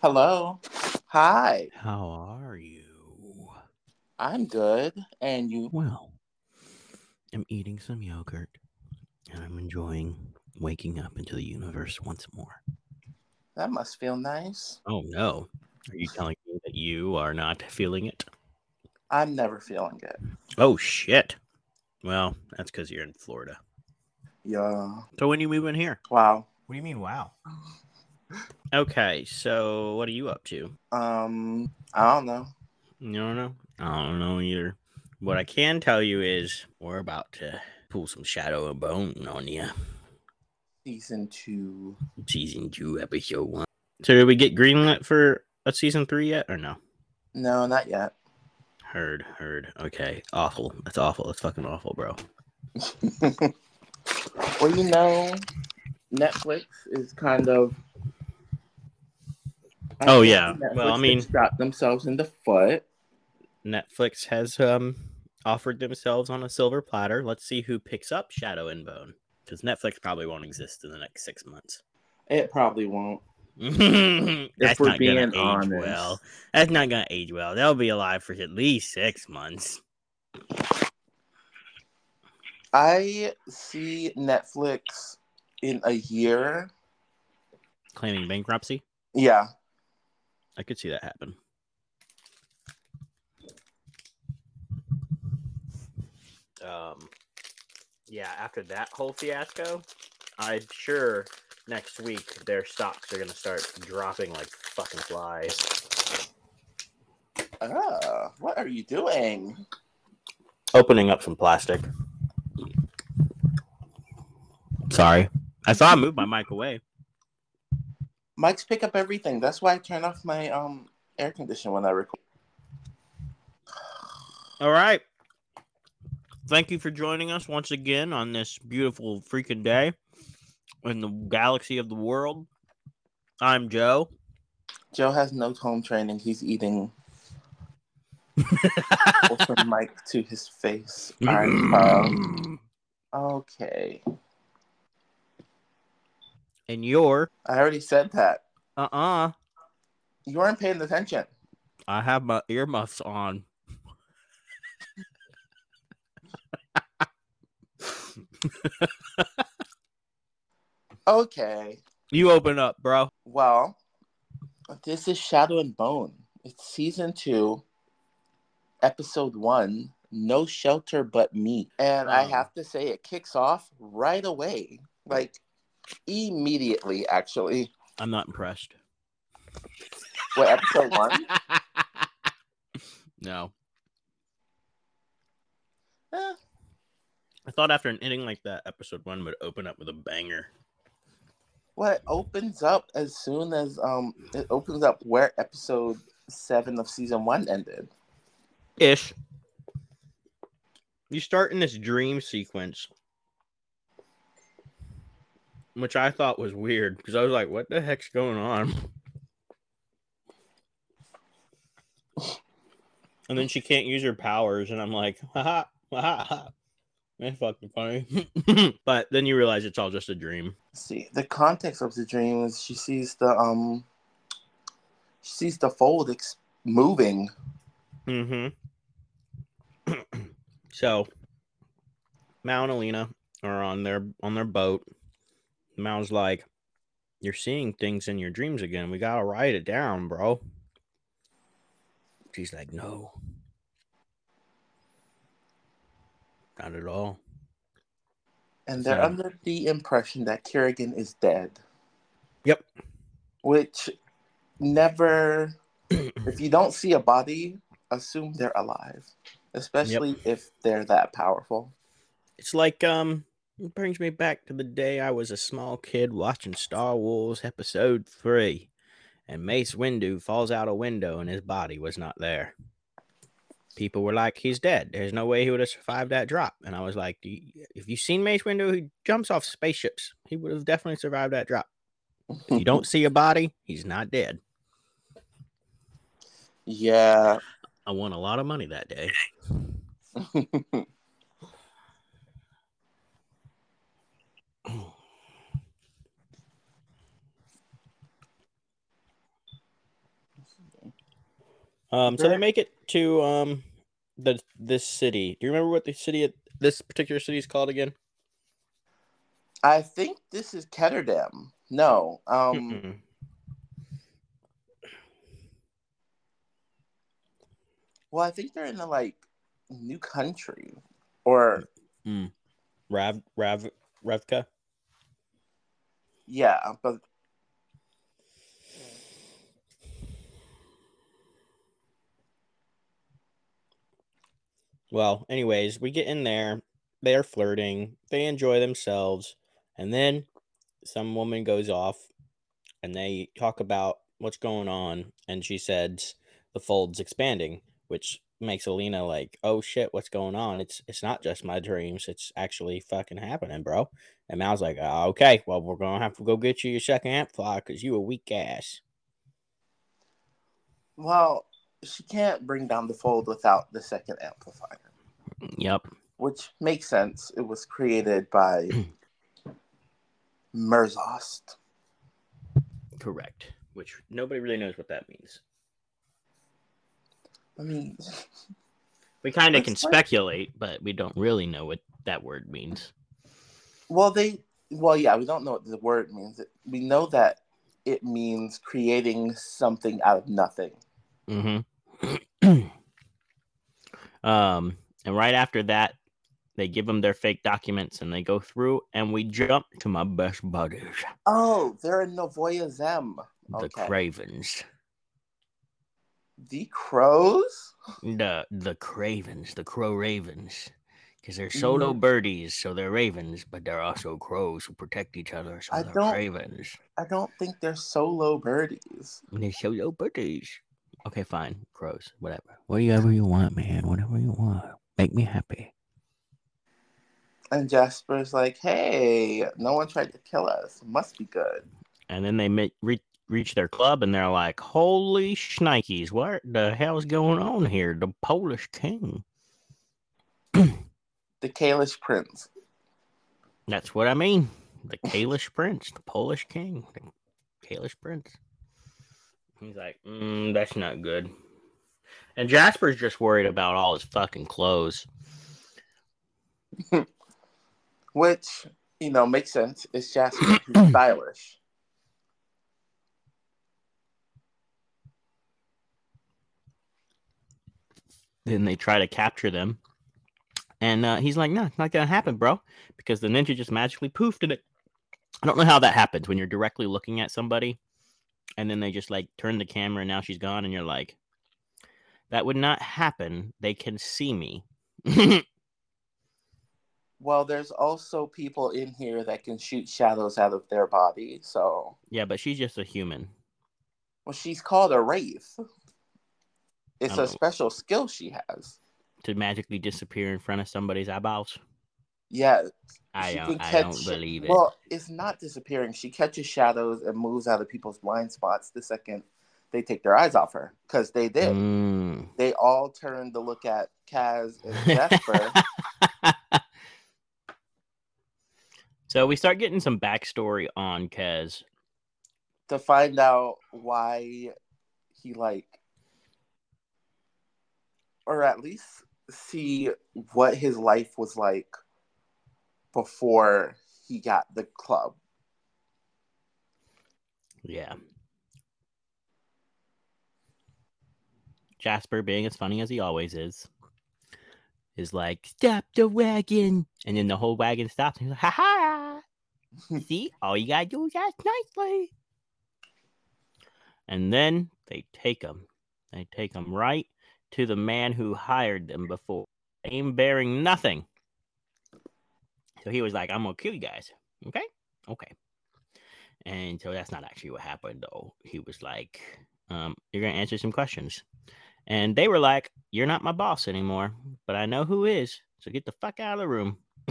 Hello. Hi. How are you? I'm good. And you? Well, I'm eating some yogurt and I'm enjoying waking up into the universe once more. That must feel nice. Oh no. Are you telling me that you are not feeling it? I'm never feeling it. Oh shit. Well, that's because you're in Florida. Yeah. So when you move in here? Wow. What do you mean, wow? Okay, so what are you up to? Um, I don't know. You don't know? I don't know either. What I can tell you is we're about to pull some shadow and bone on you. Season two. Season two, episode one. So did we get greenlit for a season three yet or no? No, not yet. Heard, heard. Okay, awful. That's awful. That's fucking awful, bro. Well, you know, Netflix is kind of. I Oh, think yeah. Well, I mean- has shot themselves in the foot. Netflix has um offered themselves on a silver platter. Let's see who picks up Shadow and Bone. Because Netflix probably won't exist in the next six months. It probably won't. That's we're not being gonna age honest. well. That's not gonna age well. They'll be alive for at least six months. I see Netflix in a year. Claiming bankruptcy. Yeah. I could see that happen. Um, yeah. After that whole fiasco, I'm sure next week their stocks are gonna start dropping like fucking flies. Ah, what are you doing? Opening up some plastic. Sorry, I saw I moved my mic away. Mics pick up everything. That's why I turn off my um air conditioner when I record. All right. Thank you for joining us once again on this beautiful freaking day in the galaxy of the world. I'm Joe. Joe has no tone training. He's eating with the mic to his face. All right. Um, okay. And you're I already said that. uh uh You weren't paying attention. I have my earmuffs on. Okay. You open up, bro. Well, this is Shadow and Bone. It's season two, episode one. No shelter but me. And I Oh. have to say, it kicks off right away. Like, immediately, actually. I'm not impressed. What, episode one? no. Eh, I thought after an ending like that, episode one would open up with a banger. well, it opens up as soon as um it opens up where episode seven of season one ended. Ish. You start in this dream sequence, which I thought was weird because I was like, what the heck's going on? And then she can't use her powers, and I'm like, haha, ha ha. That's fucking funny. but then you realize it's all just a dream. see the context of the dream is she sees the um she sees the fold ex- moving Mm-hmm. so Mal and Alina are on their on their boat. Mal's like, You're seeing things in your dreams again. We gotta write it down, bro. She's like, No. Not at all. and they're So- under the impression that Kirigan is dead. Yep. Which never if you don't see a body, assume they're alive. Especially if they're that powerful. It's like um it brings me back to the day I was a small kid watching Star Wars episode three and Mace Windu falls out a window and his body was not there. People were like, he's dead. There's no way he would have survived that drop. And I was like, if you've seen Mace Windu, he jumps off spaceships. He would have definitely survived that drop. If you don't see a body, he's not dead. yeah. I won a lot of money that day. Um, so they make it to um the this city. Do you remember what the city this particular city is called again? I think this is Ketterdam. No. Um well I think they're in a like new country. Or mm. Rav Rav Ravka. yeah, but Well, anyways, we get in there. They're flirting. They enjoy themselves, and then some woman goes off, and they talk about what's going on. And she says the fold's expanding, which makes Alina like, "Oh shit, what's going on? It's it's not just my dreams. It's actually fucking happening, bro." And Mal's like, "Ah, "Okay, well, we're gonna have to go get you your second amplifier because you a weak ass." well, she can't bring down the fold without the second amplifier. Yep. Which makes sense. It was created by Merzost. Correct. Which nobody really knows what that means. I mean We kind of can like- speculate, but we don't really know what that word means. Well, they, well, yeah, we don't know what the word means. We know that it means creating something out of nothing. Mm-hmm. um, and right after that, they give them their fake documents and they go through, and we jump to my best buddies, Oh, they're in Novyi Zem. the Okay. Cravens. The crows? The the Cravens, the Crow Ravens. Because they're solo Mhm. birdies, so they're ravens, but they're also crows who protect each other, so I they're don't- ravens. I don't think they're solo birdies. They're solo birdies. Okay, fine. Crows. Whatever. Whatever you want, man. Whatever you want. Make me happy. And Jesper's like, hey, no one tried to kill us. Must be good. And then they ma- re- reach their club and they're like, holy shnikes, what the hell's going on here? The Polish king. The Kalish Prince. That's what I mean. The Kalish prince, the Polish king, the Kalish prince. He's like, mm, that's not good. And Jesper's just worried about all his fucking clothes. Which, you know, makes sense. It's Jesper. He's stylish. Then they try to capture them. And uh, he's like, no, it's not going to happen, bro. Because the ninja just magically poofed in it. I don't know how that happens when you're directly looking at somebody and then they just like turn the camera and now she's gone and you're like, that would not happen. They can see me. Well, there's also people in here that can shoot shadows out of their body. So, yeah, but she's just a human. well, she's called a wraith. It's a know. special skill she has. To magically disappear in front of somebody's eyeballs. Yeah. I don't, I catch don't believe it. Well, it's not disappearing. She catches shadows and moves out of people's blind spots the second they take their eyes off her. Because they did. Mm. They all turned to look at Kaz and Jesper. so we start getting some backstory on Kaz. to find out why he like or at least see what his life was like before he got the club. Yeah. Jesper, being as funny as he always is, is like, stop the wagon. And then the whole wagon stops. And he's like, ha ha. See, all you gotta do is ask nicely. And then they take him. They take him right to the man who hired them before, aim bearing nothing. So he was like, I'm gonna kill you guys. Okay? Okay. And so that's not actually what happened, though. He was like, um, You're going to answer some questions. And they were like, You're not my boss anymore, but I know who is. So get the fuck out of the room.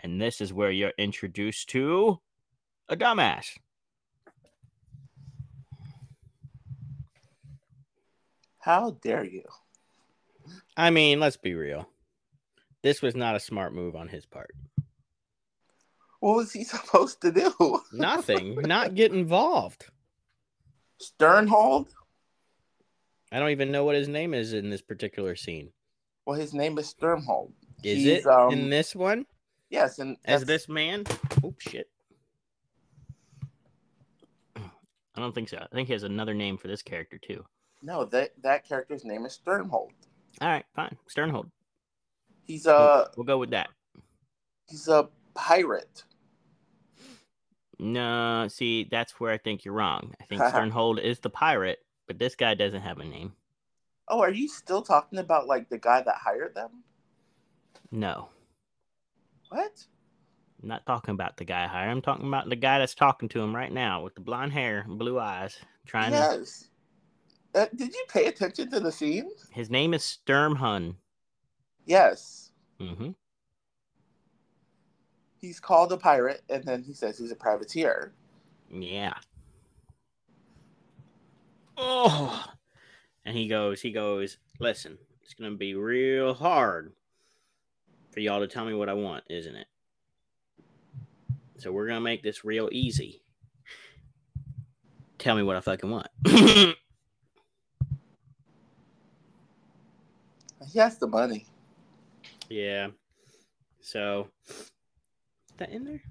and this is where you're introduced to a dumbass. How dare you? I mean, let's be real. This was not a smart move on his part. What was he supposed to do? Nothing. not get involved. Sternhold. I don't even know what his name is in this particular scene. Well, his name is Sternhold. Is He's, it um, in this one Yes, and as this man? Oh shit. I don't think so. I think he has another name for this character too. No, that that character's name is Sternhold. All right, fine. Sternhold. He's a we'll go with that. he's a pirate. No, see, that's where I think you're wrong. I think Sternhold is the pirate, but this guy doesn't have a name. Oh, are you still talking about like the guy that hired them? No, What? I'm not talking about the guy hire. I'm talking about the guy that's talking to him right now with the blonde hair and blue eyes, trying to. Yes. Uh, did you pay attention to the scene? His name is Sturmhond. Yes. Mm-hmm. He's called a pirate, and then he says he's a privateer. Yeah. Oh. And he goes, he goes, listen, it's gonna be real hard for y'all to tell me what I want, isn't it? So we're gonna make this real easy. Tell me what I fucking want. He has the money. Yeah. So is that in there?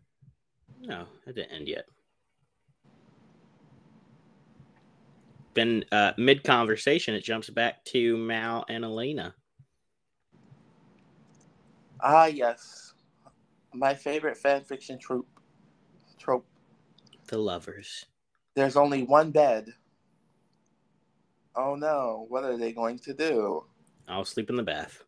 No, that didn't end yet. Been uh mid conversation it jumps back to Mal and Alina. Ah, yes. My favorite fan fiction trope. Trope. The lovers. There's only one bed. Oh no! What are they going to do? I'll sleep in the bath.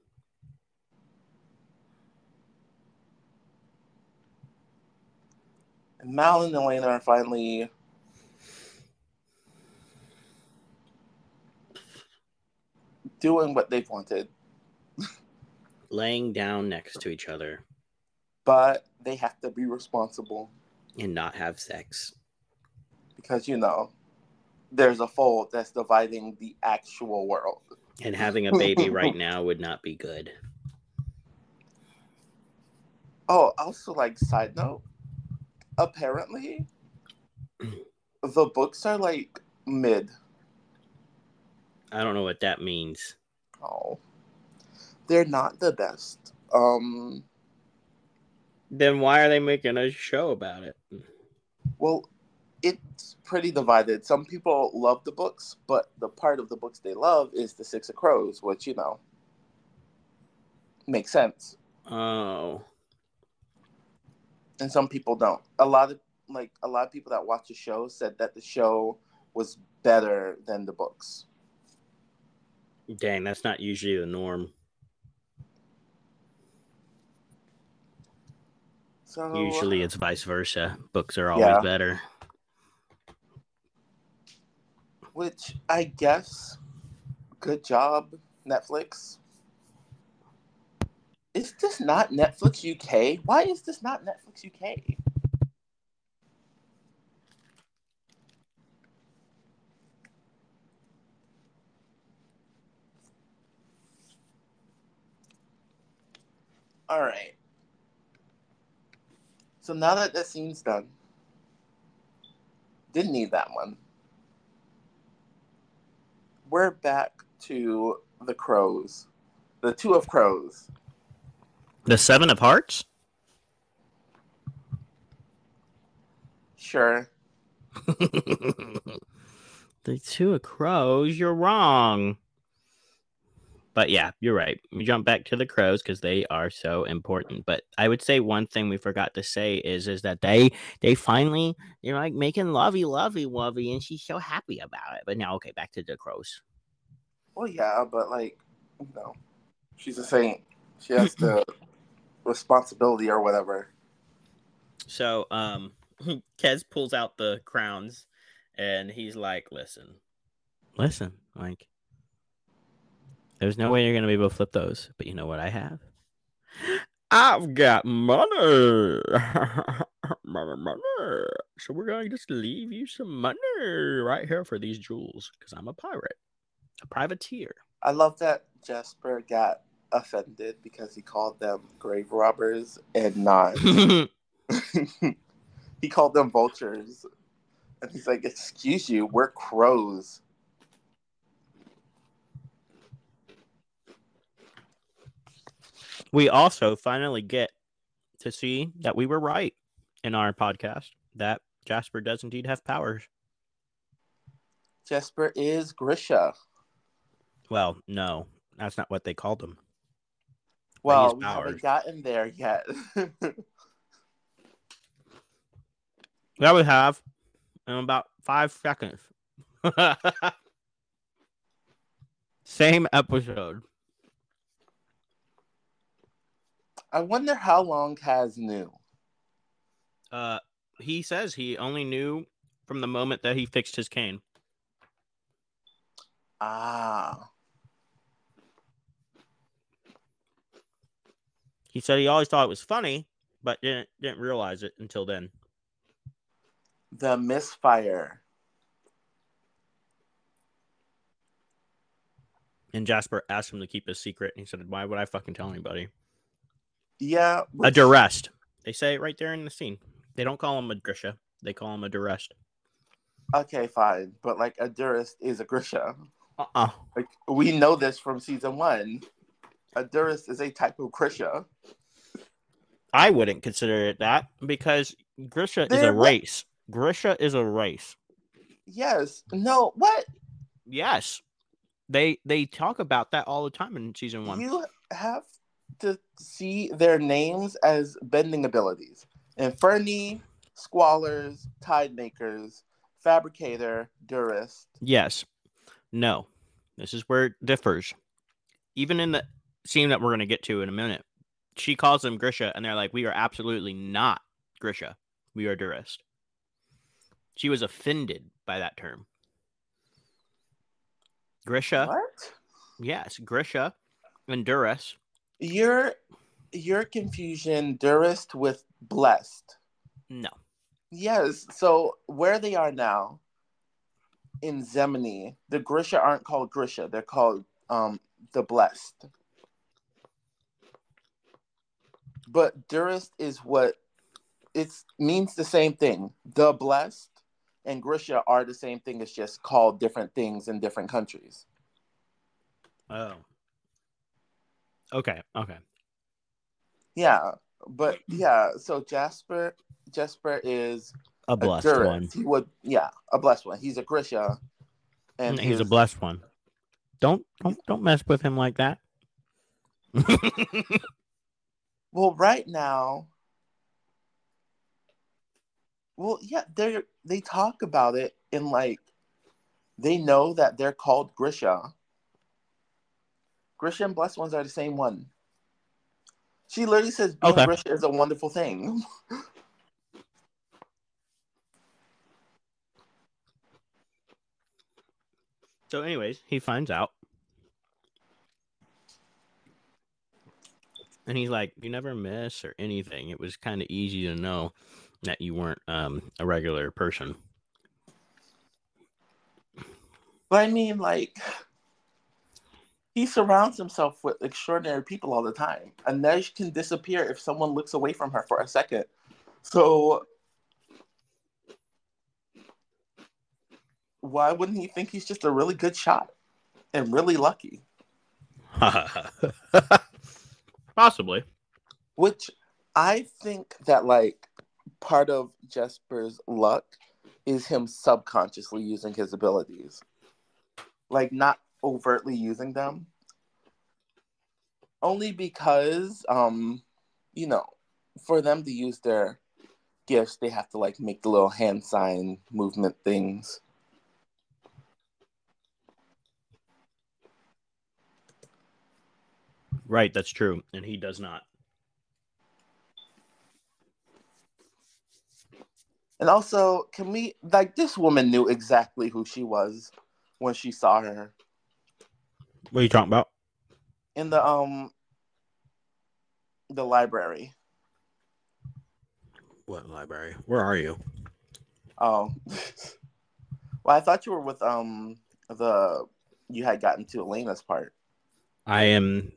And Mal and Alina are finally doing what they've wanted, Laying down next to each other but they have to be responsible and not have sex. because you know there's a fold that's dividing the actual world. And having a baby right now would not be good. Oh, also like side note, apparently the books are like mid. I don't know what that means. Oh. They're not the best. Um Then why are they making a show about it? well it's pretty divided. Some people love the books, but the part of the books they love is the Six of Crows, which, you know, makes sense. Oh. And some people don't. A lot of like a lot of people that watch the show said that the show was better than the books. Dang, that's not usually the norm. So Usually uh, it's vice versa. Books are always Yeah. better. which I guess good job, Netflix. Is this not Netflix UK? Why is this not Netflix UK? All right. So now that that scene's done, didn't need that one. We're back to the crows, the two of crows. The Seven of Hearts? Sure. the two of crows, you're wrong. But yeah, you're right. We jump back to the crows because they are so important. But I would say one thing we forgot to say is is that they they finally they're like making lovey lovey lovey, and she's so happy about it. But now, okay, back to the crows. Well, yeah, but like, you know, she's a saint. She has the responsibility or whatever. So um, Kaz pulls out the crowns, and he's like, "Listen, listen, like." There's no way you're gonna be able to flip those, but you know what I have? I've got money, money, money. So we're going to just leave you some money right here for these jewels, because I'm a pirate, a privateer. I love that Jesper got offended because he called them grave robbers and not. he called them vultures. And he's like, Excuse you, we're crows. We also finally get to see that we were right in our podcast that Jesper does indeed have powers. Jesper is Grisha. Well, no, that's not what they called him. Well, we haven't gotten there yet. That we have in about five seconds. Same episode. I wonder how long Kaz knew. Uh, he says he only knew from the moment that he fixed his cane. Ah. He said he always thought it was funny, but didn't didn't realize it until then. The misfire. And Jesper asked him to keep his secret, and he said, "Why would I fucking tell anybody?" Yeah. A which- Durast. They say it right there in the scene. They don't call him a Grisha. They call him a Durast. Okay, fine. But like a Durast is a Grisha. Uh uh Like we know this from season one. A Durast is a type of Grisha. I wouldn't consider it that because Grisha is They're a what? race. Grisha is a race. Yes. No, what? Yes. They they talk about that all the time in season one. You have to see their names as bending abilities. Inferni, Squallers, Tide Makers, Fabricator, Durast. Yes. No. This is where it differs. Even in the scene that we're going to get to in a minute, she calls them Grisha, and they're like, We are absolutely not Grisha. We are Durast. She was offended by that term. Grisha, What? yes, Grisha and Durast. Your your confusion Durast with blessed. No. Yes. So where they are now in Zemeni, the Grisha aren't called Grisha. They're called um the blessed. But Durast is what it means the same thing. The blessed and Grisha are the same thing. It's just called different things in different countries. Oh. Okay. Okay. Yeah. But yeah, so Jesper Jesper is A a blessed Durast. one. He would yeah, a blessed one. He's a Grisha. And He's a blessed one. Don't don't don't mess with him like that. Well, right now, well, yeah, they they talk about it in like they know that they're called Grisha. Grisha and Blessed Ones are the same one. She literally says being Okay. Grisha is a wonderful thing. so, anyways, he finds out. And he's like, You never miss or anything. It was kind of easy to know that you weren't um, a regular person. But I mean, like, he surrounds himself with extraordinary people all the time. And Inej can disappear if someone looks away from her for a second. So, why wouldn't he think he's just a really good shot and really lucky? Possibly. Which I think that, like, part of Jesper's luck is him subconsciously using his abilities. Like, not overtly using them. Only because, um, you know, for them to use their gifts, they have to, like, make the little hand sign movement things. Right. That's true. And he does not. And also, can we, like, this woman knew exactly who she was when she saw her. What are you talking about? in the um the library. What library? Where are you? Oh, well, I thought you were with um the you had gotten to Alina's part. I am.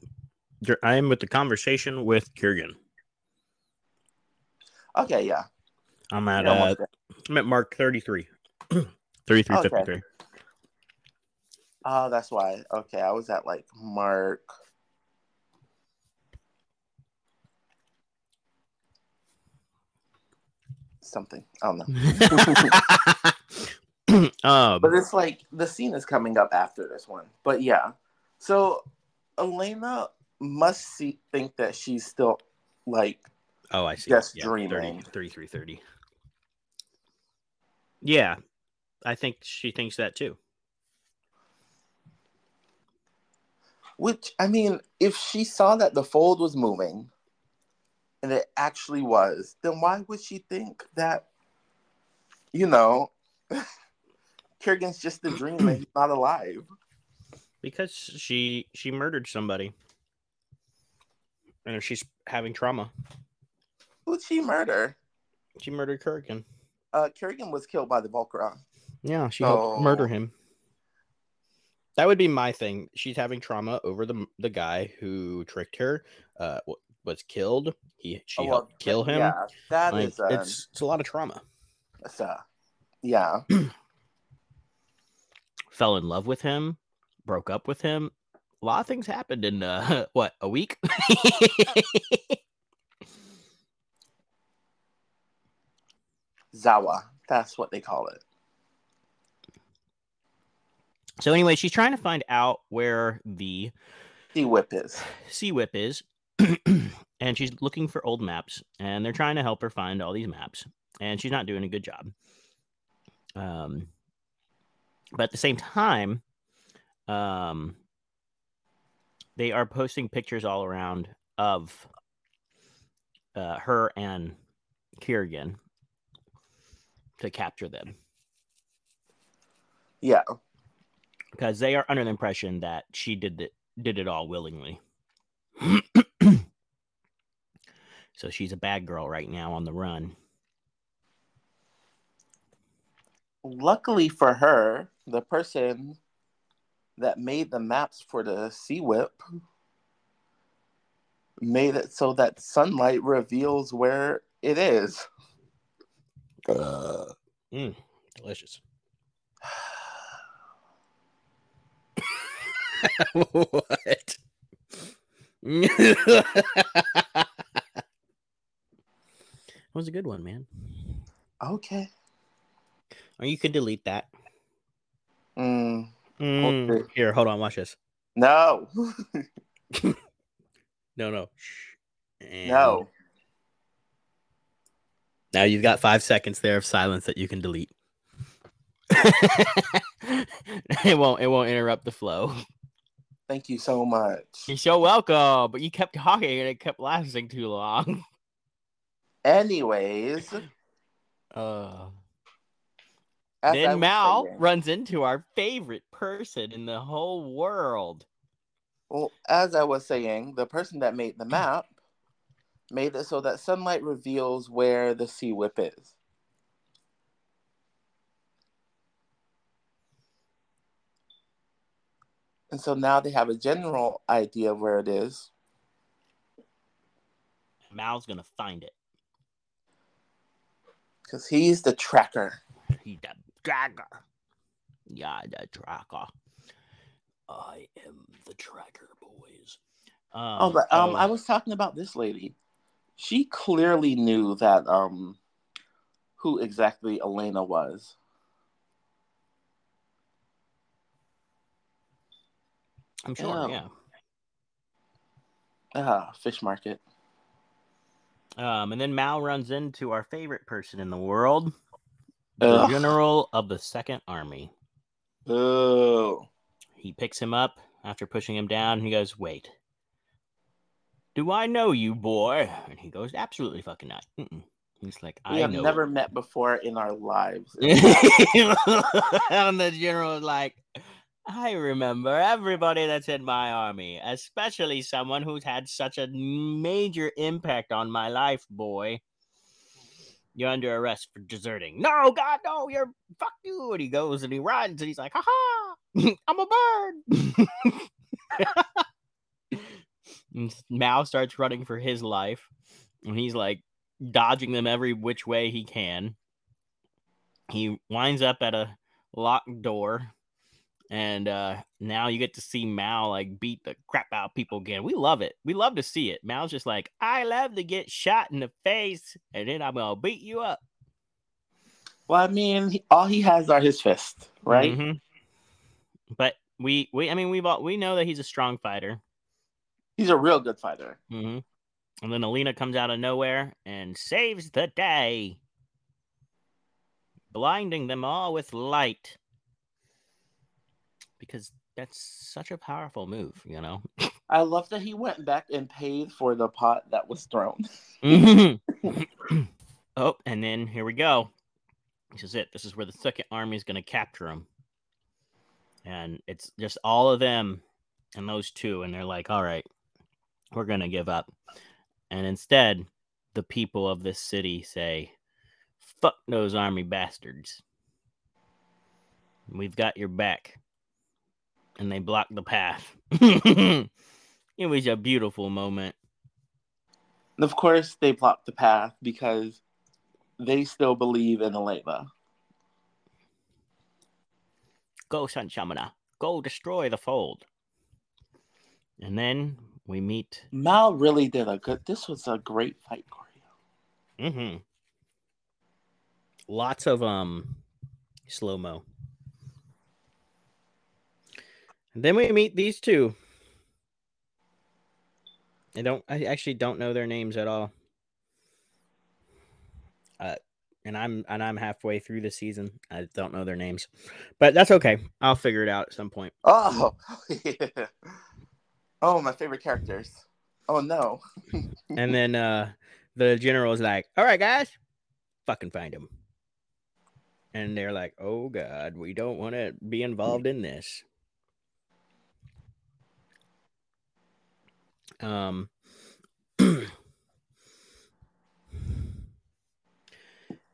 I am with the conversation with Kurgan. Okay, yeah, I'm at uh. I'm at mark thirty three. Three three fifty three. Oh, that's why. Okay, I was at like Mark. Something. I don't know. um, But it's like the scene is coming up after this one. But yeah. So Alina must see, think that she's still like oh, I see. just 30, dreaming. 3330. Yeah, I think she thinks that too. Which I mean, if she saw that the fold was moving and it actually was, then why would she think that you know Kurgan's just a dream and he's not alive? because she she murdered somebody and she's having trauma Who'd she murder? she murdered kurgan Uh Kurgan was killed by the Volcra. yeah she helped murder Oh. him that would be my thing she's having trauma over the the guy who tricked her uh was killed he she Oh, well, helped kill him Yeah, that like, is. uh, it's it's a lot of trauma it's, uh, yeah. fell in love with him broke up with him a lot of things happened in uh what a week Zawa. That's what they call it. so anyway she's trying to find out where the The whip is. Sea Whip is, and she's looking for old maps, and they're trying to help her find all these maps, and she's not doing a good job. Um, but at the same time, um, they are posting pictures all around of uh, her and Kirigan to capture them Yeah. because they are under the impression that she did it did it all willingly. so she's a bad girl right now on the run. Luckily for her, the person that made the maps for the Sea Whip made it so that sunlight reveals where it is. Mm, delicious. what? that was a good one, man. Okay. Or you could delete that. Mm, Mm, Okay. Here, hold on, watch this. no. No, no. And no. Now you've got five seconds there of silence that you can delete. it won't. It won't interrupt the flow. Thank you so much. You're so welcome. But you kept talking and it kept lasting too long. Anyways, Uh, as then Mal saying- runs into our favorite person in the whole world. Well, as I was saying, the person that made the map made it so that sunlight reveals where the sea whip is. And so now they have a general idea of where it is. Mal's gonna find it. Because he's the tracker. He the tracker. Yeah, the tracker. I am the tracker, boys. Um, oh, but um, so- I was talking about this lady. She clearly knew that um, who exactly Alina was. I'm sure. Yeah. Yeah. Ah, fish market. Um, and then Mal runs into our favorite person in the world, the general of the Second Army. Oh, He picks him up after pushing him down. He goes, "Wait, do I know you, boy?" And he goes, "Absolutely fucking not." Mm-mm. He's like, we "I have know." never met before in our lives. and the general is like, I remember everybody that's in my army, especially someone who's had such a major impact on my life, boy. You're under arrest for deserting. No, God, no, you're fuck you. And he goes and he runs and he's like, haha, I'm a bird. and Mal starts running for his life. And he's like dodging them every which way he can. he winds up at a locked door and uh now you get to see Mal like beat the crap out of people again. We love it. We love to see it. Mal's just like, I love to get shot in the face, and then I'm gonna beat you up. Well, I mean, he, all he has are his fists, right? Mhm. But we we I mean we've all, we know that he's a strong fighter. He's a real good fighter. hmm And then Alina comes out of nowhere and saves the day, blinding them all with light. Because that's such a powerful move, you know. I love that he went back and paid for the pot that was thrown. oh, and then here we go. This is it. This is where the second army is going to capture him. And it's just all of them and those two. And they're like, all right, we're going to give up. And instead, the people of this city say, fuck those army bastards. We've got your back. And they block the path. it was a beautiful moment. And of course, they blocked the path because they still believe in Alina. Go, Sun Summoner. Go destroy the fold. And then we meet. Mal really did a good. This was a great fight choreo. Mm-hmm. Lots of um slow mo. And then we meet these two. I don't. I actually don't know their names at all. Uh, and I'm and I'm halfway through the season. I don't know their names, but that's okay. I'll figure it out at some point. Oh, yeah. oh, my favorite characters. Oh no. and then uh the general is like, "All right, guys, fucking find him." And they're like, "Oh God, we don't want to be involved in this." Um.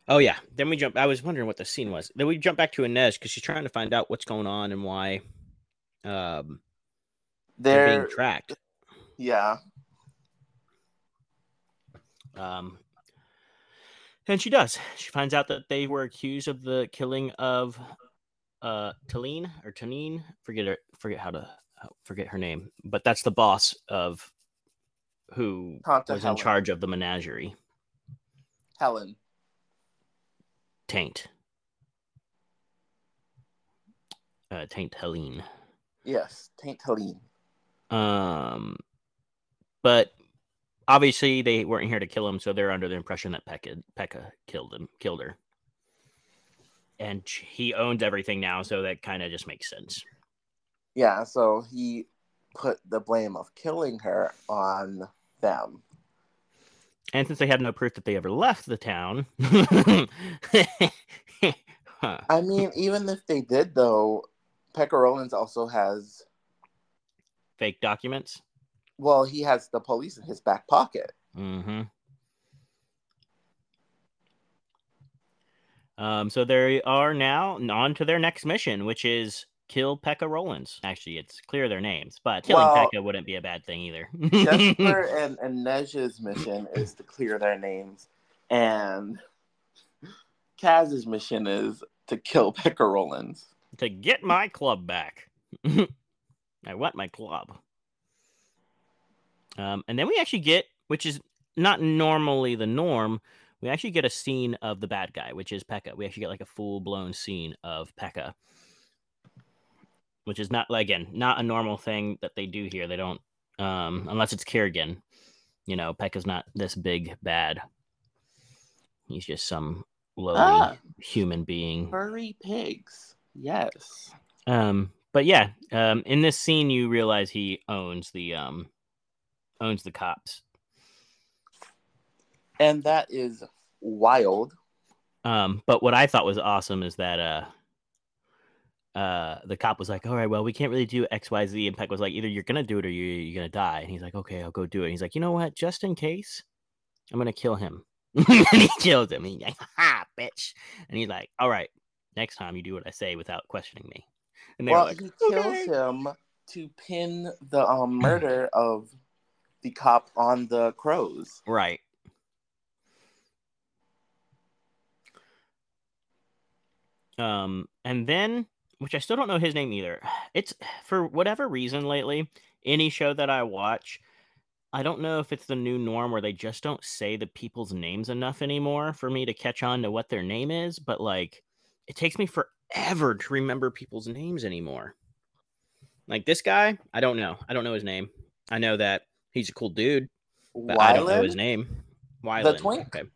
oh yeah. Then we jump. I was wondering what the scene was. Then we jump back to Inej because she's trying to find out what's going on and why um they're, They're being tracked. yeah. Um, and she does. She finds out that they were accused of the killing of uh Talene or Tanine. Forget her. Forget how to forget her name. But that's the boss of who Tanta was Helen. in charge of the menagerie. Helen. Taint. Uh, Taint Helene. Yes, Taint Helene. Um, but obviously they weren't here to kill him, so they're under the impression that Pekka Pekka killed him, killed her, and he owns everything now, so that kind of just makes sense. Yeah, so he put the blame of killing her on them. And since they had no proof that they ever left the town, huh, I mean, even if they did, though, Pekka Rollins also has, fake documents. well, he has the police in his back pocket. Mm-hmm. Um, so they are now on to their next mission, which is kill Pekka Rollins. Actually, it's clear their names, but killing Well- Pekka wouldn't be a bad thing either. Jesper and, and Inej's mission is to clear their names, and Kaz's mission is to kill Pekka Rollins. to get my club back. I want my club. Um, and then we actually get, which is not normally the norm, we actually get a scene of the bad guy, which is Pekka. We actually get like a full blown scene of Pekka, which is not again not a normal thing that they do here. They don't, um, unless it's Kirigan. You know, Peck is not this big bad. He's just some lowly Ah. human being. Furry pigs. Yes. Um, but yeah, um, in this scene, you realize he owns the um, owns the cops. And that is wild. Um, but what I thought was awesome is that uh, uh, the cop was like, "All right, well, we can't really do X, Y, Z." And Peck was like, "Either you're gonna do it or you you're gonna die." And he's like, "Okay, I'll go do it." And he's like, "You know what? Just in case, I'm gonna kill him." and he kills him. He's like, "Ha, bitch!" And he's like, "All right, next time you do what I say without questioning me." And they're Well, like, he kills "Okay." him to pin the um, murder of the cop on the crows. Right. Um, and then, which I still don't know his name either. It's for whatever reason lately, any show that I watch, I don't know if it's the new norm where they just don't say the people's names enough anymore for me to catch on to what their name is, but like it takes me forever to remember people's names anymore. Like this guy, I don't know. I don't know his name. I know that he's a cool dude, but I don't know his name. Wylan? The Wylan. twink. Okay.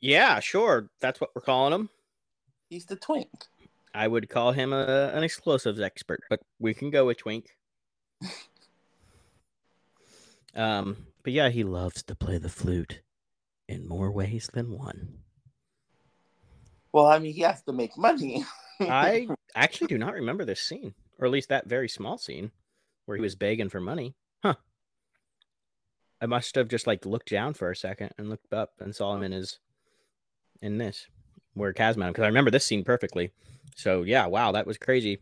Yeah, sure. That's what we're calling him. He's the twink. I would call him a, an explosives expert, but we can go with Twink. um, but yeah, he loves to play the flute in more ways than one. Well, I mean, he has to make money. I actually do not remember this scene, or at least that very small scene where he was begging for money. Huh. I must have just like looked down for a second and looked up and saw him in his in this where Kaz met him because I remember this scene perfectly. So yeah, wow, that was crazy.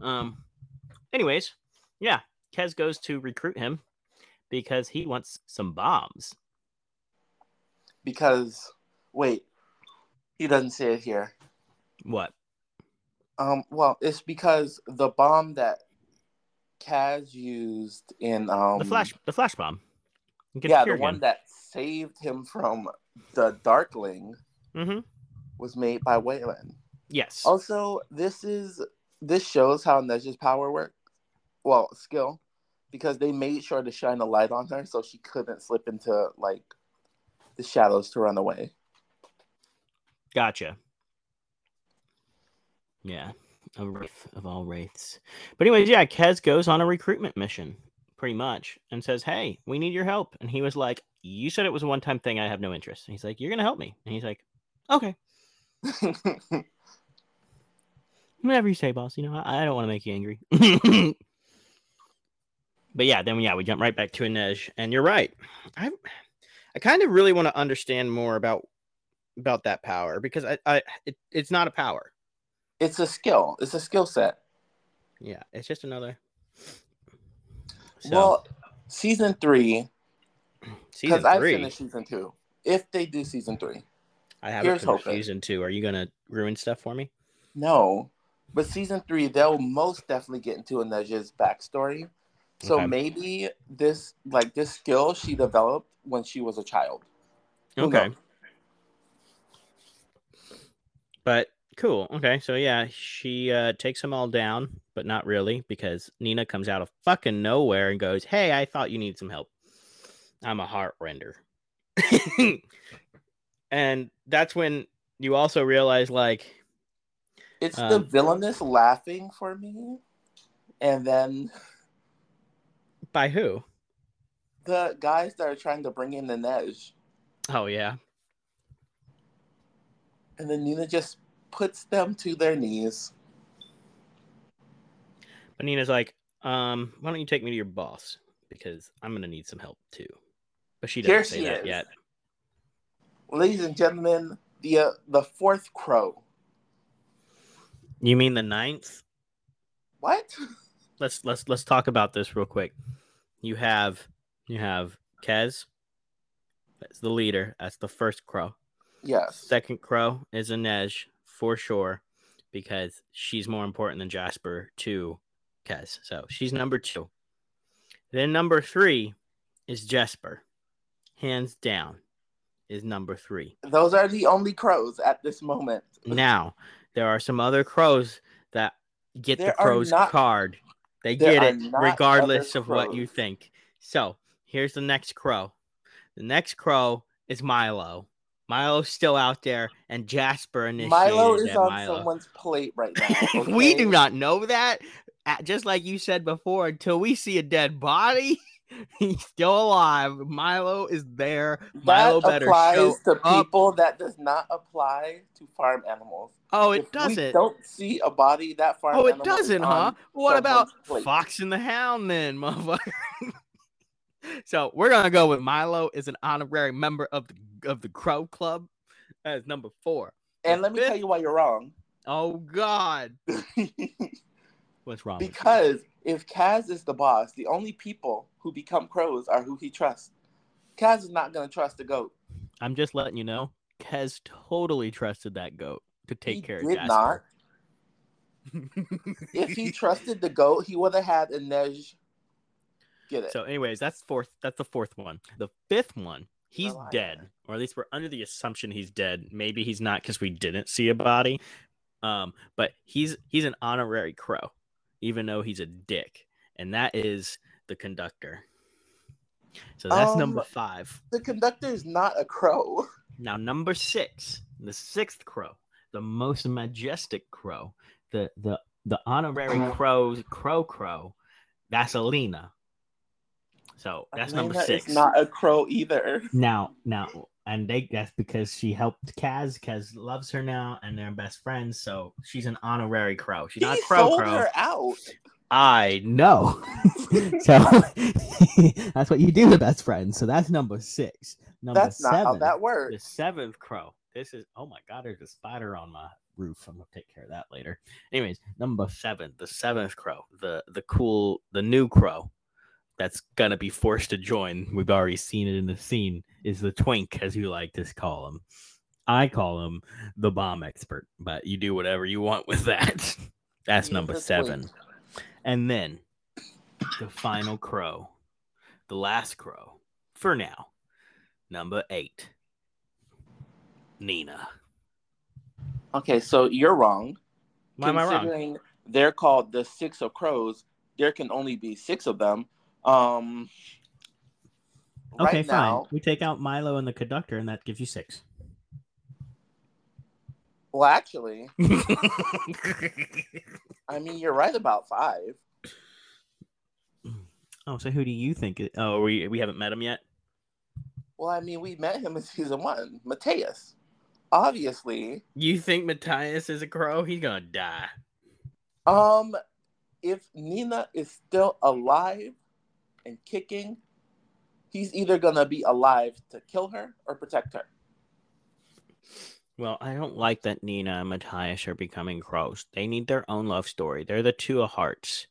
Um anyways, yeah, Kaz goes to recruit him because he wants some bombs. because wait, he doesn't say it here. What? Um, well, it's because the bomb that Kaz used in um the flash the flash bomb. yeah, the one that saved him from the Darkling mm-hmm. Was made by Wylan. Yes. Also, this is this shows how Inej's power works. Well, skill, because they made sure to shine a light on her so she couldn't slip into like the shadows to run away. Gotcha. Yeah, a wraith of all wraiths. But anyways, yeah, Kaz goes on a recruitment mission, pretty much, and says, "Hey, we need your help." And he was like, "You said it was a one-time thing. I have no interest." And he's like, "You're gonna help me." And he's like, "Okay, whatever you say, boss. You know, I, I don't want to make you angry." but yeah, then yeah, we jump right back to Inej, and you're right. I, I kind of really want to understand more about about that power because I, I, it, it's not a power. it's a skill. It's a skill set. Yeah, it's just another. So, Well, season three, season because I finished season two. If they do season three, I haven't here's hoping. season two. Are you gonna ruin stuff for me? no, but season three, they'll most definitely get into Inej's backstory. So Okay. maybe this, like this skill, she developed when she was a child. Who Okay. knows? But cool. Okay, so yeah, she uh, takes them all down, but not really because Nina comes out of fucking nowhere and goes, "Hey, I thought you needed some help. I'm a heart render." and that's when you also realize, like, It's the Um, villainous laughing for me, and then by who? the guys that are trying to bring in the Nej, Oh yeah, and then Nina just puts them to their knees. but Nina's like, um, why don't you take me to your boss because I'm gonna need some help too. But she doesn't Here say she that is. yet. Ladies and gentlemen, the uh, the fourth crow. You mean the ninth? What? let's let's let's talk about this real quick. You have you have Kaz. That's the leader. That's the first crow. Yes. Second crow is Inej for sure, because she's more important than Jesper to Kaz. So she's number two. Then number three is Jesper. Hands down is number three. Those are the only crows at this moment. Now, there are some other crows that get There the crows not- card. They get it regardless of what you think. So, here's the next crow. The next crow is Milo. Milo's still out there, and Jesper initiated Milo is on Milo. someone's plate right now. we do not know that. Just like you said before, until we see a dead body, he's still alive. Milo is there. Milo That better applies to up. people. That does not apply to farm animals. Oh, it if doesn't. don't see a body, that farm. Oh, it doesn't, huh? What about plate. Fox and the Hound then, motherfucker? so we're gonna go with Milo is an honorary member of the of the Crow Club. as number four. And let me Fifth- tell you why you're wrong. Oh God, what's wrong? because if Kaz is the boss, the only people who become crows are who he trusts. Kaz is not going to trust a goat. I'm just letting you know, Kaz totally trusted that goat. to take he care of it. He did Jesper. not. If he trusted the goat, he would have had Inej get it. So, anyways, that's fourth. That's the fourth one. The fifth one, he's liar. dead, or at least we're under the assumption he's dead. Maybe he's not because we didn't see a body. Um, but he's he's an honorary crow, even though he's a dick, and that is the conductor. So that's number Um, five. the conductor is not a crow. Now, number six, the sixth crow, the most majestic crow, the the the honorary crow's crow crow. That's Alina. So that's number six. Is not a crow either. Now, now, and they that's because she helped Kaz. Kaz loves her now, and they're best friends. So she's an honorary crow. She's not he a crow sold crow. her out. I know. so that's what you do with best friends. So that's number six. Number That's not seven. how that works. the seventh crow. This is oh my god, there's a spider on my roof. I'm gonna take care of that later. Anyways, number seven, the seventh crow, the the cool, the new crow that's gonna be forced to join. We've already seen it in the scene. Is the twink, as you like to call him. I call him the bomb expert, but you do whatever you want with that. That's He is number seven. twink. And then the final crow, the last crow for now, number eight, Nina. Okay, so you're wrong. Why am I wrong? They're called the six of crows, there can only be six of them. Um, Okay, right fine. now, We take out Milo and the conductor, and that gives you six. Well, actually, I mean, you're right about five. oh, so who do you think? It, oh, we we haven't met him yet. Well, I mean, we met him in season one, Matthias. Obviously, You think Matthias is a crow? He's gonna die. um, if Nina is still alive and kicking, he's either gonna be alive to kill her or protect her. Well, I don't like that Nina and Matthias are becoming crows. They need their own love story. They're the two of hearts.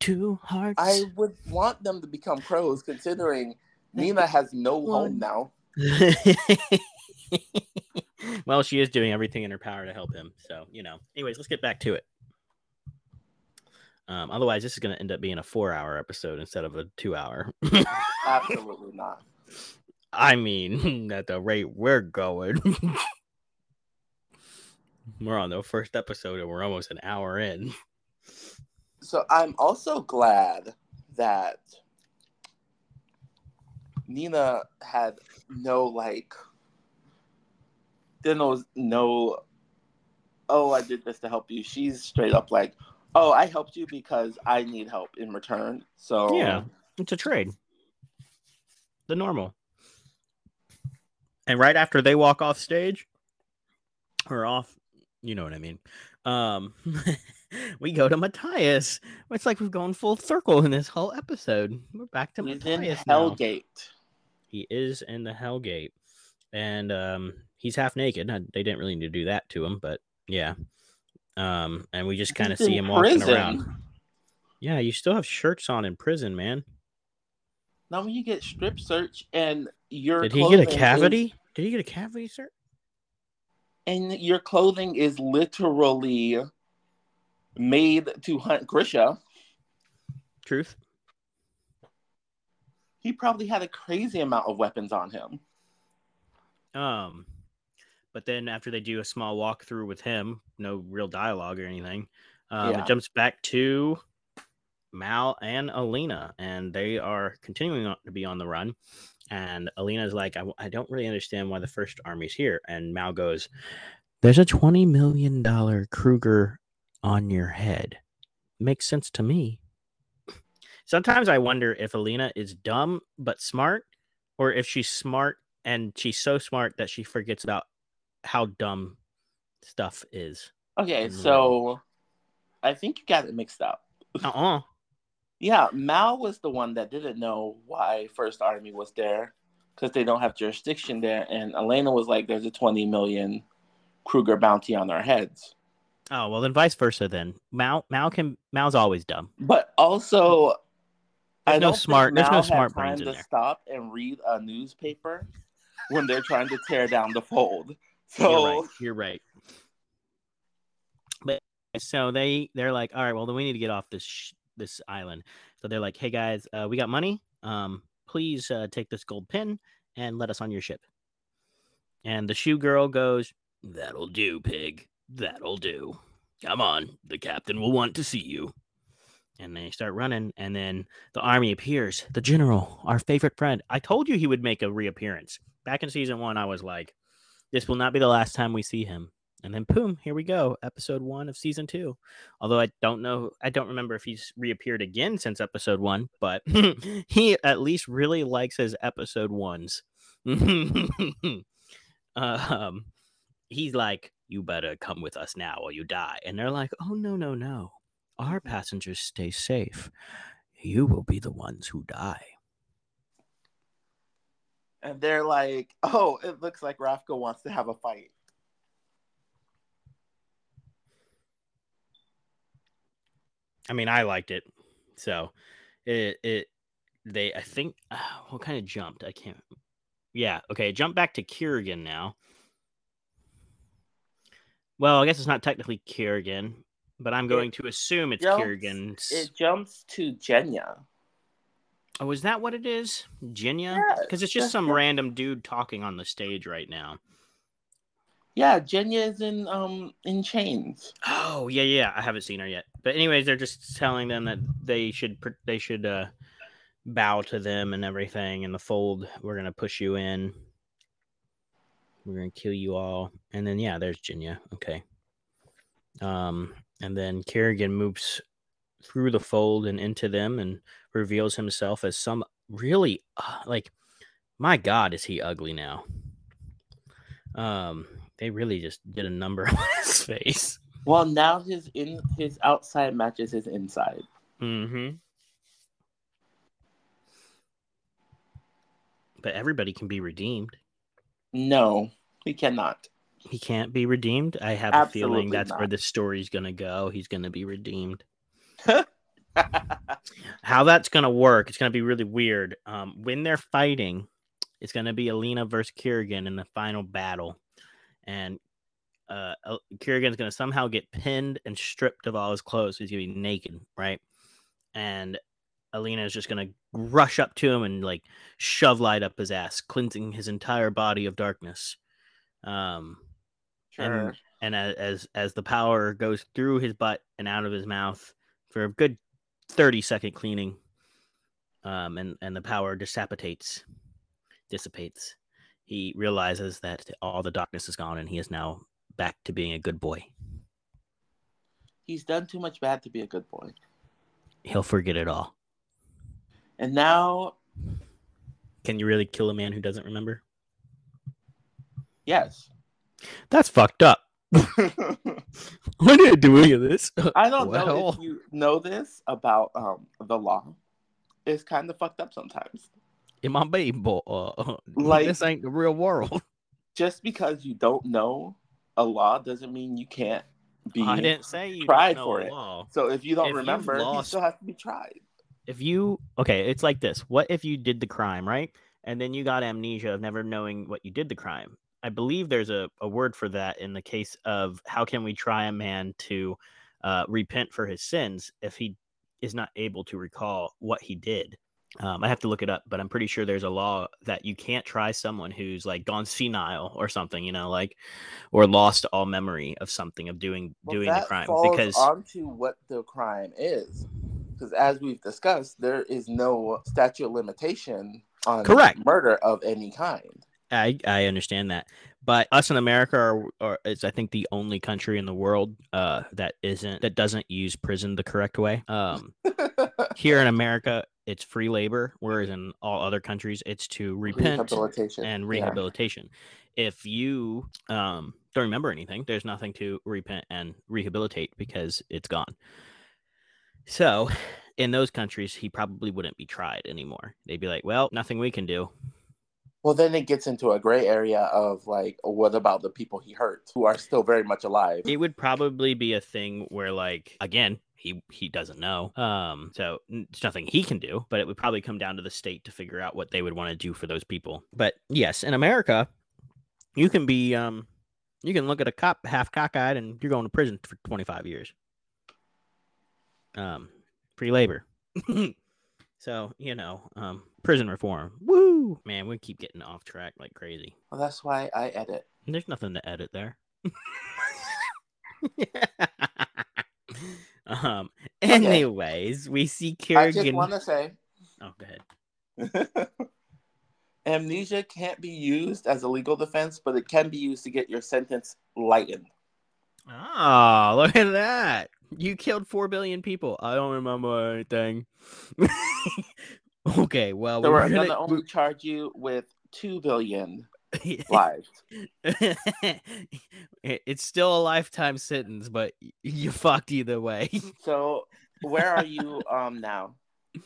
Two hearts. I would want them to become crows, considering Nina has no home now. well, she is doing everything in her power to help him. So, you know. Anyways, let's get back to it. Um, otherwise, this is going to end up being a four-hour episode instead of a two-hour. Absolutely not. I mean, at the rate we're going, we're on the first episode and we're almost an hour in. So I'm also glad that Nina had no like there was no oh I did this to help you. She's straight up like, Oh, I helped you because I need help in return. So Yeah, it's a trade. The normal. And right after they walk off stage, or off, you know what I mean. Um, we go to Matthias. It's like we've gone full circle in this whole episode. We're back to he's in Matthias now. Hellgate. He is in the Hellgate, and um, he's half naked. They didn't really need to do that to him, but yeah. Um, and we just kind of see in him walking around. Yeah, you still have shirts on in prison, man. Now when you get strip search and your Did he get a clothing is- cavity? Did he get a cavity, sir? And your clothing is literally made to hunt Grisha. Truth. He probably had a crazy amount of weapons on him. Um, but then after they do a small walkthrough with him, no real dialogue or anything, um, Yeah. it jumps back to Mal and Alina, and they are continuing on- to be on the run. And Alina's like, I don't really understand why the first army's here. And Mal goes, There's a $20 million kruge on your head. Makes sense to me. Sometimes I wonder if Alina is dumb but smart, or if she's smart and she's so smart that she forgets about how dumb stuff is. Okay, so I think you got it mixed up. Uh uh Yeah, Mal was the one that didn't know why First Army was there because they don't have jurisdiction there, and Alina was like, "There's a 20 million kruge bounty on our heads." Oh well, then vice versa. Then Mal Mal can Mal's always dumb. But also, There's I no smart- there's no smart brains in to there. stop and read a newspaper when they're trying to tear down the fold. You're So right. You're right. But so they they're like, all right, well then we need to get off this sh- this island. So they're like, hey guys, uh, we got money. Um, please uh, take this gold pin and let us on your ship. And the shoe girl goes, that'll do, pig. That'll do. Come on, the captain will want to see you. And they start running, and then the army appears. The general, our favorite friend. I told you he would make a reappearance. Back in season one, I was like, this will not be the last time we see him. And then, boom, here we go. Episode one of season two. Although I don't know, I don't remember if he's reappeared again since episode one, but he at least really likes his episode ones. um, he's like, You better come with us now or you die. And they're like, Oh, no, no, no. Our passengers stay safe. You will be the ones who die. And they're like, "Oh, it looks like Ravka wants to have a fight." I mean, I liked it. So it it they I think uh, what kind of jumped? I can't. Yeah, okay. Jump back to Kirigan now. Well, I guess it's not technically Kirigan, but I'm going to assume it's jumps- Kirigan's. It jumps to Genya. oh, is that what it is? Yeah, Because it's just some random dude talking on the stage right now. Yeah, Genya is in um in chains. Oh yeah, yeah. I haven't seen her yet. But anyways, they're just telling them that they should they should uh, bow to them and everything. In the fold, we're gonna push you in. We're gonna kill you all, and then yeah, there's Genya. Okay. Um, and then Kirigan moves through the fold and into them and reveals himself as some really uh, like, my God, is he ugly now? Um, they really just did a number on his face. Well, now his in his outside matches his inside. Mm-hmm. But everybody can be redeemed. No, he cannot. He can't be redeemed. I have a feeling Absolutely that's where the story's gonna go. He's gonna be redeemed. How that's gonna work? It's gonna be really weird. Um, when they're fighting, it's gonna be Alina versus Kirigan in the final battle, and uh, Kirigan's gonna somehow get pinned and stripped of all his clothes. He's gonna be naked, right? And Alina is just gonna rush up to him and like shove light up his ass, cleansing his entire body of darkness. Um, sure. and and as as the power goes through his butt and out of his mouth for a good 30 second cleaning um and and the power dissipates dissipates he realizes that all the darkness is gone and he is now back to being a good boy He's done too much bad to be a good boy. he'll forget it all And now, can you really kill a man who doesn't remember yes. that's fucked up i didn't do any of this I don't know if you know this about um the law. It's kind of fucked up sometimes. In my baby boy uh, Like- this ain't the real world Just because you don't know a law doesn't mean you can't be i didn't say you tried for it. law. So if you don't If remember, lost- still have to be tried. if you okay it's like this what if you did the crime right and then you got amnesia of never knowing what you did the crime i believe there's a, a word for that in the case of how can we try a man to uh, repent for his sins if he is not able to recall what he did um, i have to look it up but i'm pretty sure there's a law that you can't try someone who's like gone senile or something you know like or lost all memory of something of doing Well, doing the crime because onto what the crime is. Because as we've discussed, there is no statute of limitation on Correct. murder of any kind. I I understand that, but us in America are, are is I think the only country in the world uh that isn't that doesn't use prison the correct way. Um, here in America, it's free labor, whereas in all other countries, it's to repent Rehabilitation. and Yeah. rehabilitation. If you um don't remember anything, there's nothing to repent and rehabilitate because it's gone. So, in those countries, he probably wouldn't be tried anymore. They'd be like, "Well, nothing we can do." Well, then it gets into a gray area of like, what about the people he hurt who are still very much alive? it would probably be a thing where like again he he doesn't know um so it's nothing he can do but it would probably come down to the state to figure out what they would want to do for those people but yes in america you can be um you can look at a cop half cockeyed and you're going to prison for 25 years um, free labor. so you know, um, prison reform. Woo, man, we keep getting off track like crazy. Well, that's why I edit. There's nothing to edit there. um. Anyways, we see I just want to say Oh, go ahead. amnesia can't be used as a legal defense, but it can be used to get your sentence lightened. Oh, look at that! You killed four billion people. I don't remember anything. okay, well, So we're we're gonna, gonna only charge you with two billion lives. It's still a lifetime sentence, but you fucked either way. So where are you um now?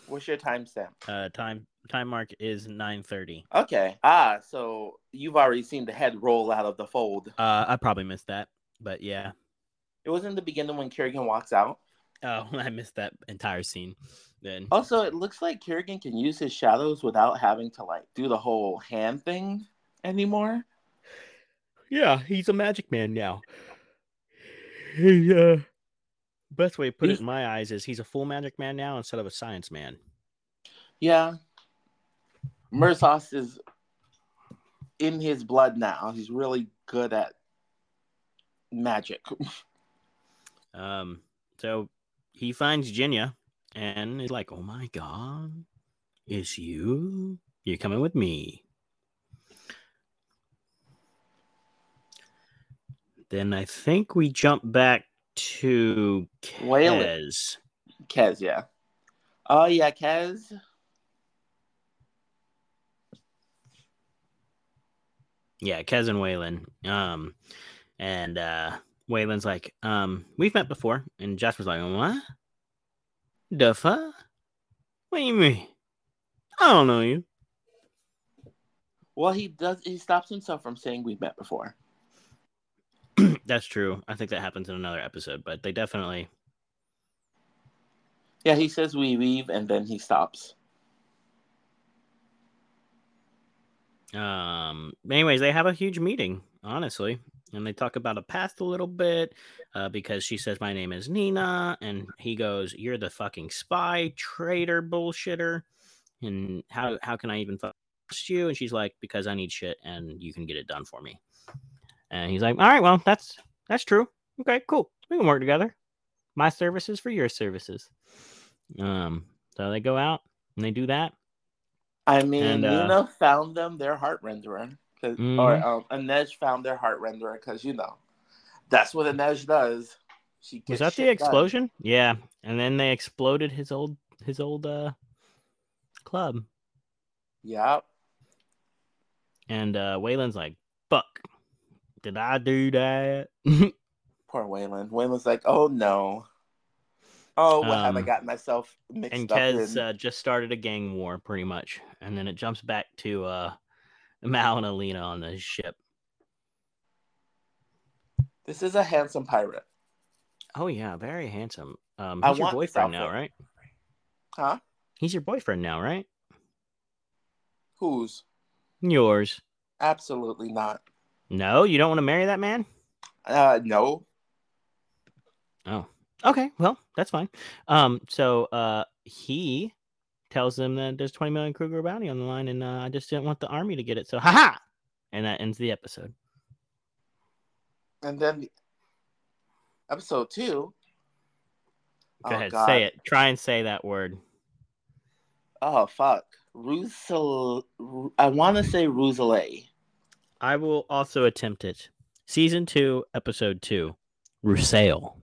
What's your timestamp? Uh, time time mark is nine thirty. Okay. Ah, so you've already seen the head roll out of the fold. Uh, I probably missed that, but yeah. It was in the beginning when Kirigan walks out. Oh, I missed that entire scene. Then Also, it looks like Kirigan can use his shadows without having to like do the whole hand thing anymore. yeah, he's a magic man now. He uh, best way to put it in my eyes is he's a full magic man now instead of a science man. Yeah. Merzost is in his blood now. He's really good at magic. Um, so he finds Genya and is like, "Oh my god, it's you? You're coming with me." Then I think we jump back to Wylan. Kaz. Kaz, yeah. Oh yeah, Kaz. Yeah, Kaz and Wylan. Um, and uh, Wylan's like, um, we've met before, and Jesper's like, what? The fuck? What do you mean? I don't know you. Well, he does. He stops himself from saying we've met before. That's true. I think that happens in another episode, but they definitely. Yeah, he says we leave, and then he stops. Um. Anyways, they have a huge meeting, honestly, and they talk about a past a little bit, uh, because she says my name is Nina, and he goes, "You're the fucking spy, traitor, bullshitter, and how how can I even trust you?" And she's like, "Because I need shit, and you can get it done for me." And he's like, "All right, well, that's that's true. Okay, cool. We can work together. My services for your services." Um. So they go out and they do that. I mean, And, uh, Nina found them their heart renderer, Mhm. or um, Inej found their heart renderer because you know that's what Inej does. She Was that the shit done. explosion? Yeah, and then they exploded his old his old uh club, Yep. and uh Wylan's like, "Fuck, did I do that?" Poor Wylan. Wylan's like, oh no. Oh, what have I Um, gotten myself mixed and up Kaz in? uh, just started a gang war, pretty much, and then it jumps back to uh Mal and Alina on the ship. This is a handsome pirate. Oh yeah, very handsome. Um, I your boyfriend now, right? Huh? He's your boyfriend now, right? Whose? Yours. Absolutely not. No, you don't want to marry that man. Uh, no. Oh, okay. Well, that's fine. Um, so uh, he tells them that there's 20 million kruge bounty on the line, and uh, I just didn't want the army to get it. So, haha! And that ends the episode. And then episode two. Go oh, ahead, God. say it. Try and say that word. Oh fuck. Rusel. I want to say Rousselet. I will also attempt it. Season two, episode two, Rusail.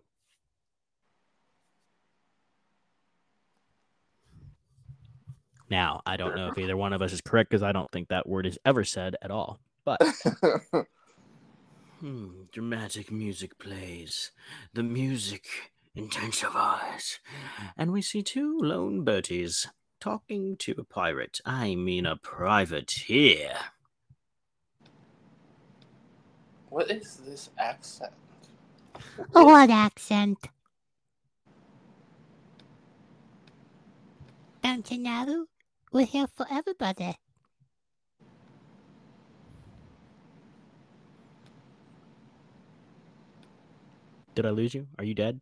Now, I don't know if either one of us is correct because I don't think that word is ever said at all. But Hmm, dramatic music plays. The music intensifies. And we see two lone Berties talking to a pirate. I mean, a privateer. What is this accent? What accent? Don't you know? We're here for everybody. Did I lose you? Are you dead?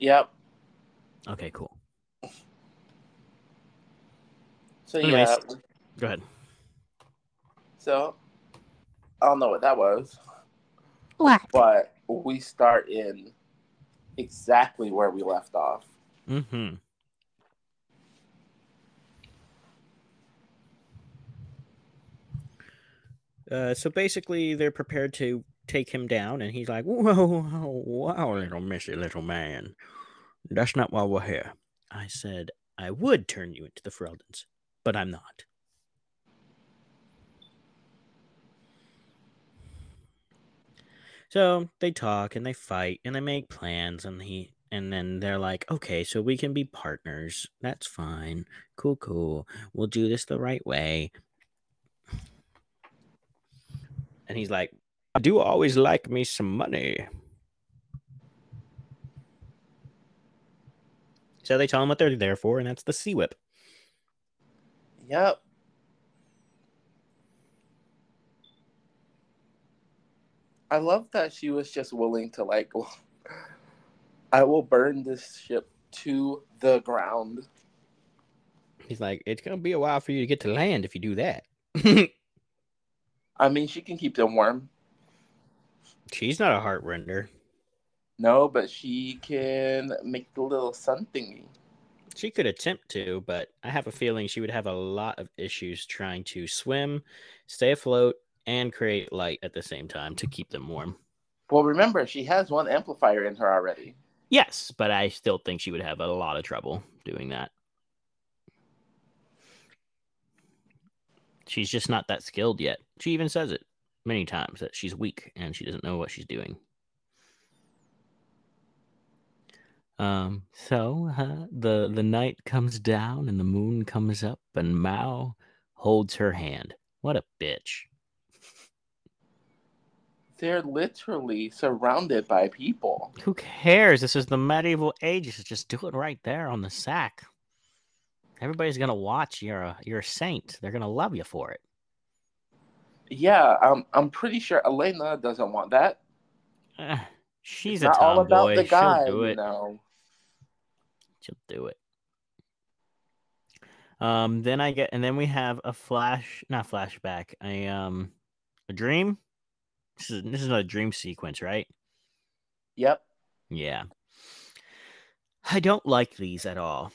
Yep. Okay, cool. So Anyways. yeah, Go ahead. so I don't know what that was, What? but we start in exactly where we left off. Mm-hmm. Uh, so basically, they're prepared to take him down, and he's like, "Whoa, whoa, wow, little missy, little man, that's not why we're here." I said I would turn you into the Fjerdans, but I'm not. So they talk and they fight and they make plans, and he and then they're like, "Okay, so we can be partners. That's fine. Cool, cool. We'll do this the right way." And he's like, I do always like me some money. So they tell him what they're there for, and that's the Sea Whip. Yep. I love that she was just willing to like I will burn this ship to the ground. He's like, it's gonna be a while for you to get to land if you do that. I mean, she can keep them warm. She's not a heart render. No, but she can make the little sun thingy. She could attempt to, but I have a feeling she would have a lot of issues trying to swim, stay afloat, and create light at the same time to keep them warm. Well, remember, she has one amplifier in her already. Yes, but I still think she would have a lot of trouble doing that. She's just not that skilled yet. She even says it many times that she's weak and she doesn't know what she's doing. Um, so uh, the the night comes down and the moon comes up and Mal holds her hand. What a bitch. They're literally surrounded by people. Who cares? This is the medieval ages. Just do it right there on the sack. Everybody's gonna watch. You're a you're a saint. They're gonna love you for it. Yeah, I'm I'm pretty sure Alina doesn't want that. Eh, she's not all about tomboy. the guy, She'll do you it. know. She'll do it. Um, then I get, and then we have a flash, not flashback, a um, a dream. This is this is a dream sequence, right? Yep. Yeah. I don't like these at all.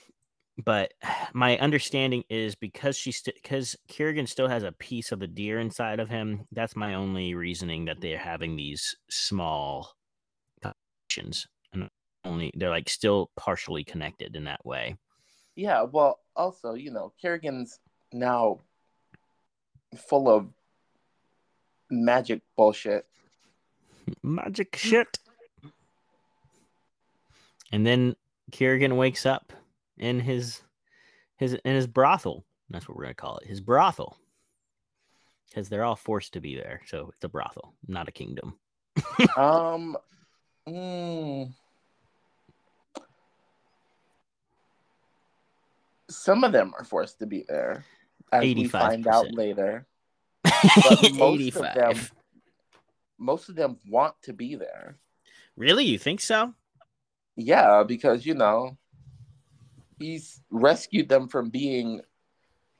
But my understanding is because she's because Kirigan still has a piece of the deer inside of him. That's my only reasoning that they're having these small connections, and only they're like still partially connected in that way. Yeah, well, also, you know, Kirigan's now full of magic bullshit. Magic shit. And then Kirigan wakes up in his his in his brothel. That's what we're gonna call it. His brothel. Because they're all forced to be there. So it's a brothel, not a kingdom. um, mm, some of them are forced to be there, as we find out later. But most of them, most of them want to be there. Really? You think so? Yeah, because you know, he's rescued them from being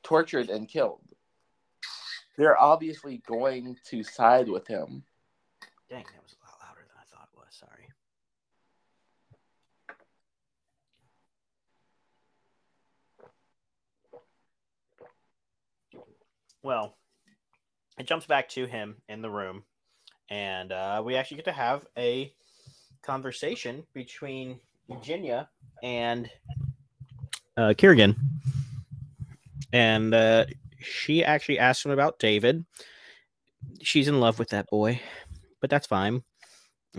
tortured and killed. They're obviously going to side with him. Dang, that was a lot louder than I thought it was. Sorry. Well, it jumps back to him in the room, and uh, we actually get to have a conversation between Virginia and uh, Kirigan. And uh, she actually asks him about David. She's in love with that boy but that's fine.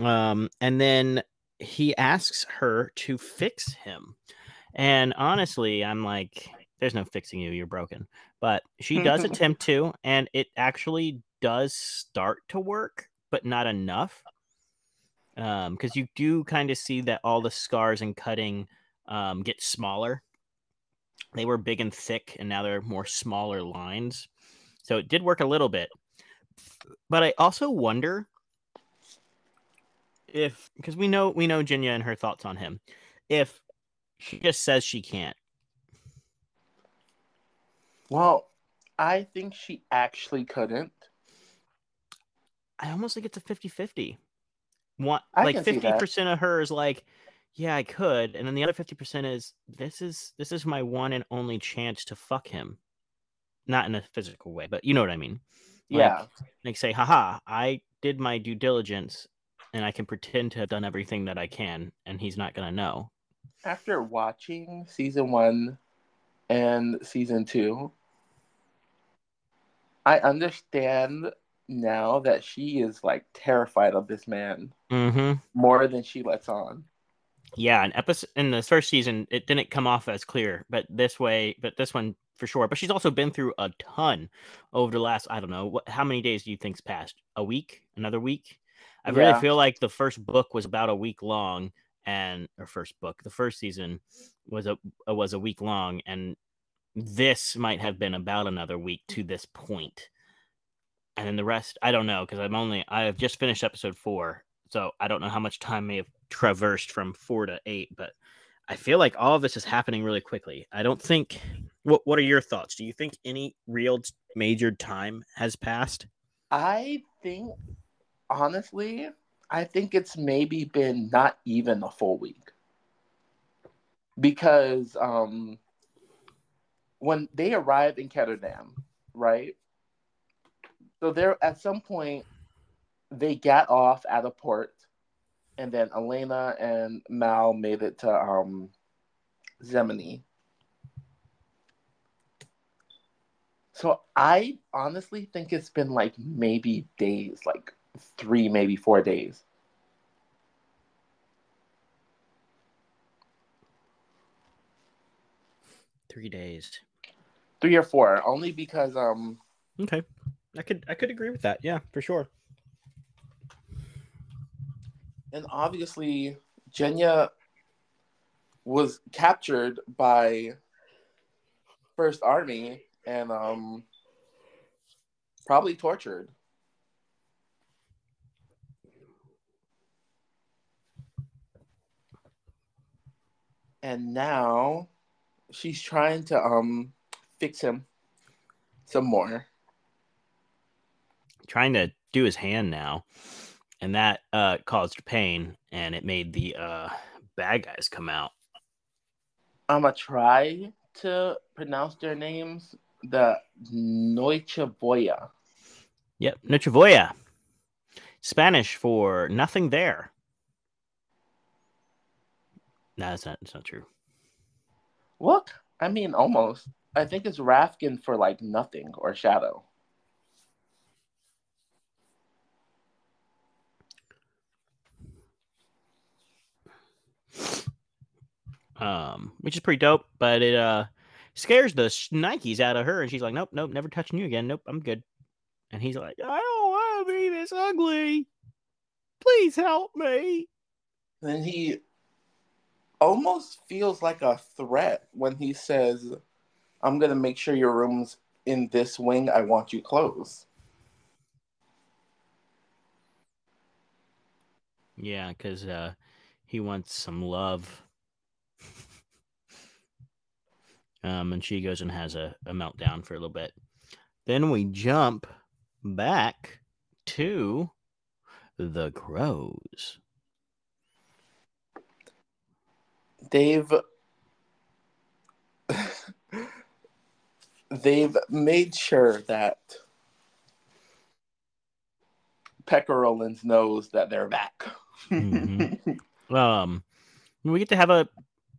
Um, and then he asks her to fix him. And honestly, I'm like, there's no fixing you, you're broken. But she does attempt to, and it actually does start to work, but not enough. Um, because you do kind of see that all the scars and cutting um get smaller. They were big and thick, and now they're more smaller lines. So it did work a little bit. But I also wonder if because we know we know Genya and her thoughts on him. If She just says she can't. Well, I think she actually couldn't. I almost think it's a 50 50. One, I like can see that. 50% of her is like, yeah, I could. And then the other 50% is this is this is my one and only chance to fuck him. Not in a physical way, but you know what I mean. Like, Yeah. Like say, haha, I did my due diligence and I can pretend to have done everything that I can, and he's not gonna know. After watching season one and season two, I understand now that she is like terrified of this man Mm-hmm. more than she lets on. Yeah, an episode in the first season, it didn't come off as clear, but this way, but this one for sure. But she's also been through a ton over the last, I don't know, what, how many days do you think's passed? A week? Another week? I really feel like the first book was about a week long, and her first book, the first season was a was a week long, and this might have been about another week to this point. And then the rest, I don't know, because I'm only I have just finished episode four, so I don't know how much time may have traversed from four to eight, but I feel like all of this is happening really quickly. I don't think. What What are your thoughts? Do you think any real major time has passed? I think, honestly, I think it's maybe been not even a full week. Because um, when they arrived in Ketterdam, right? So there, at some point, they got off at a port, and then Alina and Mal made it to um, Zemeni. So I honestly think it's been like maybe days, like three, maybe four days. Three days. Three or four, only because um Okay, I could I could agree with that. Yeah, for sure. and obviously Genya was captured by First Army and um probably tortured. And now she's trying to um fix him some more. Trying to do his hand now, and that uh caused pain, and it made the uh bad guys come out. I'm gonna try to pronounce their names. The Noche Boya. Yep, Noche Voya. Spanish for nothing there. No, that's not. That's not true. Look, I mean, almost. I think it's Ravkan for like nothing or shadow. um, which is pretty dope. But it uh scares the Nikes out of her, and she's like, "Nope, nope, never touching you again. Nope, I'm good." And he's like, "I don't want to be this ugly. Please help me." Then he almost feels like a threat when he says, I'm gonna make sure your room's in this wing. I want you closed. Yeah, because uh, he wants some love. um, and she goes and has a, a meltdown for a little bit. Then we jump back to the crows. They've they've made sure that Pekka Rollins knows that they're back. Mhm. Um, we get to have a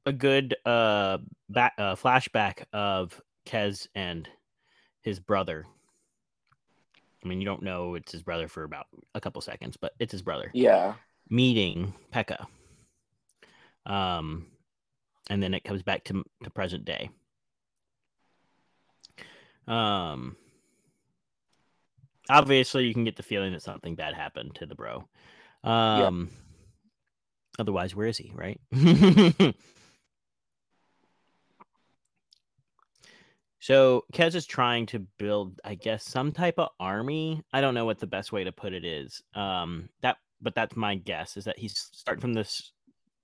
a good uh back uh, flashback of Kaz and his brother. I mean, you don't know it's his brother for about a couple seconds, but it's his brother yeah. meeting Pekka. Um, and then it comes back to to present day. Um, obviously, you can get the feeling that something bad happened to the bro. Um, otherwise, where is he? Right. so Kaz is trying to build, I guess, some type of army. I don't know what the best way to put it is. Um, that, but that's my guess is that he's starting from this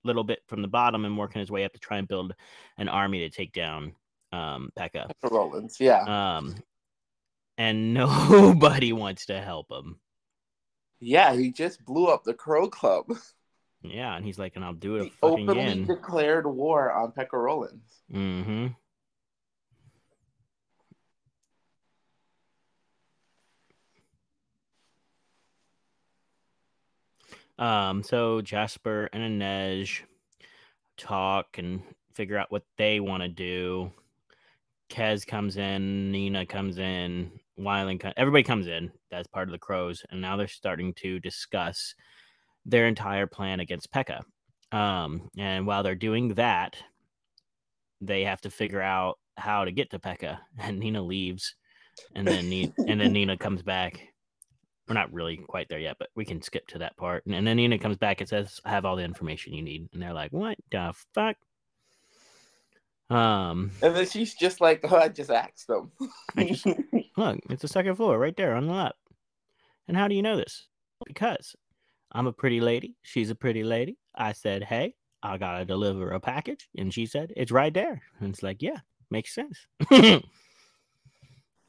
little bit from the bottom and working his way up to try and build an army to take down um Pekka. Rollins, yeah. Um and nobody wants to help him. Yeah, he just blew up the Crow Club. Yeah, and he's like, and I'll do it He fucking openly again. declared war on Pekka Rollins. Mm-hmm. Um, so Jesper and Inej talk and figure out what they want to do. Kaz comes in, Nina comes in, Wylan, co- everybody comes in. That's part of the crows, and now they're starting to discuss their entire plan against Pekka. Um, and while they're doing that, they have to figure out how to get to Pekka, and Nina leaves, and then Ni- and then Nina comes back. We're not really quite there yet, but we can skip to that part. And, and then Nina comes back and says, "I have all the information you need," and they're like, "What the fuck?" Um, And then she's just like, oh, I just asked them. I just- look, it's the second floor right there on the left. And how do you know this? Because I'm a pretty lady. She's a pretty lady. I said, hey, I gotta deliver a package, and she said, it's right there. And it's like, yeah, makes sense. and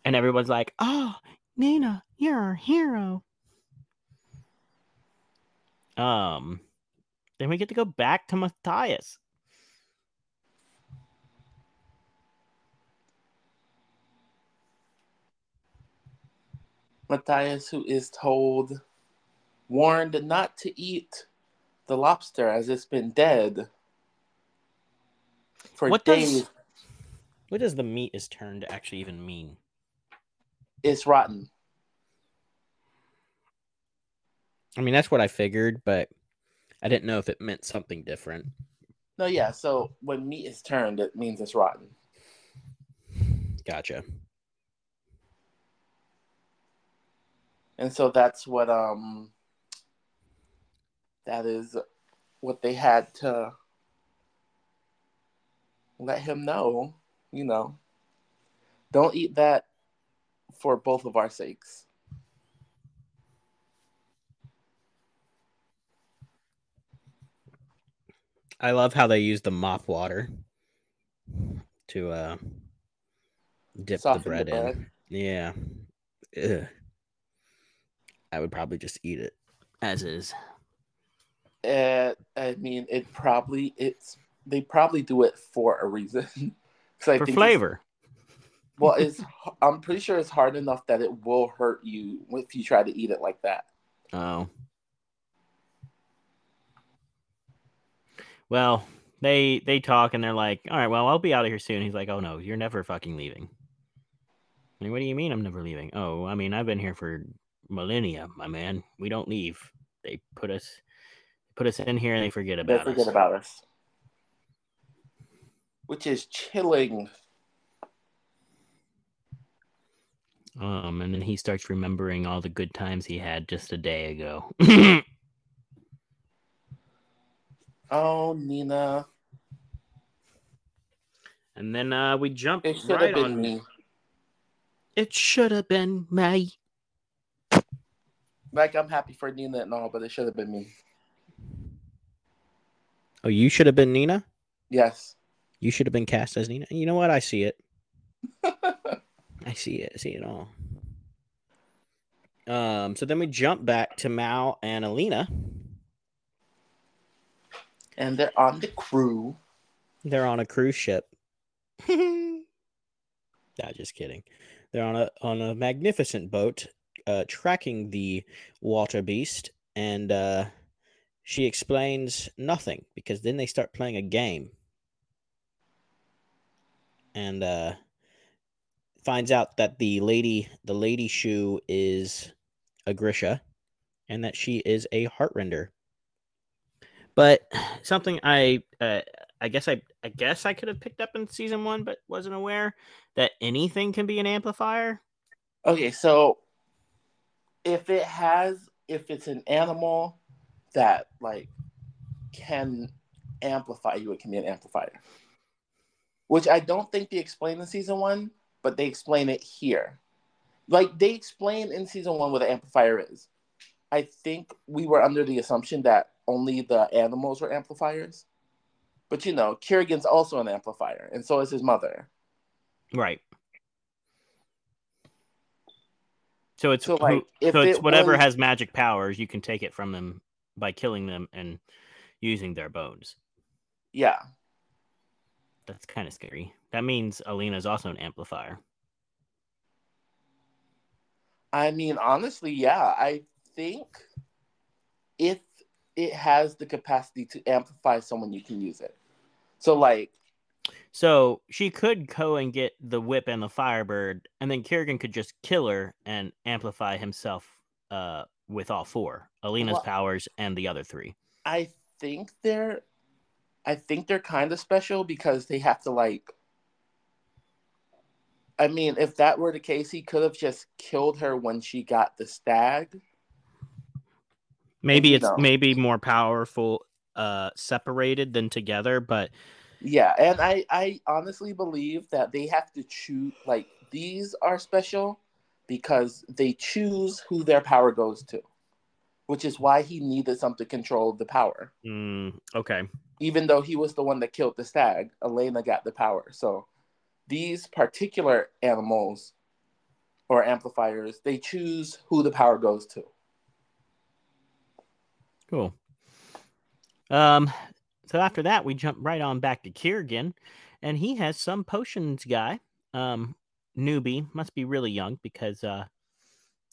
everyone's like, oh, Nina, you're our hero. Um, then we get to go back to Matthias. Matthias, who is told, warned not to eat the lobster as it's been dead for What days. does what does the meat is turned actually even mean? It's rotten. I mean, that's what I figured, but I didn't know if it meant something different. No, yeah. So when meat is turned, it means it's rotten. Gotcha. And so that's what um that is what they had to let him know you know don't eat that for both of our sakes I love how they use the mop water to uh dip Soften the bread, in. Yeah. Ugh. I would probably just eat it as is. Uh, i mean it probably it's they probably do it for a reason 'Cause I For think it's- flavor. well it's i'm pretty sure it's hard enough that it will hurt you if you try to eat it like that Oh. Well, they they talk and they're like, "All right, well, I'll be out of here soon." He's like, "Oh no, you're never fucking leaving." I mean, what do you mean I'm never leaving? Oh, I mean, I've been here for millennia, my man. We don't leave. They put us put us in here and they forget about us. they forget us. about us which is chilling Um, and then he starts remembering all the good times he had just a day ago. Oh, Nina. and then uh, we jump It should right have been on. me. It should have been me. Like, I'm happy for Nina and all, but it should have been me. Oh, you should have been Nina. Yes. You should have been cast as Nina. You know what? I see it. I see it. I see it all. Um. So then we jump back to Mal and Alina. and they're on the crew. They're on a cruise ship. nah, just kidding. They're on a on a magnificent boat, uh, tracking the water beast, and uh, she explains nothing because then they start playing a game, and uh, finds out that the lady the lady shoe is a Grisha, and that she is a heartrender. But something I uh, I guess I I guess I could have picked up in season one, but wasn't aware that anything can be an amplifier. Okay, so if it has, if it's an animal that like can amplify you, it can be an amplifier. Which I don't think they explain in season one, but they explain it here. Like they explain in season one what an amplifier is. I think we were under the assumption that only the animals were amplifiers. But you know, Kirigan's also an amplifier, and so is his mother. Right. So it's So, like, if so it's it whatever was- has magic powers, you can take it from them by killing them and using their bones. Yeah. That's kind of scary. That means Alina is also an amplifier. I mean, honestly, yeah. I think if it has the capacity to amplify someone, you can use it. So, like, So she could go and get the whip and the firebird, and then Kirigan could just kill her and amplify himself uh, with all four Alina's Well- powers and the other three. I think they're, I think they're kind of special because they have to like. I mean, if that were the case, he could have just killed her when she got the stag. Maybe it's know. maybe more powerful uh, separated than together, but Yeah, and I I honestly believe that they have to choose like these are special because they choose who their power goes to, which is why he needed some to control the power. mm, okay. Even though he was the one that killed the stag, Alina got the power. So these particular animals or amplifiers, they choose who the power goes to. Cool. Um, so after that, we jump right on back to Kirigan, and he has some potions guy. Um, newbie must be really young because uh,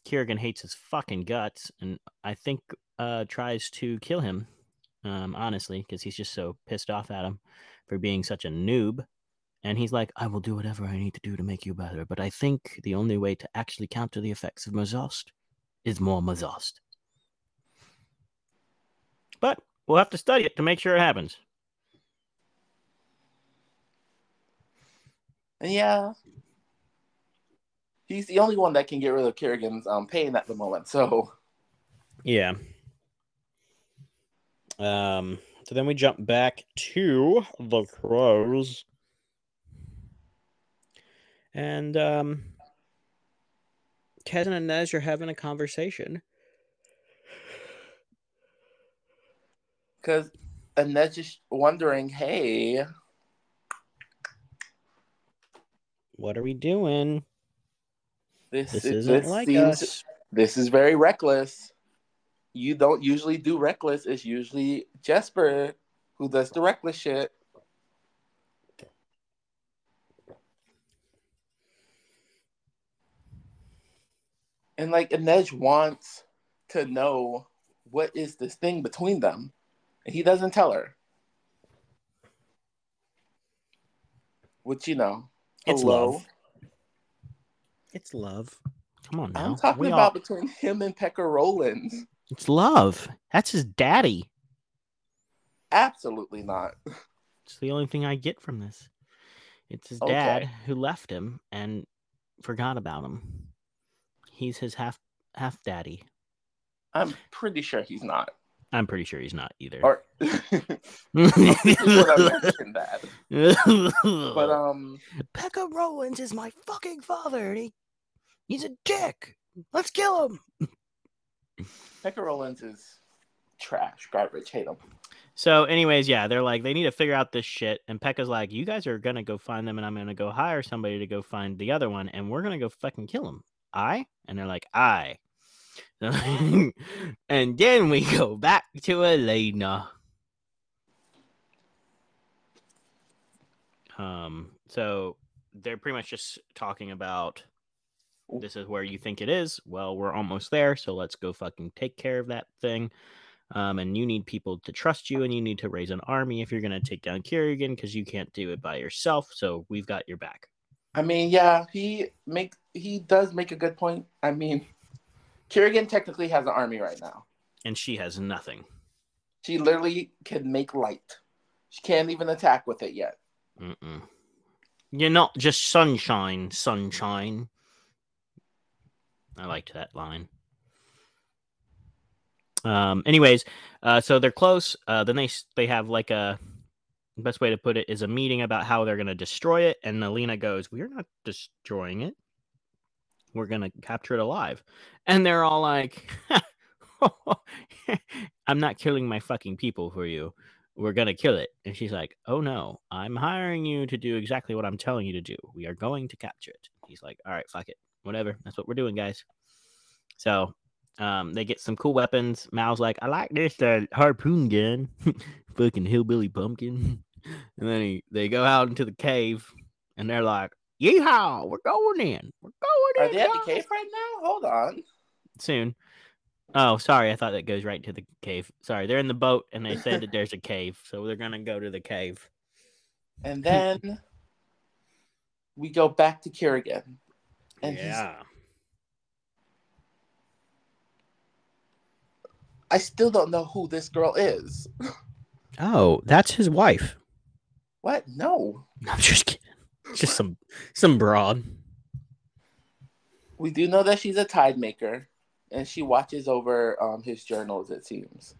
Kirigan hates his fucking guts, and I think uh tries to kill him. Um, honestly, because he's just so pissed off at him for being such a noob. And he's like, I will do whatever I need to do to make you better, but I think the only way to actually counter the effects of Merzost is more Merzost. But we'll have to study it to make sure it happens. Yeah, he's the only one that can get rid of Kirigan's um, pain at the moment. So Yeah. Um. So then we jump back to the crows, and um, Kaz and Inej are having a conversation. Because Inej's just wondering, hey, What are we doing? this, This is- isn't this like seems us. this is very reckless. You don't usually do reckless. It's usually Jesper who does the reckless shit. And like Inej wants to know what is this thing between them. He doesn't tell her. Which you know. It's hello. love. It's love. Come on now. I'm talking We about all- between him and Pekka Rollins. It's love. That's his daddy. Absolutely not. It's the only thing I get from this. It's his Okay. dad who left him and forgot about him. He's his half half daddy. I'm pretty sure he's not. I'm pretty sure he's not either. Or would that. But um Pekka Rollins is my fucking father, and he, he's a dick. Let's kill him. Pekka Rollins is trash, garbage, hate him. So, anyways, yeah, they're like they need to figure out this shit, and Pekka's like, you guys are gonna go find them, and I'm gonna go hire somebody to go find the other one, and we're gonna go fucking kill him. I? And they're like, I. and then we go back to Alina. Um, so they're pretty much just talking about this is where you think it is. Well, we're almost there, so let's go fucking take care of that thing. Um, and you need people to trust you, and you need to raise an army if you're gonna take down Kirigan because you can't do it by yourself. So we've got your back. I mean, yeah, he make he does make a good point. I mean, Kirigan technically has an army right now. And she has nothing. She literally can make light. She can't even attack with it yet. Mm-mm. You're not just sunshine, sunshine. I liked that line. Um. Anyways, uh, so they're close. Uh, then they they have like a best way to put it is a meeting about how they're gonna destroy it, and Alina goes, "We're not destroying it. We're gonna capture it alive." And they're all like, I'm not killing my fucking people for you. We're gonna kill it. And she's like, Oh no, I'm hiring you to do exactly what I'm telling you to do. We are going to capture it. He's like, All right, fuck it. Whatever. That's what we're doing, guys. So um, they get some cool weapons. Mal's like, I like this uh, harpoon gun. Fucking hillbilly pumpkin. And then he, they go out into the cave and they're like, Yeehaw, we're going in. We're going Are in. Are they at the cave right now? Hold on. soon. Oh, sorry. I thought that goes right to the cave. Sorry, they're in the boat and they said that there's a cave, so they're gonna go to the cave. And then we go back to Kirigan. And he's yeah. I still don't know who this girl is. Oh, that's his wife. What? No. I'm just kidding. Just some some broad. We do know that she's a tide maker, and she watches over um, his journals. It seems.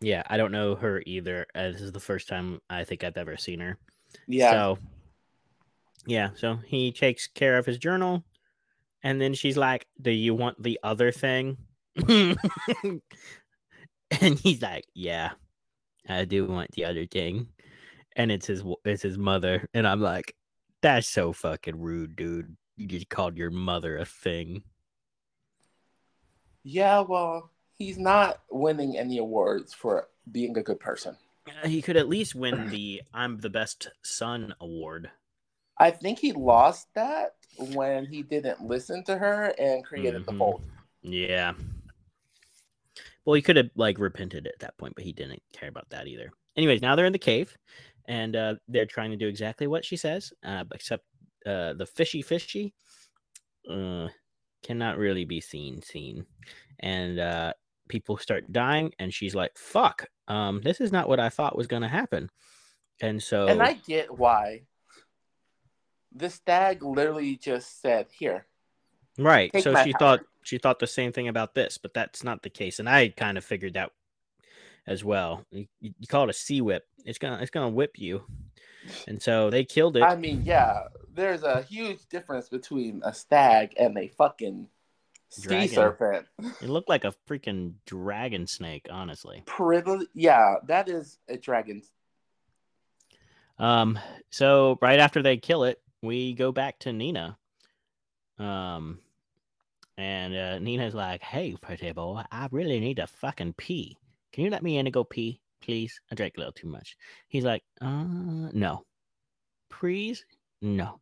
Yeah, I don't know her either. Uh, this is the first time I think I've ever seen her. Yeah. So, yeah, so he takes care of his journal, and then she's like, "Do you want the other thing?" and he's like, "Yeah, I do want the other thing." And it's his it's his mother, and I'm like, "That's so fucking rude, dude. You just called your mother a thing." yeah. Well, he's not winning any awards for being a good person. Uh, He could at least win the "I'm the best son" award. I think he lost that when he didn't listen to her and created the Mhm. fold. Yeah. Well, he could have like repented at that point, but he didn't care about that either. Anyways, now they're in the cave, and uh, they're trying to do exactly what she says, uh, except uh, the fishy fishy uh, cannot really be seen seen, and uh, people start dying, and she's like, "Fuck, um, this is not what I thought was going to happen," and so And I get why. The stag literally just said, "Here, Right. Take so she power. thought she thought the same thing about this, but that's not the case. And I kind of figured that as well. You, you call it a sea whip. It's gonna it's gonna whip you. And so they killed it. I mean, yeah, there's a huge difference between a stag and a fucking sea Dragon. serpent. It looked like a freaking dragon snake, honestly. Pretty, yeah, that is a dragon. Um, so right after they kill it, we go back to Nina. Um, and uh, Nina's like, "Hey, pretty boy, I really need to fucking pee. Can you let me in to go pee, please? I drank a little too much." He's like, "Uh, no, please, no."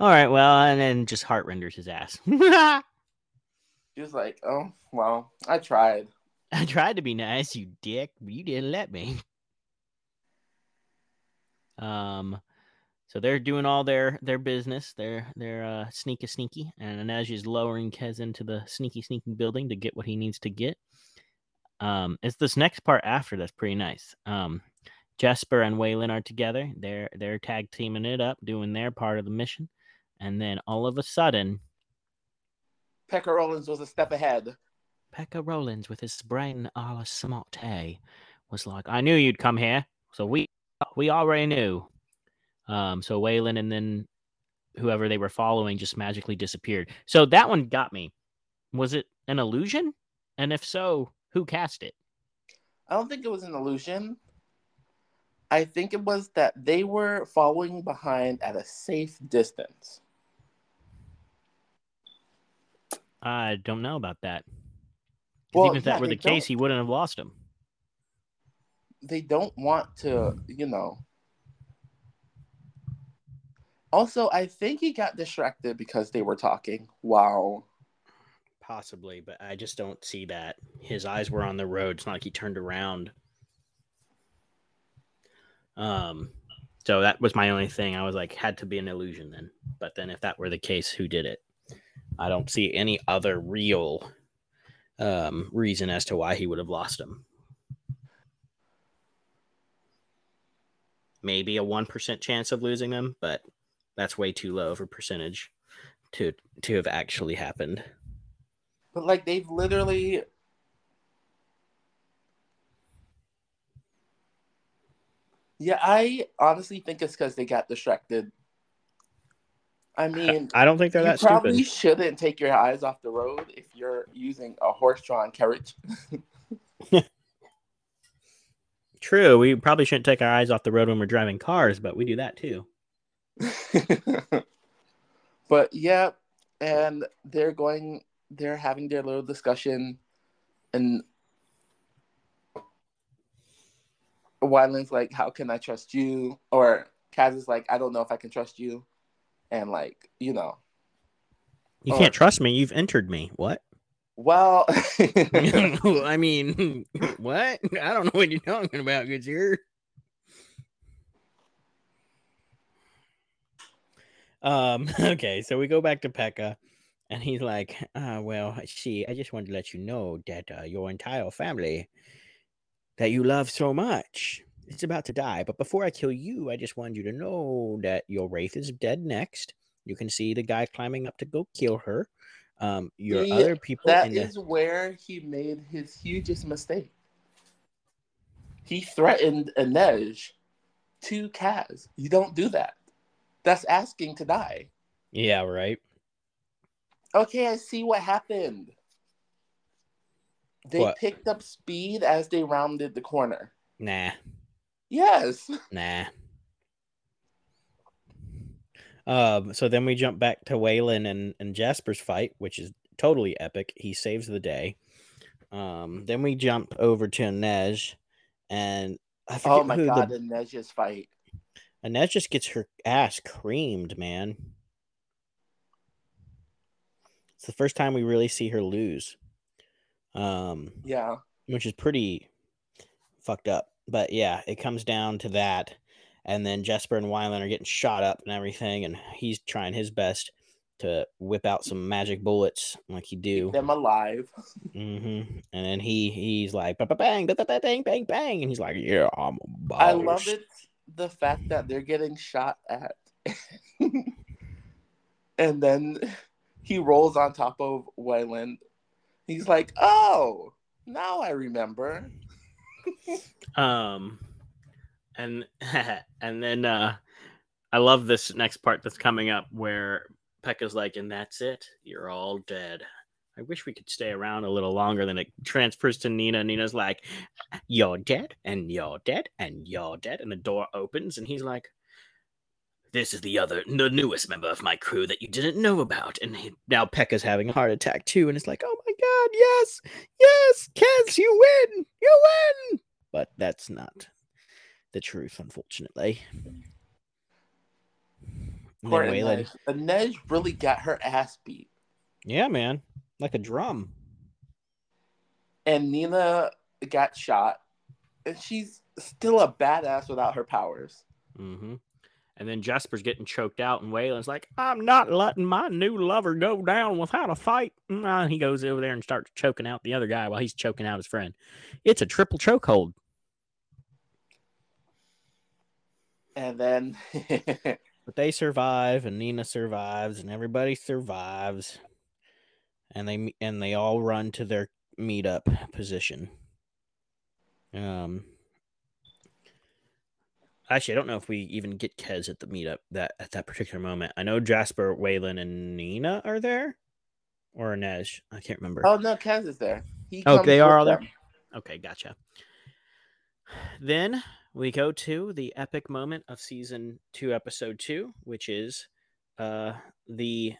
All right, well, and then just heart renders his ass. She was like, "Oh, well, I tried." I tried to be nice, you dick, but you didn't let me. Um, so they're doing all their their business. They're they're uh, sneaky sneaky, and Inej is lowering Kaz into the sneaky sneaky building to get what he needs to get. Um, it's this next part after that's pretty nice. Um, Jesper and Wylan are together. They're they're tag teaming it up, doing their part of the mission, and then all of a sudden, Pekka Rollins was a step ahead. Pekka Rollins with his brain a la smart was like, I knew you'd come here. So we we already knew. Um, so Wylan and then whoever they were following just magically disappeared. So that one got me. Was it an illusion? And if so, who cast it? I don't think it was an illusion. I think it was that they were following behind at a safe distance. I don't know about that. Well, even if that were the case, he wouldn't have lost him. They don't want to, you know. Also, I think he got distracted because they were talking. Wow. Possibly, but I just don't see that. His eyes were on the road. It's not like he turned around. Um, so that was my only thing. I was like, had to be an illusion then. But then, if that were the case, who did it? I don't see any other real um, reason as to why he would have lost him. Maybe a one percent chance of losing them, but that's way too low of a percentage to to have actually happened. But like they've literally Yeah, I honestly think it's because they got distracted. I mean, I don't think they're you that probably stupid. shouldn't take your eyes off the road if you're using a horse-drawn carriage. True, we probably shouldn't take our eyes off the road when we're driving cars, but we do that too. but yeah, and they're going, they're having their little discussion, and Wylan's like, "How can I trust you?" Or Kaz is like, "I don't know if I can trust you," and like, you know, You Or- can't trust me. You've entered me. What? well, I mean, what? I don't know what you're talking about, good sir. Um, okay, so we go back to Pekka, and he's like, uh, well, see, I just wanted to let you know that uh, your entire family that you love so much it's about to die. But before I kill you, I just wanted you to know that your wraith is dead next. You can see the guy climbing up to go kill her. Um, your See, other people that in the is where he made his hugest mistake. He threatened Inej to Kaz. You don't do that. That's asking to die. Yeah, right. Okay, I see what happened. They What? picked up speed as they rounded the corner. Nah, Yes. nah. Um, so then we jump back to Wylan and, and Jesper's fight, which is totally epic. He saves the day. Um, then we jump over to Inej, and I forget Oh my who god, the the Nej's fight. Inej just gets her ass creamed, man. It's the first time we really see her lose. Um, Yeah. which is pretty fucked up. But yeah, it comes down to that. And then Jesper and Wylan are getting shot up and everything, and he's trying his best to whip out some magic bullets like he do. Keep them alive. hmm And then he he's like ba ba bang, ba ba ba bang, bang, bang, and he's like, yeah, I'm a I love it the fact that they're getting shot at. and then he rolls on top of Wylan. He's like, "Oh, now I remember." Um, and and then uh, I love this next part that's coming up where Pekka's like, and that's it, you're all dead. I wish we could stay around a little longer. Then it transfers to Nina. Nina's like, "You're dead, and you're dead, and you're dead." And the door opens, and he's like, "This is the other, the newest member of my crew that you didn't know about." And he, now Pekka's having a heart attack too, and it's like, "Oh my god, yes, yes, Kaz, you win, you win!" But that's not the truth, unfortunately. Poor then Wylan- Inej. Inej really got her ass beat, yeah, man, like a drum. and Nina got shot, and she's still a badass without her powers. Mm-hmm. And then Jesper's getting choked out, and Wylan's like, "I'm not letting my new lover go down without a fight." And he goes over there and starts choking out the other guy while he's choking out his friend. It's a triple chokehold. And then But they survive, and Nina survives, and everybody survives, and they and they all run to their meetup position. Um, actually, I don't know if we even get Kaz at the meetup that at that particular moment. I know Jesper, Wylan, and Nina are there, or Inej. I can't remember. oh no, Kaz is there. He Oh, they are all there? them. Okay, gotcha. Then we go to the epic moment of season two, episode two, which is uh the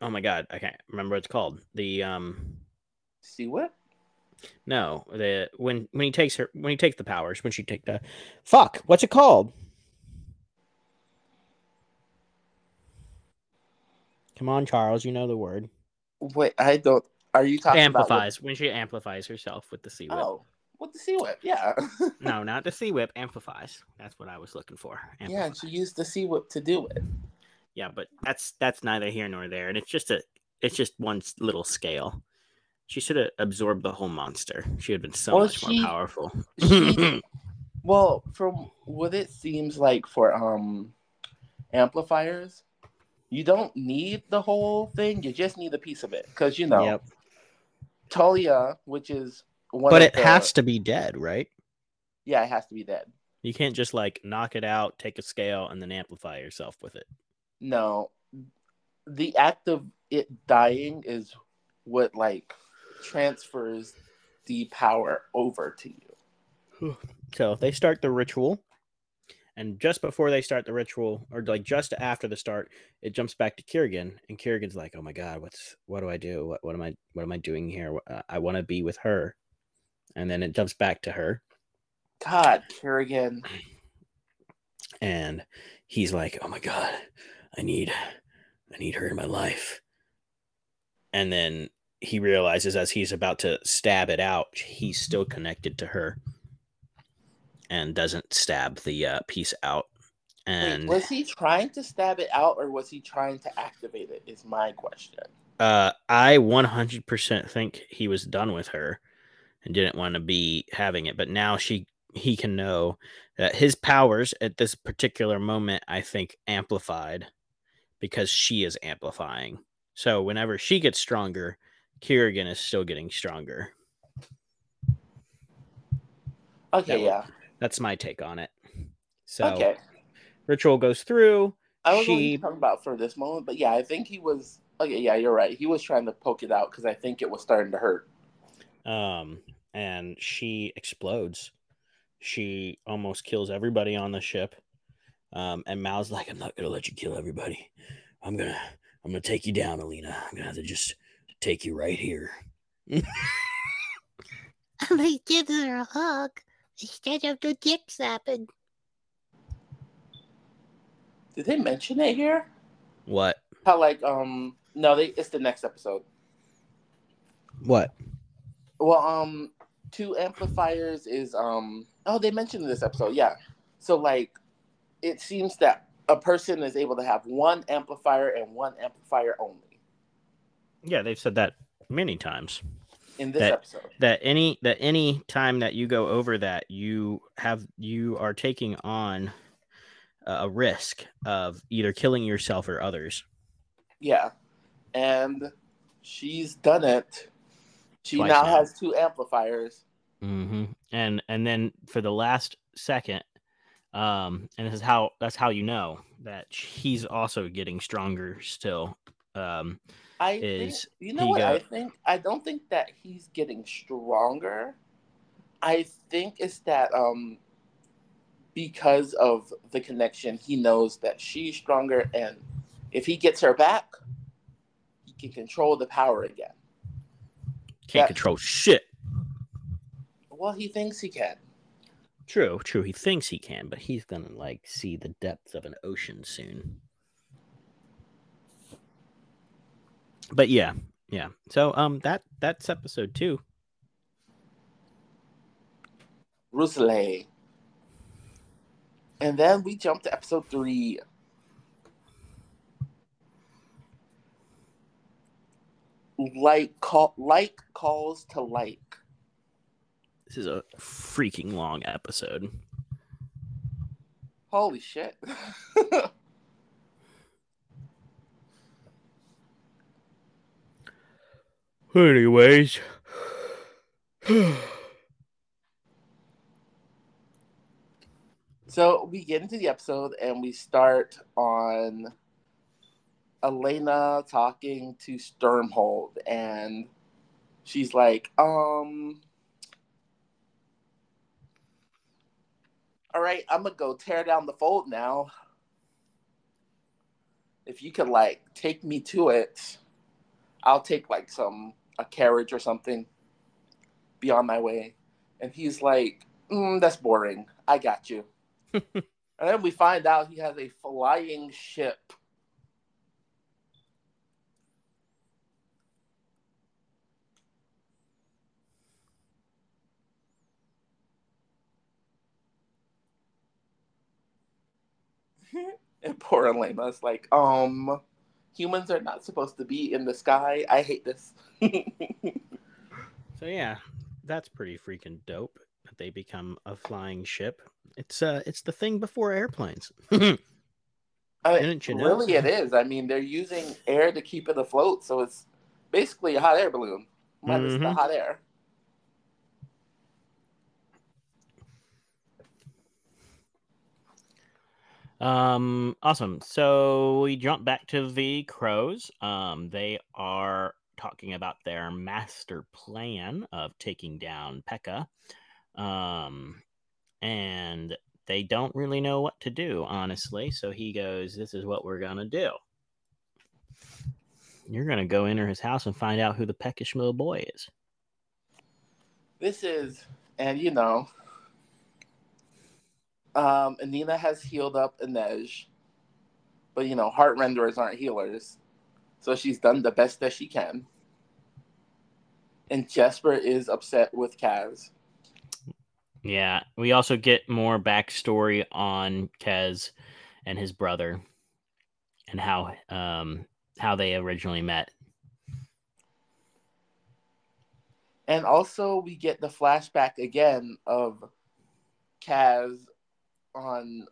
oh my god, I can't remember what it's called. The um See what? No, the when when he takes her when he takes the powers, when she take the fuck, what's it called? Come on, Charles, you know the word. Wait, I don't. Are you talking about? Amplifies when she amplifies herself with the sea What, whip. oh, what the sea whip? Yeah. No, not the sea whip. Amplifies. That's what I was looking for. yeah, and she used the sea whip to do it. yeah, but that's that's neither here nor there, and it's just a it's just one little scale. She should have absorbed the whole monster. She had been so Well, much she- more powerful. she- Well, from what it seems like for um amplifiers, you don't need the whole thing. You just need a piece of it because you know Yep. Talia, which is one. But it the- has to be dead, right? Yeah, it has to be dead. You can't just like knock it out, take a scale, and then amplify yourself with it. No, the act of it dying is what like transfers the power over to you. So they start the ritual, and just before they start the ritual, or like just after the start, it jumps back to Kirigan, and Kirigan's like, "Oh my god, what's what do I do? What what am I what am I doing here? Uh, I want to be with her," and then it jumps back to her, God, Kirigan. and he's like, "Oh my god, I need I need her in my life," and then he realizes as he's about to stab it out, he's still connected to her, and doesn't stab the uh, piece out. And Wait, was he trying to stab it out or was he trying to activate it? Is my question. Uh, I 100% think he was done with her and didn't want to be having it, but now she he can know that his powers at this particular moment I think amplified because she is amplifying. So whenever she gets stronger, Kirigan is still getting stronger. Okay, That yeah. That's my take on it. So Okay. ritual goes through. I was she- only talking about for this moment, but yeah, I think he was. Okay, yeah, you're right. He was trying to poke it out because I think it was starting to hurt. um, and she explodes. She almost kills everybody on the ship. Um, and Mal's like, "I'm not gonna let you kill everybody. I'm gonna, I'm gonna take you down, Alina. I'm gonna have to just take you right here." I'm gonna give her a hug instead of the dick slapping. Did they mention it here? What? How like um no, they it's the next episode. What? Well, um, two amplifiers is um. Oh, they mentioned this episode. Yeah. So like, it seems that a person is able to have one amplifier and one amplifier only Yeah, they've said that many times. in this That- episode. That any that any time that you go over that, you have you are taking on a risk of either killing yourself or others. Yeah, and she's done it. She Twice now now. has two amplifiers. hmm And and then for the last second, um, and this is how that's how you know that he's also getting stronger still. Um, I Is think, you know what I think? I don't think that he's getting stronger. I think it's that um because of the connection, he knows that she's stronger, and if he gets her back, he can control the power again. can't Yeah. control shit. Well, he thinks he can. True, true. He thinks he can, but he's gonna like see the depths of an ocean soon. But yeah, yeah. So um, that that's episode two. Rosalie. And then we jump to episode three. Like call like calls to like. This is a freaking long episode. Holy shit. Anyways. so we get into the episode and we start on Alina talking to Sturmhond and she's like, um all right, I'm gonna go tear down the fold now. If you could like take me to it, I'll take like some a carriage or something. Be on my way. And he's like, mm, that's boring. I got you. and then we find out he has a flying ship. and poor Alina's like, um, humans are not supposed to be in the sky. I hate this. So yeah, that's pretty freaking dope that they become a flying ship. It's uh it's the thing before airplanes. I mean, Didn't you know? really, it is. I mean, they're using air to keep it afloat, so it's basically a hot air balloon minus the Mhm. hot air. Um, awesome. So we jump back to the crows. Um, they are talking about their master plan of taking down Pekka. Um, and they don't really know what to do, honestly. So he goes, This is what we're gonna do. You're gonna go enter his house and find out who the peckish little boy is. This is, and you know, um, Anina has healed up Inej, but you know, heart renderers aren't healers, so she's done the best that she can. And Jesper is upset with Kaz. Yeah, we also get more backstory on Kaz and his brother, and how um how they originally met. And also, we get the flashback again of Kaz on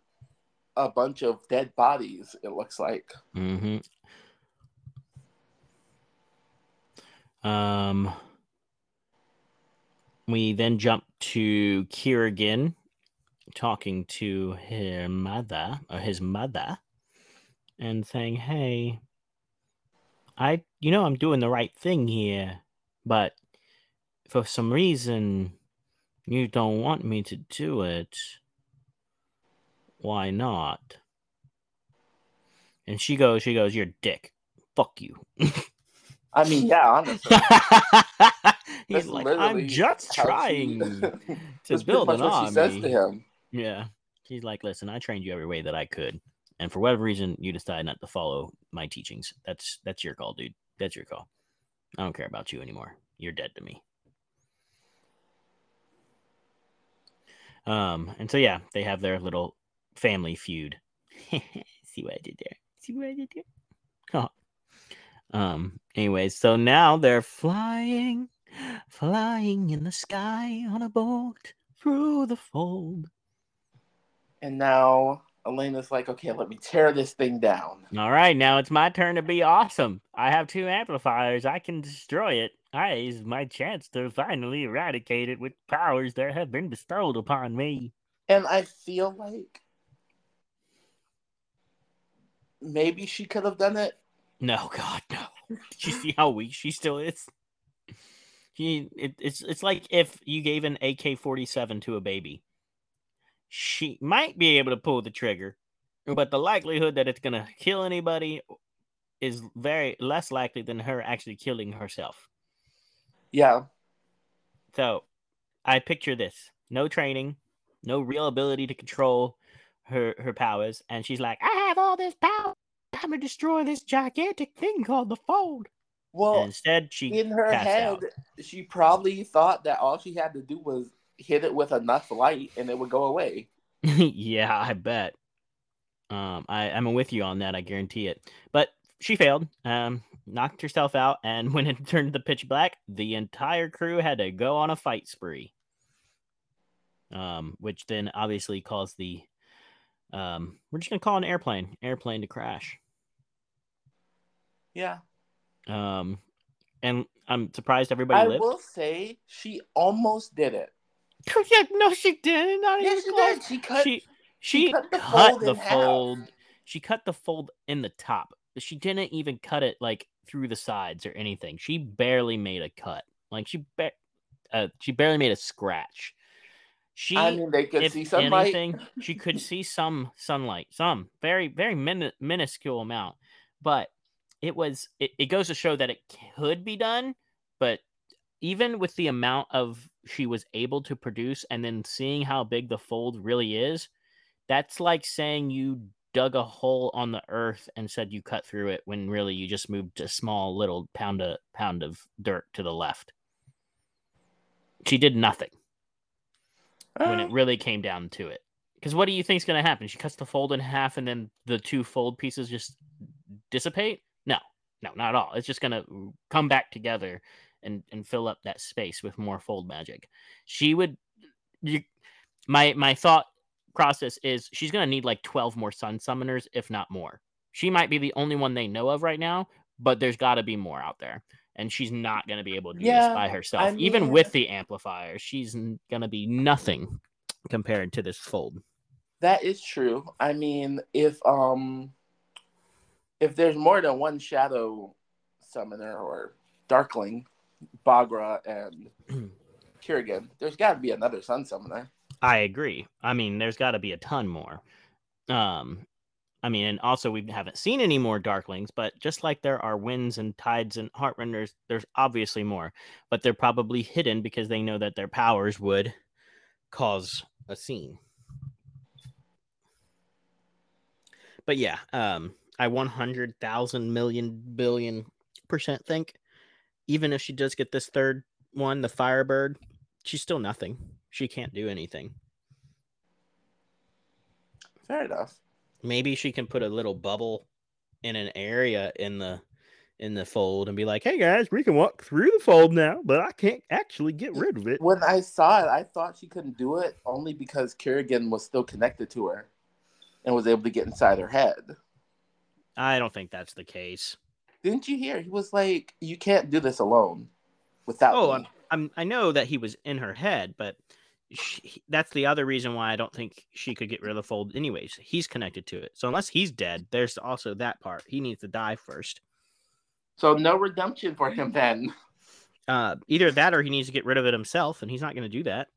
a bunch of dead bodies, it looks like. Mm-hmm. Um, we then jump to Kirigan talking to her mother or his mother and saying, Hey, I you know I'm doing the right thing here, but for some reason you don't want me to do it. Why not? And she goes, she goes, You're a dick. Fuck you. I mean, yeah, honestly. He's That's like, I'm just how she- trying to build an what she says to army. him. Yeah. She's like, listen, I trained you every way that I could. And for whatever reason, you decide not to follow my teachings. That's that's your call, dude. That's your call. I don't care about you anymore. You're dead to me. Um, and so yeah, they have their little family feud. See what I did there? See what I did there? Oh. Um, anyways, so now they're flying, flying in the sky on a boat through the fold. And now Alina's like, okay, let me tear this thing down. All right, now it's my turn to be awesome. I have two amplifiers. I can destroy it. I is my chance to finally eradicate it with powers that have been bestowed upon me. And I feel like maybe she could have done it. No, God, no. You see how weak she still is? She, it, it's it's like if you gave an AK forty seven to a baby. She might be able to pull the trigger, but the likelihood that it's gonna kill anybody is very less likely than her actually killing herself. Yeah. So I picture this: no training, no real ability to control her her powers, and she's like, "I have all this power. I'm gonna destroy this gigantic thing called the fold." Well, and instead, she in her head, out. she probably thought that all she had to do was hit it with enough light and it would go away. yeah, I bet. Um, I, I'm with you on that. I guarantee it. But she failed. Um, knocked herself out, and when it turned to pitch black, the entire crew had to go on a fight spree. Um, which then obviously caused the um, we're just gonna call an airplane, airplane to crash. Yeah. Um, and I'm surprised everybody I lived. will say she almost did it. yeah, no, she didn't. Not even she close. did. She cut. she she she cut the cut fold the in half. fold. She cut the fold in the top. She didn't even cut it like through the sides or anything. She barely made a cut. Like she ba- uh, she barely made a scratch. She I mean, they could see sunlight. anything, she could see some sunlight, some very, very min- minuscule amount. But it was, it, it goes to show that it could be done. But even with the amount of she was able to produce and then seeing how big the fold really is, that's like saying you dug a hole on the earth and said you cut through it when really you just moved a small little pound of pound of dirt to the left. She did nothing when it really came down to it. Because what do you think's going to happen? She cuts the fold in half and then the two fold pieces just dissipate? No, no, not at all. It's just going to come back together and, and fill up that space with more fold magic. She would. You, my my thought process is she's going to need like 12 more sun summoners, if not more. She might be the only one they know of right now, but there's got to be more out there. And she's not going to be able to do Yeah, this by herself. I Even with the amplifier, she's going to be nothing compared to this fold. That is true. I mean, if um if there's more than one shadow summoner or darkling, Baghra and Kirigan, there's got to be another sun summoner. I agree. I mean, there's got to be a ton more. Um, I mean, and also we haven't seen any more Darklings, but just like there are winds and tides and Heartrenders, there's obviously more, but they're probably hidden because they know that their powers would cause a scene. But yeah, um, I 100,000 million billion percent think even if she does get this third one, the Firebird, she's still nothing. She can't do anything. Fair enough. Maybe she can put a little bubble in an area in the in the fold and be like, "Hey guys, we can walk through the fold now, but I can't actually get rid of it." When I saw it, I thought she couldn't do it only because Kirigan was still connected to her and was able to get inside her head. I don't think that's the case. Didn't you hear? He was like, "You can't do this alone without." Oh, me." I'm, I'm I know that he was in her head, but she, that's the other reason why I don't think she could get rid of the fold. Anyways, he's connected to it, so unless he's dead, there's also that part. He needs to die first. so no redemption for him then. Uh, either that or he needs to get rid of it himself, and he's not going to do that.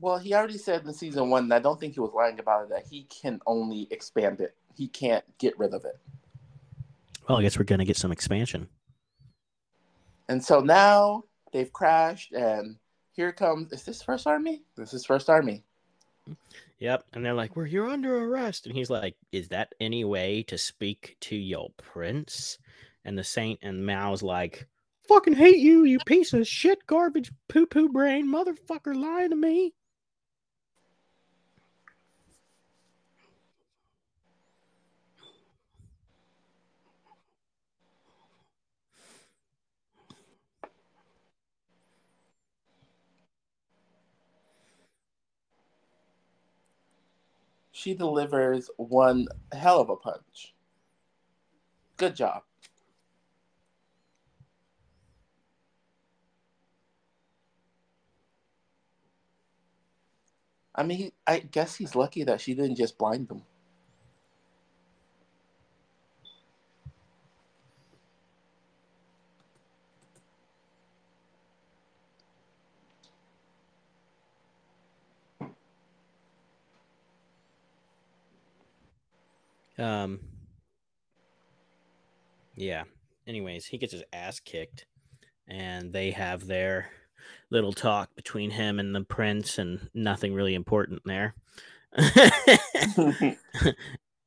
Well, he already said in season one, and I don't think he was lying about it, that he can only expand it. He can't get rid of it. Well, I guess we're going to get some expansion. And so now they've crashed, and here comes. Is this First Army? This is First Army. Yep. And they're like, Well, you're under arrest. And he's like, Is that any way to speak to your prince? And the saint and Mal's like, Fucking hate you, you piece of shit, garbage, poo poo brain, motherfucker lying to me. She delivers one hell of a punch. Good job. I mean, he- I guess he's lucky that she didn't just blind him. Um, yeah. Anyways, he gets his ass kicked, and they have their little talk between him and the prince, and nothing really important there.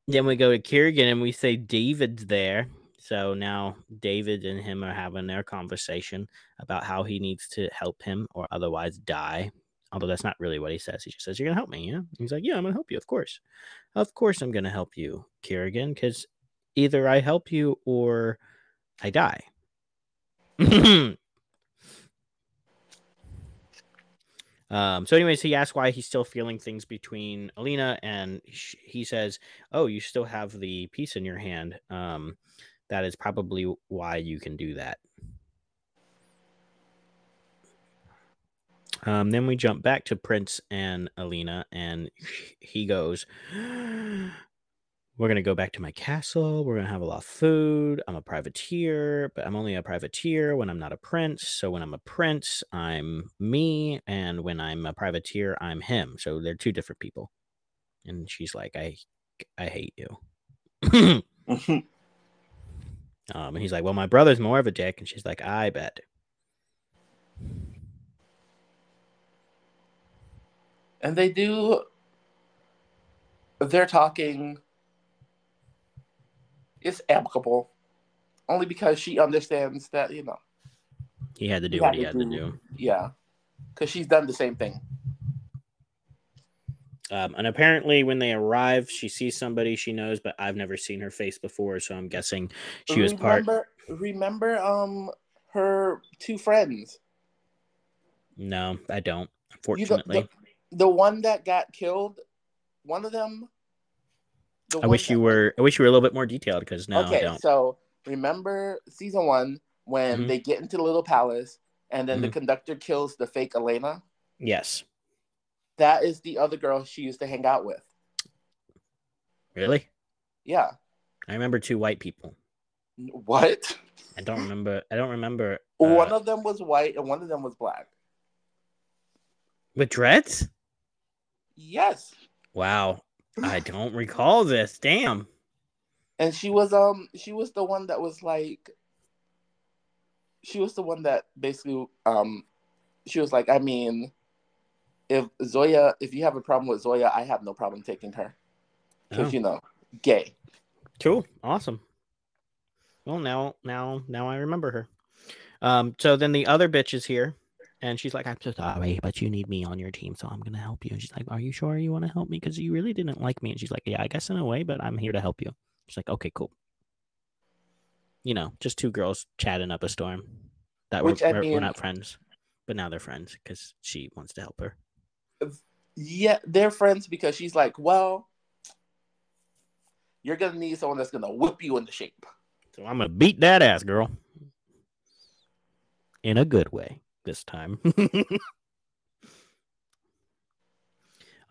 then we go to Kirigan, and we say David's there. So now David and him are having their conversation about how he needs to help him or otherwise die. Although that's not really what he says. He just says, You're going to help me. Yeah. He's like, Yeah, I'm going to help you. Of course. Of course, I'm going to help you, Kirigan, because either I help you or I die. um, so, anyways, he asks why he's still feeling things between Alina, and he says, Oh, you still have the piece in your hand. Um, that is probably why you can do that. Um, then we jump back to Prince and Alina, and he goes, We're going to go back to my castle. We're going to have a lot of food. I'm a privateer, but I'm only a privateer when I'm not a prince. So when I'm a prince, I'm me. And when I'm a privateer, I'm him. So they're two different people. And she's like, I, I hate you. um, and he's like, Well, my brother's more of a dick. And she's like, I bet. And they do. They're talking. It's amicable, only because she understands that you know. He had to do what he had to do. Yeah, because she's done the same thing. Um, and apparently, when they arrive, she sees somebody she knows, but I've never seen her face before, so I'm guessing she was part. remember, Remember, um, her two friends. No, I don't. The, Unfortunately, the, the one that got killed. One of them. the I wish you were. I wish you were a little bit more detailed because no, I okay, don't. so remember season one when Mhm. they get into the little palace and then the Mhm. conductor kills the fake Alina? Yes. That is the other girl she used to hang out with. Really? Yeah. I remember two white people. What? I don't remember. I don't remember. one uh, of them was white and one of them was black. with dreads. Yes. Wow, I don't recall this. Damn. And she was um she was the one that was like she was the one that basically um she was like, I mean, if Zoya if you have a problem with Zoya, I have no problem taking her. Because Oh. you know, gay. Cool. Awesome. Well, now, now, now I remember her. Um. So then the other bitch is here, and she's like, "I'm so sorry, but you need me on your team, so I'm gonna help you." And she's like, "Are you sure you want to help me? Because you really didn't like me." And she's like, "Yeah, I guess in a way, but I'm here to help you." She's like, "Okay, cool." You know, just two girls chatting up a storm. That Which, were, were, were not friends, but now they're friends because she wants to help her. Yeah, they're friends because she's like, Well, you're gonna need someone that's gonna whip you into shape. So I'm gonna beat that ass, girl. In a good way this time.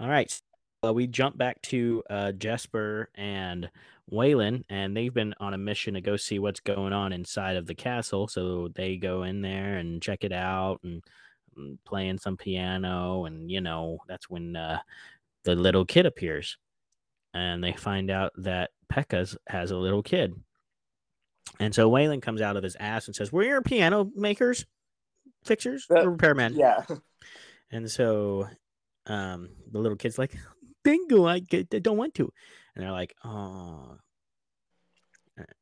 All right. Well, we jump back to uh, Jesper and Wylan, and they've been on a mission to go see what's going on inside of the castle. So they go in there and check it out and, and playing some piano. And, you know, that's when uh, the little kid appears. And they find out that Pekka's has a little kid. And so Wylan comes out of his ass and says, We're your piano makers, fixers, the, repairman. Yeah. And so um, the little kid's like, Bingo, I, don't want to. And they're like, Oh.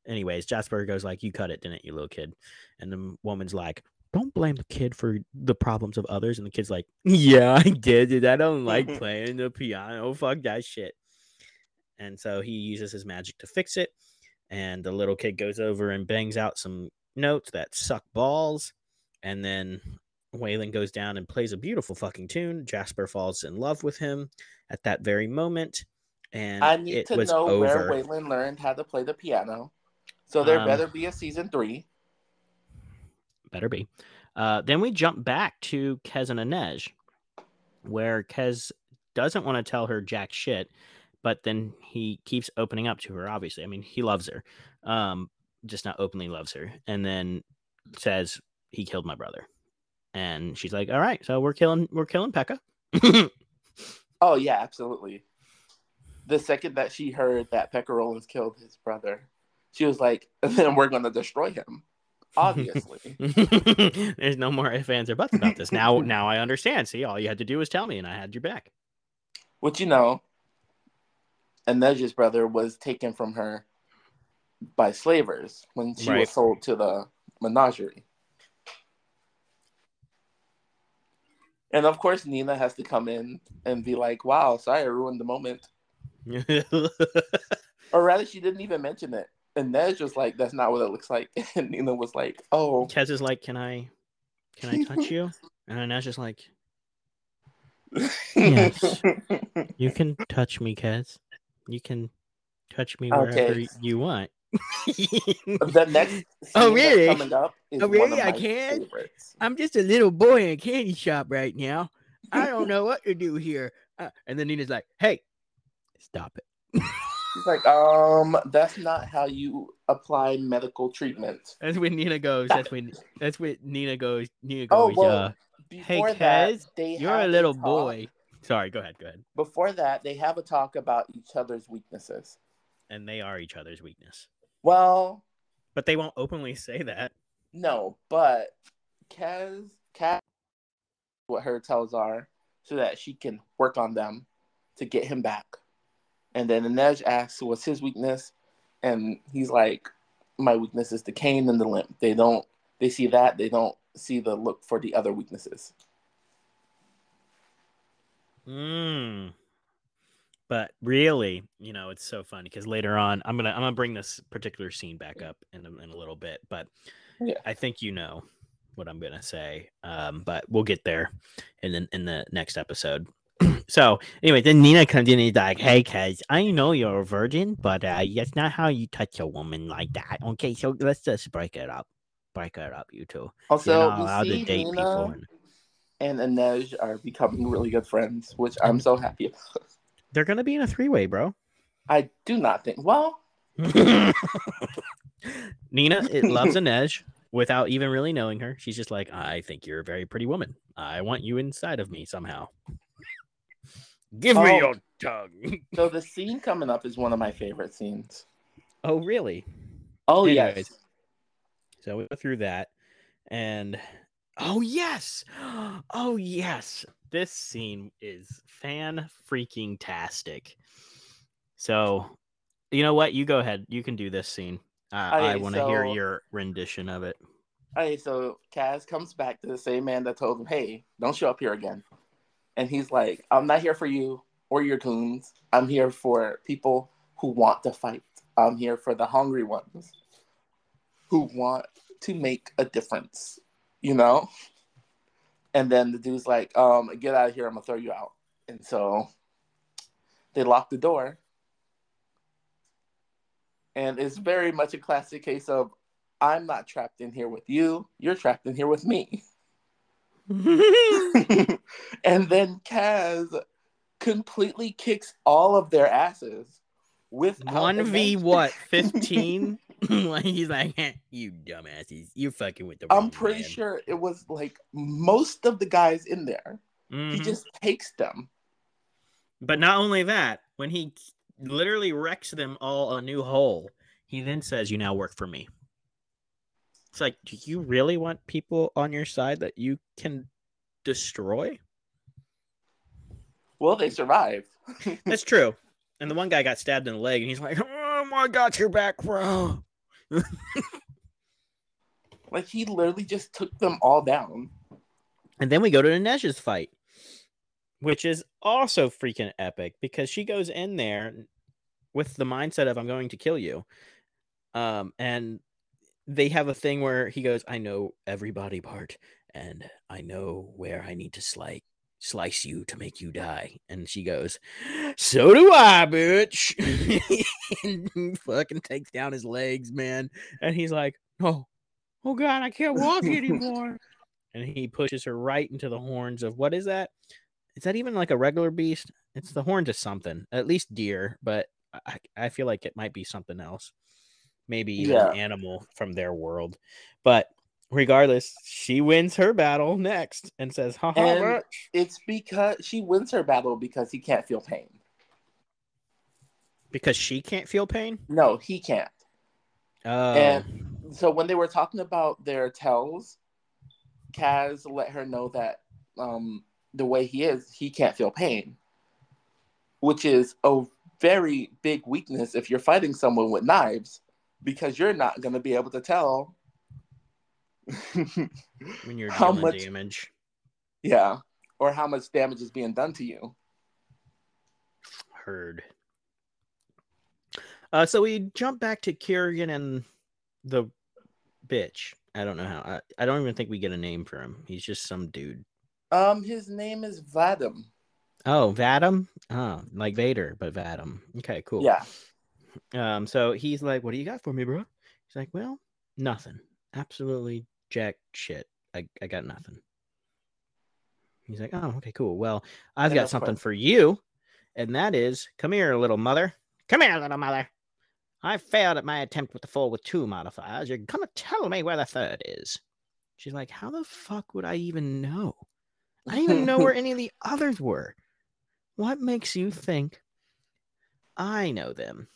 Anyways, Jesper goes like, You cut it, didn't you, little kid? And the woman's like, Don't blame the kid for the problems of others. And the kid's like, Yeah, I did it. I don't like playing the piano. Fuck that shit. And so he uses his magic to fix it. And the little kid goes over and bangs out some notes that suck balls. And then Wylan goes down and plays a beautiful fucking tune. Jesper falls in love with him at that very moment. And I need it to was know over. where Wylan learned how to play the piano. So there Um, better be a season three. Better be. Uh, then we jump back to Kaz and Inej, where Kaz doesn't want to tell her jack shit, but then he keeps opening up to her. Obviously, I mean, he loves her, um, just not openly loves her. And then says he killed my brother, and she's like, "All right, so we're killing, we're killing Pekka." Oh yeah, absolutely. The second that she heard that Pekka Rollins killed his brother, she was like, "Then we're gonna destroy him." Obviously. There's no more ifs, ands, or buts about this. Now, now I understand. See, all you had to do was tell me, and I had your back. Which you know, Inej's brother was taken from her by slavers when she Right. was sold to the menagerie. And of course, Nina has to come in and be like, "Wow, sorry, I ruined the moment." Or rather, she didn't even mention it. AndNej just like, "That's not what it looks like." And Nina was like, "Oh, Kaz is like, "Can I, can I touch you?" And Inej just like, Yes. "You can touch me, Kaz. You can touch me wherever Okay. you want." the next Oh, really? coming up is Oh, really? I can favorites. I'm just a little boy in a candy shop right now. I don't know what to do here. Uh, and then Nina's like, "Hey, stop it." He's like, um, that's not how you apply medical treatment. That's when Nina goes. That's when. That's when Nina goes. Nina goes. Oh, goes. well, uh, Before Kaz, that, you're a little boy. Sorry, go ahead. Go ahead. Before that, they have a talk about each other's weaknesses. And they are each other's weakness, Well, but they won't openly say that. no, but Kaz, Kaz, what her tells are so that she can work on them to get him back. And then Inej asks what's his weakness, and he's like, "My weakness is the cane and the limp. They don't. They see that. They don't see the look for the other weaknesses." Mm. But really, you know, it's so funny because later on, I'm gonna I'm gonna bring this particular scene back up in a, in a little bit. But Yeah. I think you know what I'm gonna say. Um, but we'll get there in the in the next episode. so anyway, then Nina comes in and is like, "Hey, cuz I know you're a virgin, but uh, that's not how you touch a woman like that. Okay, so let's just break it up, break it up, you two. Also, You're not we see date Nina people." And and Inej are becoming really good friends, which I'm so happy about. they're gonna be in a three way, bro. I do not think. Well, Nina it loves Inej without even really knowing her. She's just like, I think you're a very pretty woman. I want you inside of me somehow. Give me Oh. your tongue. so the scene coming up is one of my favorite scenes. oh, really? Oh Anyways. yes. So we go through that, and oh yes, oh yes, this scene is fan freaking tastic. So, you know what? You go ahead. You can do this scene. Uh, I want to hear your rendition of it. Okay, so Kaz comes back to the same man that told him, "Hey, don't show up here again." And he's like, "I'm not here for you or your goons. I'm here for people who want to fight. I'm here for the hungry ones who want to make a difference." You know. And then the dude's like, um, "Get out of here! I'm gonna throw you out." And so they lock the door. And it's very much a classic case of I'm not trapped in here with you. You're trapped in here with me. and then Kaz completely kicks all of their asses with One v what? Fifteen? like he's like, "Eh, you dumbasses, you're fucking with the. I'm pretty man." sure it was like most of the guys in there. He Mhm. just takes them. But not only that, when he literally wrecks them all a new hole, he then says, "You now work for me." It's like, do you really want people on your side that you can destroy? Well, they survived. That's true. And the one guy got stabbed in the leg, and he's like, "Oh, my god, you're back, bro." Like he literally just took them all down. And then we go to Inej's fight, which is also freaking epic because she goes in there with the mindset of I'm going to kill you. Um, and they have a thing where he goes, I know every body part and I know where I need to slice slice you to make you die. And she goes, So do I, bitch. and fucking takes down his legs, man. And he's like, Oh, oh god, I can't walk anymore and he pushes her right into the horns of what is that? Is that even like a regular beast? It's the horns of something, at least deer, but I, I feel like it might be something else. Maybe even Yeah. an animal from their world. But regardless, she wins her battle next and says, ha ha, It's because she wins her battle because he can't feel pain. Because she can't feel pain. No, he can't. Oh, And so when they were talking about their tells, Kaz let her know that um, the way he is, he can't feel pain, which is a very big weakness if you're fighting someone with knives, because you're not going to be able to tell. when you're how much- damage. yeah, or how much damage is being done to you. Heard. Uh, so we jump back to Kirigan and the bitch. I don't know how. I, I don't even think we get a name for him. He's just some dude. Um, his name is Vadim. Oh, Vadim. Oh, like Vader, but Vadim. Okay, cool. Yeah, Um. So he's like, "What do you got for me, bro?" He's like, "Well, nothing. Absolutely jack shit. I I got nothing." He's like, "Oh, okay, cool. Well, I've And got something course- for you, and that is, come here, little mother. Come here, little mother. I failed at my attempt with the four with two modifiers. You're gonna tell me where the third is." She's like, "How the fuck would I even know? I didn't even know where any of the others were. What makes you think I know them?"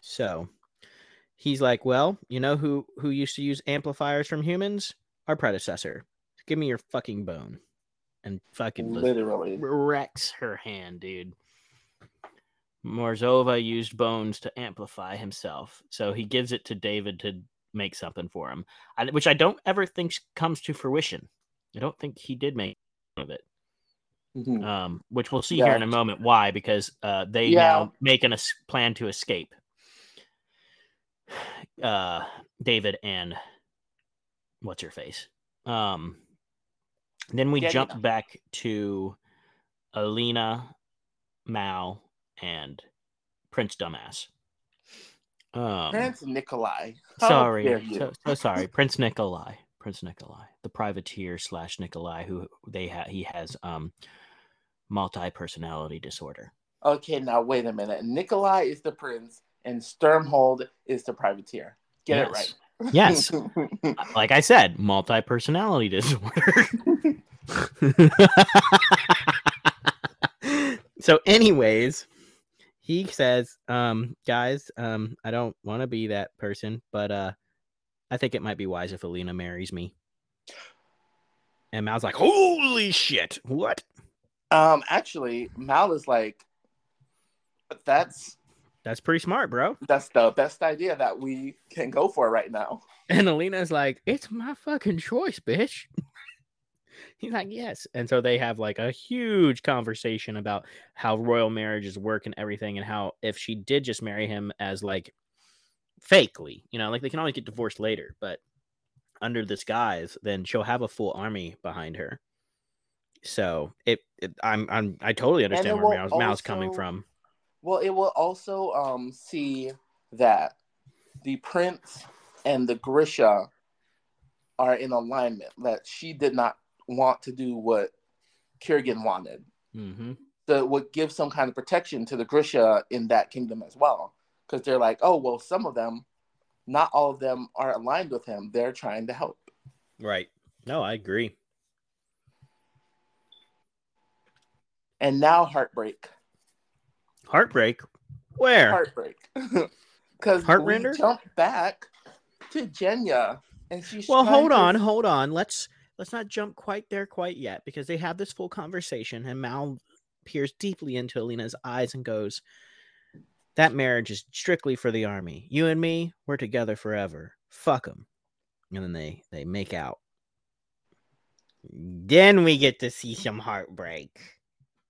So he's like, "Well, you know who who used to use amplifiers from humans? Our predecessor. Give me your fucking bone." And fucking literally. wrecks her hand, dude. Morozova used bones to amplify himself, so he gives it to David to make something for him, which I don't ever think comes to fruition. I don't think he did make of it. Mhm. Um, which we'll see here in a moment why, because uh, they Yeah. now make an es- plan to escape. Uh, David and what's your face. Um, then we Gedina. jump back to Alina, Mal, and Prince Dumbass. Um, Prince Nikolai. How sorry, so, so sorry, Prince Nikolai, Prince Nikolai, the privateer slash Nikolai, who they ha- he has um multi personality disorder. Okay, now wait a minute. Nikolai is the prince, and Sturmhond is the privateer. Get it right. Yes. Like I said, multi personality disorder. so, anyways, he says, um, guys, um, I don't want to be that person, but uh, I think it might be wise if Alina marries me. And Mal's like, holy shit, what? um, actually, Mal is like, that's That's pretty smart, bro. that's the best idea that we can go for right now. And Alina's like, it's my fucking choice, bitch. He's like, yes. And so they have like a huge conversation about how royal marriages work and everything, and how if she did just marry him as like fakely, you know, like they can always get divorced later, but under this guise, then she'll have a full army behind her. So it, it I'm, I'm, I totally understand where will Mal's, Mal's coming from. Well, it will also um, see that the prince and the Grisha are in alignment. That she did not want to do what Kirigan wanted. hmm That would give some kind of protection to the Grisha in that kingdom as well. Because they're like, oh, well, some of them, not all of them are aligned with him. They're trying to help. Right. No, I agree. And now heartbreak. Heartbreak. Where? Heartbreak. Because we Heartrender? jump back to Genya. And she's well hold to- on hold on let's let's not jump quite there quite yet because they have this full conversation and mal peers deeply into alina's eyes and goes that marriage is strictly for the army. You and me we're together forever. Fuck them and then they they make out. Then we get to see some heartbreak.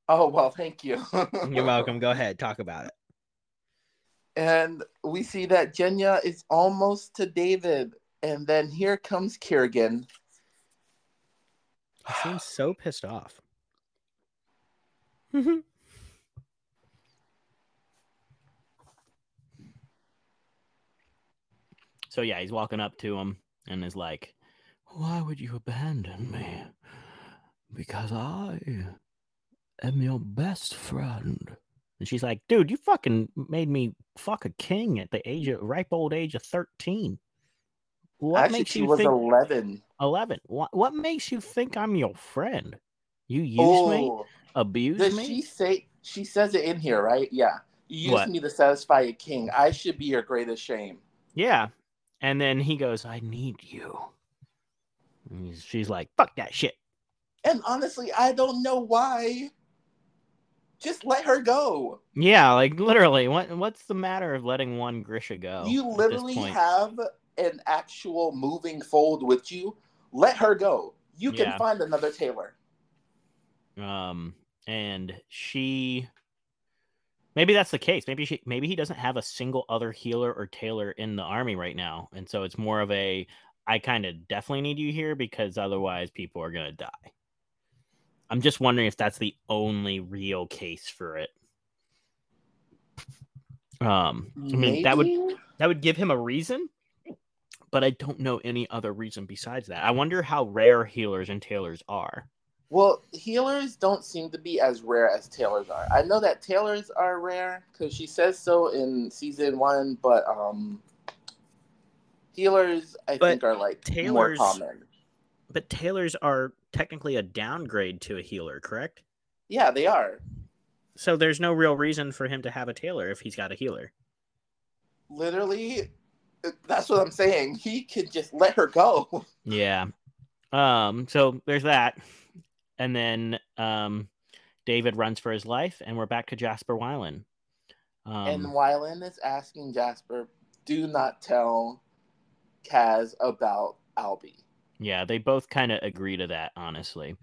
Oh well, thank you. you're welcome. Go ahead. Talk about it. And we see that Genya is almost to David, and then here comes Kirigan. He seems so pissed off So yeah, he's walking up to him and is like, "Why would you abandon me? Because I am your best friend." And she's like, "Dude, you fucking made me fuck a king at the age of ripe old age of thirteen. What Actually, makes she you was think eleven. Eleven? What what makes you think I'm your friend? You use me, Oh, abuse does me? she say? She says it in here, right? Yeah. You used What? me to satisfy a king. I should be your greatest shame. Yeah. And then he goes, I need you. And she's like, fuck that shit. And honestly, I don't know why. Just let her go. Yeah, like literally, what what's the matter of letting one Grisha go? you literally have an actual moving fold with you. Let her go. You can Yeah. find another tailor. um and she maybe that's the case. Maybe she maybe he doesn't have a single other healer or tailor in the army right now. And so it's more of a I kind of definitely need you here because otherwise people are gonna die. I'm just wondering if that's the only real case for it. Um, I mean that would that would give him a reason, but I don't know any other reason besides that. I wonder how rare healers and tailors are. Well, healers don't seem to be as rare as tailors are. I know that tailors are rare because she says so in season one, but um, healers I But think are like tailors- more common. But tailors are technically a downgrade to a healer, correct? Yeah, they are. So there's no real reason for him to have a tailor if he's got a healer. Literally, that's what I'm saying. He could just let her go. Yeah. Um, so there's that. And then um David runs for his life, and we're back to Jesper Wylan. Um, and Wylan is asking Jesper, "Do not tell Kaz about Albie." Yeah, they both kind of agree to that, honestly.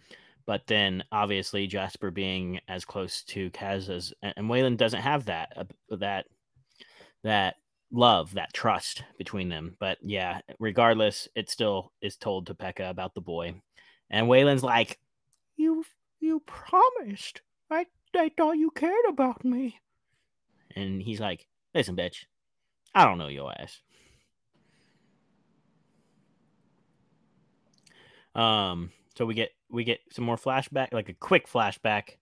But then, obviously, Jesper being as close to Kaz as and and Wylan doesn't have that uh, that that love, that trust between them. But yeah, regardless, it still is told to Pekka about the boy, and Wylan's like, "You you promised. I I thought you cared about me." And he's like, "Listen, bitch, I don't know your ass." Um, so we get we get some more flashback, like a quick flashback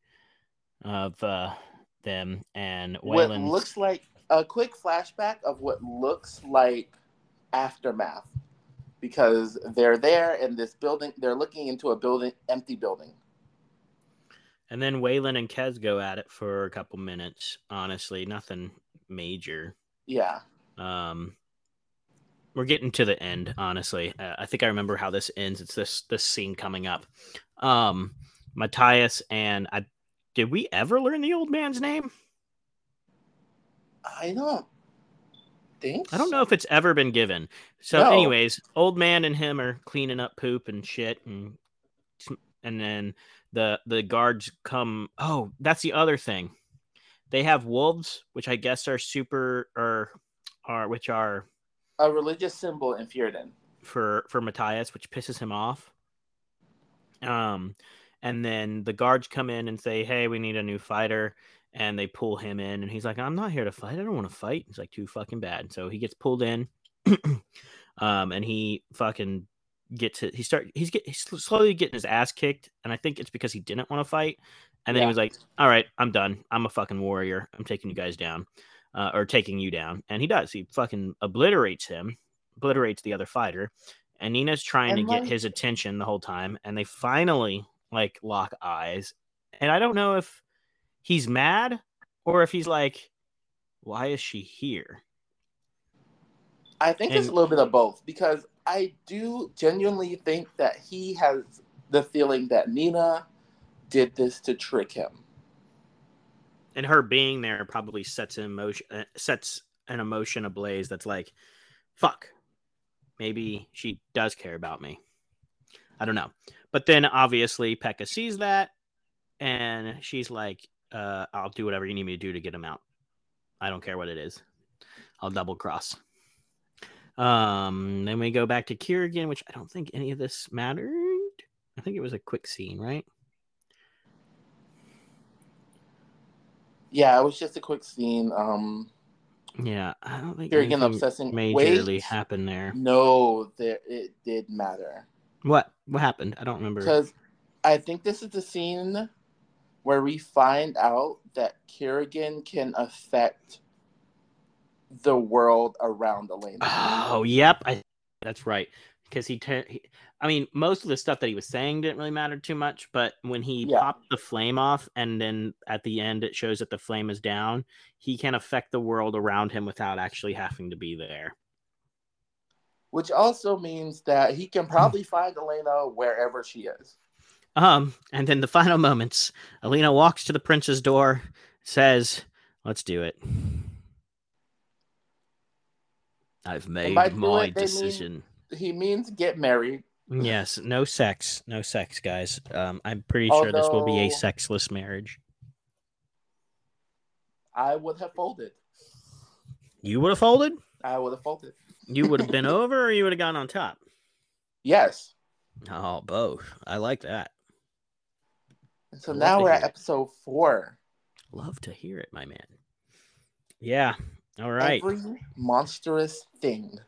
of uh, them and What Wylan. looks like a quick flashback of what looks like aftermath, because they're there in this building. They're looking into a building, empty building. and then Wylan and Kaz go at it for a couple minutes. Honestly, nothing major. Yeah, Um, we're getting to the end. Honestly, uh, I think I remember how this ends. It's this this scene coming up. Um, Matthias and I. Did we ever learn the old man's name? I don't think. I don't know if it's ever been given. So, No. anyways, old man and him are cleaning up poop and shit, and and then the the guards come. Oh, that's the other thing. They have wolves, which I guess are super or are which are a religious symbol in Fjorden. for for Matthias, which pisses him off. Um, and then the guards come in and say, "Hey, we need a new fighter," and they pull him in, and he's like, "I'm not here to fight. I don't want to fight." He's like, "Too fucking bad." So he gets pulled in, um, and he fucking gets it. He start he's get he's slowly getting his ass kicked, and I think it's because he didn't want to fight. And then he was like, "All right, I'm done. I'm a fucking warrior. I'm taking you guys down." Uh, or taking you down, and he does. He fucking obliterates him, obliterates the other fighter, and Nina's trying And, to get his attention the whole time, and they finally like lock eyes. And I don't know if he's mad or if he's like, "Why is she here?" I think it's a little bit of both because I do genuinely think that he has the feeling that Nina did this to trick him. And her being there probably sets an emotion, uh, sets an emotion ablaze. That's like, "Fuck, maybe she does care about me." I don't know. But then obviously Pekka sees that, and she's like, uh, "I'll do whatever you need me to do to get him out. I don't care what it is. I'll double cross." Um, then we go back to Kirigan, which I don't think any of this mattered. I think it was a quick scene, right? Yeah, it was just a quick scene. Um, Yeah, I don't think here again, obsessing. majorly Wait, happened there. no, there it did matter What? What happened? I don't remember. because I think this is the scene where we find out that Kirigan can affect the world around Alina. Oh, yep. I, that's right. Because he, te- he, I mean, most of the stuff that he was saying didn't really matter too much. But when he Yeah. popped the flame off, and then at the end it shows that the flame is down, he can affect the world around him without actually having to be there. Which also means that he can probably find Alina wherever she is. Um, and then the final moments, Alina walks to the prince's door, says, "Let's do it." I've made my they mean- decision. He means get married. Yes, no sex, no sex, guys. Um, I'm pretty sure this will be a sexless marriage. I would have folded. You would have folded. I would have folded. You would have been over, or you would have gone on top. Yes. Oh, both. I like that. And so Love now we're hear at it. episode four. Love to hear it, my man. Yeah. All right. Every monstrous thing.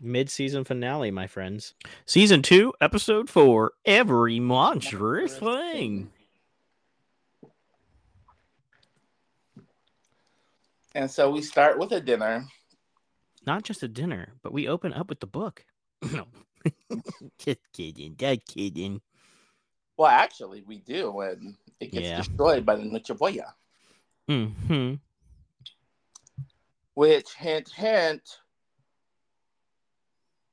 Mid-season finale, my friends. Season two, episode four. Every monstrous thing. And so we start with a dinner. Not just a dinner, but we open up with the book. no, just kidding. Just kidding. Well, actually, we do, and it gets Yeah. destroyed by the nichevo'ya. Hmm. Which, hint, hint,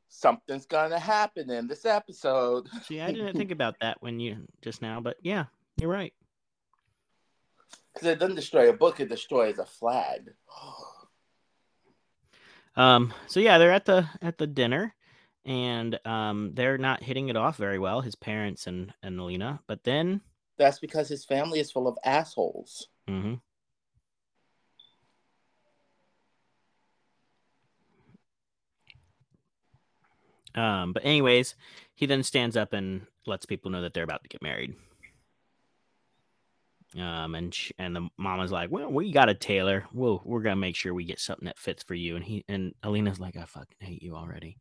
something's gonna happen in this episode. See, I didn't think about that when you just now, but yeah, you're right. Because it doesn't destroy a book; it destroys a flag. Um, so yeah, they're at the at the dinner, and um, they're not hitting it off very well. His parents and and Alina, but then, That's because his family is full of assholes. mhm. um, but anyways, he then stands up and lets people know that they're about to get married. Um, and sh- and the mama's like, "Well, we got a tailor. We'll we're gonna make sure we get something that fits for you." And he and Alina's like, "I fucking hate you already."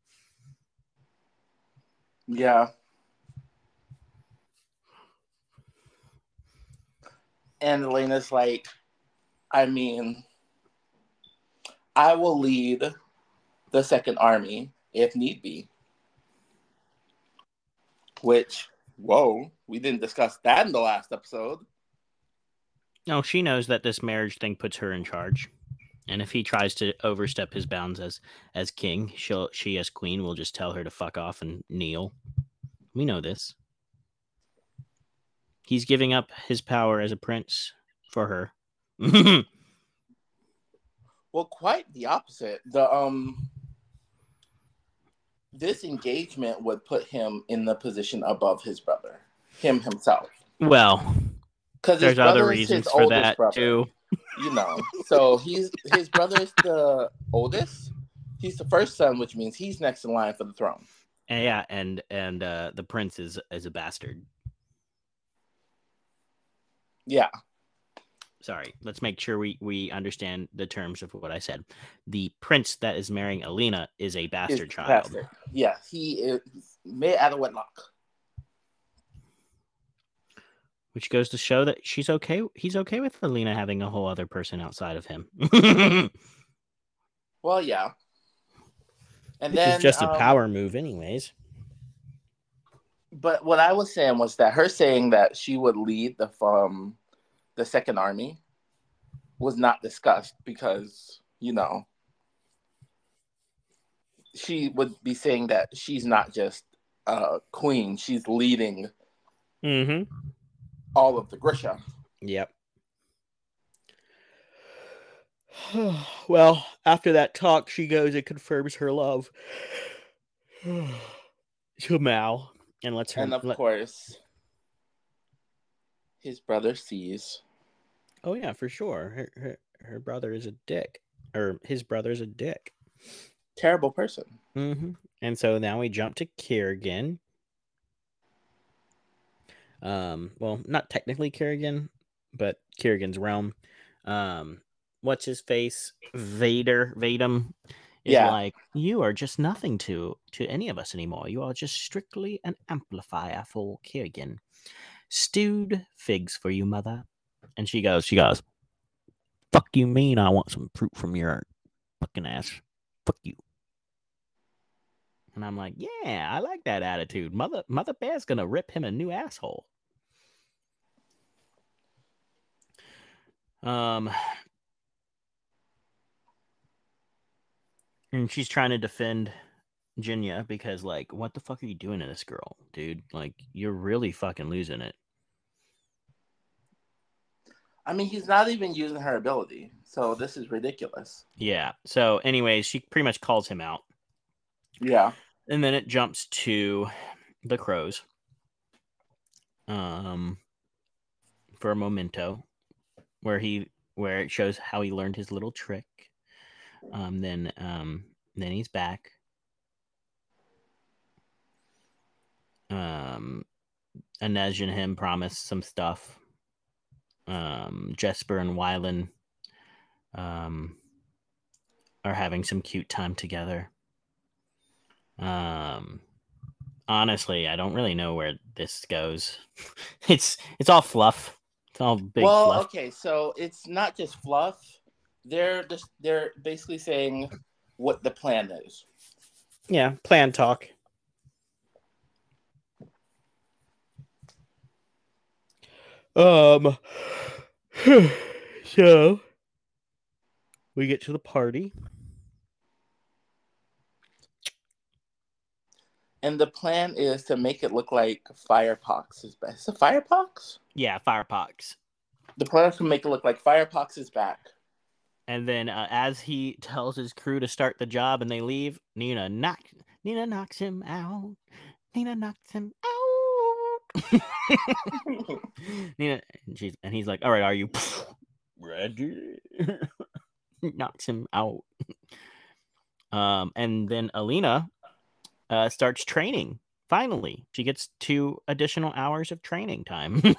Yeah. And Alina's like, I mean, I will lead the second army if need be. Which, whoa, we didn't discuss that in the last episode. No, she knows that this marriage thing puts her in charge. And if he tries to overstep his bounds as as king, she'll she as queen will just tell her to fuck off and kneel. We know this. He's giving up his power as a prince for her. Well, quite the opposite. The um this engagement would put him in the position above his brother, him himself. well, Because there's other reasons for that too. You know, so he's his brother is the oldest. He's the first son, which means he's next in line for the throne. And yeah, and and uh the prince is is a bastard. Yeah, Sorry, let's make sure we we understand the terms of what I said. The prince that is marrying Alina is a bastard the child. bastard. Yeah, he is made out of wedlock. Which goes to show that she's okay. He's okay with Alina having a whole other person outside of him. Well, yeah. And Which then is just a um, power move, anyways. But what I was saying was that her saying that she would lead the um the second army was not discussed because you know she would be saying that she's not just a queen; she's leading Mm-hmm. All of the Grisha. Yep. well, after that talk, she goes and confirms her love to Mal and lets her. And of let- course, his brother sees. oh yeah, for sure. Her, her her brother is a dick, or his brother's a dick. Terrible person. Mm-hmm. And so now we jump to Kirigan. Um, well, not technically Kirigan, but Kirigan's realm. Um, what's his face? Vader, Vadim is Yeah. like, you are just nothing to to any of us anymore. You are just strictly an amplifier for Kirigan. Stewed figs for you, mother. And she goes, she goes, fuck you mean I want some fruit from your fucking ass. Fuck you. And I'm like, yeah, I like that attitude. Mother Mother Bear's gonna rip him a new asshole. Um and she's trying to defend Genya because like, what the fuck are you doing to this girl, dude? Like, you're really fucking losing it. I mean, he's not even using her ability, so this is ridiculous. Yeah. So, anyways, she pretty much calls him out. Yeah. and then it jumps to the crows um for a memento where he where it shows how he learned his little trick um then um then he's back um Inej and him promise some stuff um Jesper and Wylan um are having some cute time together um, honestly, I don't really know where this goes. it's it's all fluff. It's all big well, fluff. okay, so it's not just fluff. They're just they're basically saying what the plan is. Yeah, plan talk. Um. so we get to the party. And the plan is to make it look like Firepox is back. Is it Firepox? Yeah, firepox. The plan is to make it look like Firepox is back. And then uh, as he tells his crew to start the job and they leave, Nina knock Nina knocks him out. Nina knocks him out. Nina and she's and he's like, All right, are you ready? knocks him out. Um and then Alina uh starts training. Finally, she gets two additional hours of training time.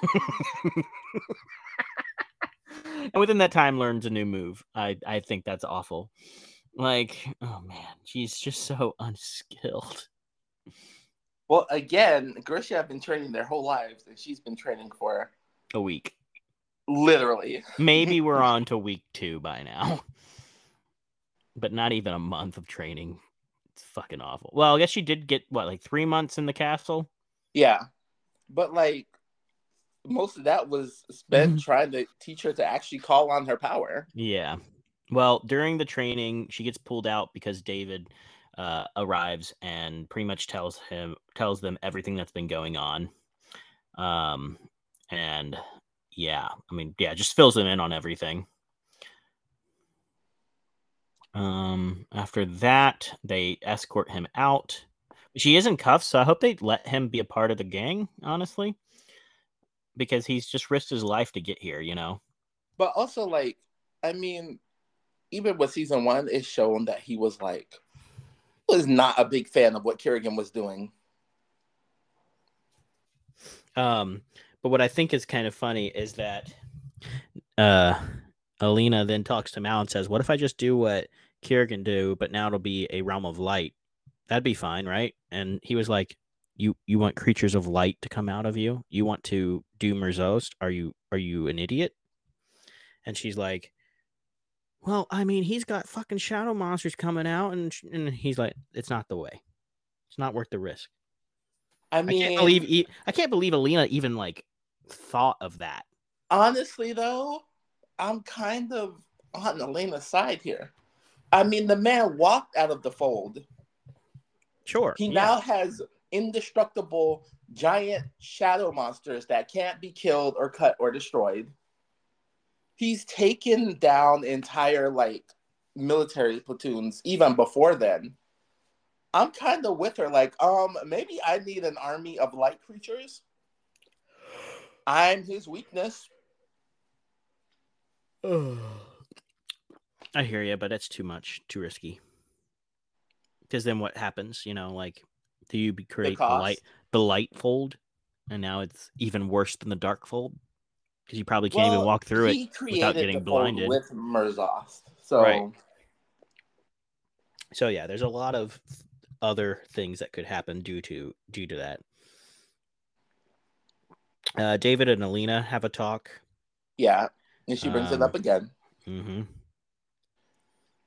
and within that time learns a new move. I I think that's awful. Like, oh man, she's just so unskilled. well, again, Grisha have been training their whole lives, and she's been training for A week. Literally. Maybe we're on to week two by now. But not even a month of training. It's fucking awful. Well, I guess she did get what, like three months in the castle? Yeah. But like most of that was spent Mhm. trying to teach her to actually call on her power. Yeah. Well, during the training, she gets pulled out because David uh, arrives and pretty much tells him tells them everything that's been going on. Um, and yeah, I mean, yeah, just fills them in on everything. Um, after that, they escort him out. She is in cuffs, so I hope they let him be a part of the gang, honestly, because he's just risked his life to get here, you know. But also like I mean, even with season one, it's shown that he was like was not a big fan of what Kirigan was doing. Um, but what I think is kind of funny is that uh Alina then talks to Mal and says, What if I just do what Kirigan do, but now it'll be a realm of light? That'd be fine, right? And he was like, You you want creatures of light to come out of you? You want to do Merzost? Are you are you an idiot? And she's like, Well, I mean, he's got fucking shadow monsters coming out, and sh- and he's like, It's not the way. It's not worth the risk. I I mean, can't believe I can't believe Alina even like thought of that. honestly though, I'm kind of on Alina's side here. I mean, the man walked out of the fold. Sure. He yeah. now has indestructible giant shadow monsters that can't be killed or cut or destroyed. He's taken down entire like military platoons even before then. I'm kind of with her like um maybe I need an army of light creatures. I'm his weakness. I hear you, but it's too much, too risky. Because then what happens? You know, like, do you create the light, the light fold, and now it's even worse than the dark fold? Because you probably can't even walk through it. created getting blinded. with Merzost. So Right. So yeah, there's a lot of other things that could happen due to due to that. Uh, David and Alina have a talk. yeah, and she brings it Um, up again. hmm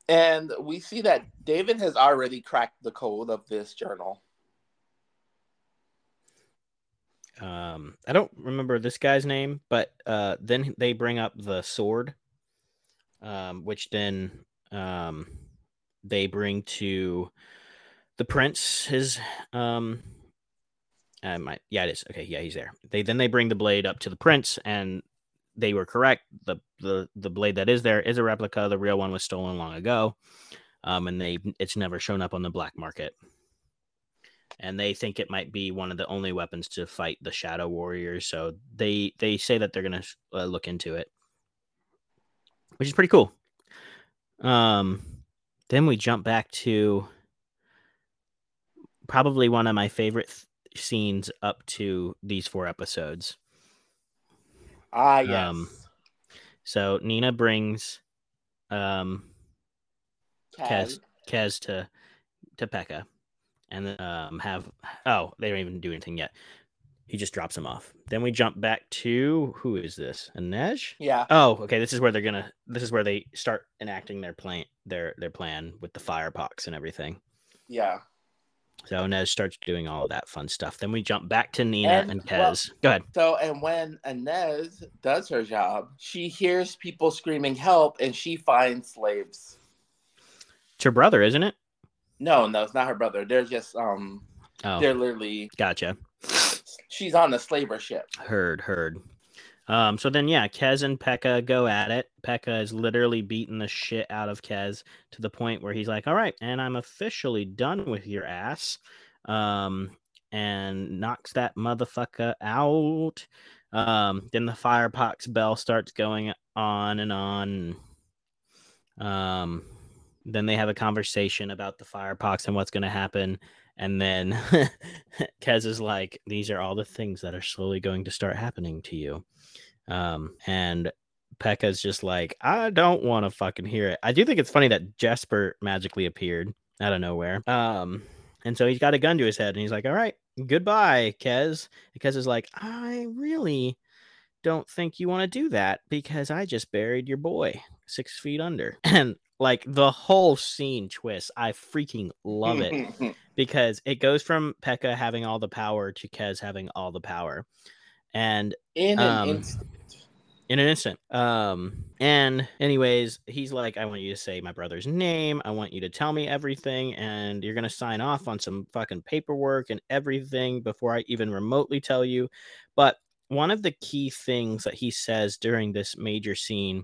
And we see that David has already cracked the code of this journal. um i don't remember this guy's name but uh then they bring up the sword um which then um they bring to the prince his um I might yeah it is okay yeah he's there they then they bring the blade up to the prince and they were correct. The the the blade that is there is a replica. The real one was stolen long ago. Um and they it's never shown up on the black market. And they think it might be one of the only weapons to fight the shadow warriors. So they they say that they're gonna uh, look into it. Which is pretty cool. Um then we jump back to probably one of my favorite th- scenes up to these four episodes Ah, yes. Um, so nina brings um Kaz, Kaz to to Pekka, and then um have oh they don't even do anything yet. He just drops him off. Then we jump back to who is this? Inej? Yeah. Oh, okay. This is where they're gonna. This is where they start enacting their plan. Their their plan with the firepox and everything. Yeah. So Inej starts doing all of that fun stuff. Then we jump back to Nina And, and, well- Kaz. Go ahead. So, and when Inej does her job, she hears people screaming help and she finds slaves. It's her brother, isn't it? No, no, it's not her brother. They're just, um, Oh, they're literally, gotcha. she's on a slaver ship. Heard, heard. Um, so then yeah, Kaz and Pekka go at it. Pekka is literally beating the shit out of Kaz to the point where he's like, All right, and I'm officially done with your ass. Um, and knocks that motherfucker out. Um, then the firepox bell starts going on and on. Um, then they have a conversation about the firepox and what's gonna happen. And then Kaz is like, these are all the things that are slowly going to start happening to you. Um, and Pekka's just like, I don't want to fucking hear it. I do think it's funny that Jesper magically appeared out of nowhere. Um, and so he's got a gun to his head and he's like, All right, goodbye, Kaz. And Kaz is like, I really don't think you want to do that because I just buried your boy six feet under. And like the whole scene twist, I freaking love it because it goes from Pekka having all the power to Kaz having all the power. And In an Um, instant. in an instant. Um, and anyways, he's like, I want you to say my brother's name. I want you to tell me everything, and you're gonna sign off on some fucking paperwork and everything before I even remotely tell you. But one of the key things that he says during this major scene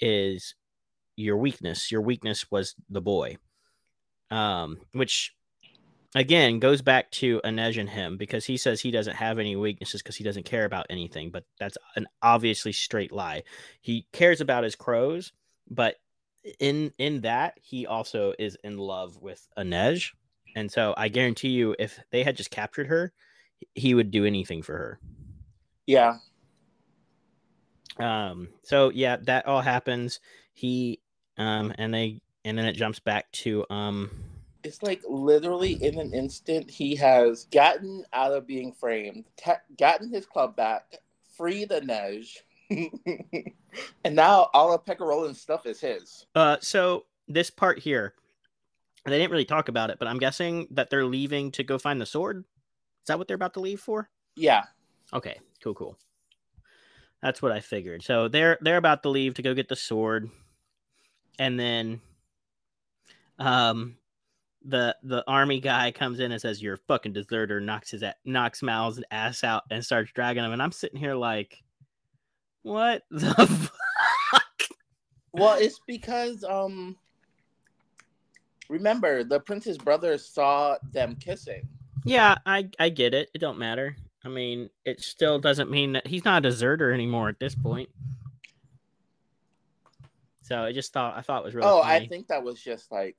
is your weakness. Your weakness was the boy. Um, which again goes back to Inej and him because he says he doesn't have any weaknesses because he doesn't care about anything, but that's an obviously straight lie. He cares about his crows, but in in that he also is in love with Inej. And so I guarantee you if they had just captured her, he would do anything for her. Yeah. Um, so yeah, that all happens. He um and they and then it jumps back to um It's like literally in an instant, he has gotten out of being framed, ta- gotten his club back, freed the Nej, and now all of Peccarolin's stuff is his. Uh, so this part here, they didn't really talk about it, but I'm guessing that they're leaving to go find the sword. Is that what they're about to leave for? Yeah. Okay, cool, cool. That's what I figured. So they're they're about to leave to go get the sword, and then, um, the the army guy comes in and says, "You're a fucking deserter." Knocks his a- knocks Mal's ass out and starts dragging him, and I'm sitting here like, what the fuck? Well, it's because um remember the prince's brother saw them kissing. Yeah, I I get it. It don't matter. I mean, it still doesn't mean that he's not a deserter anymore at this point. So I just thought I thought it was really oh, funny. I think that was just like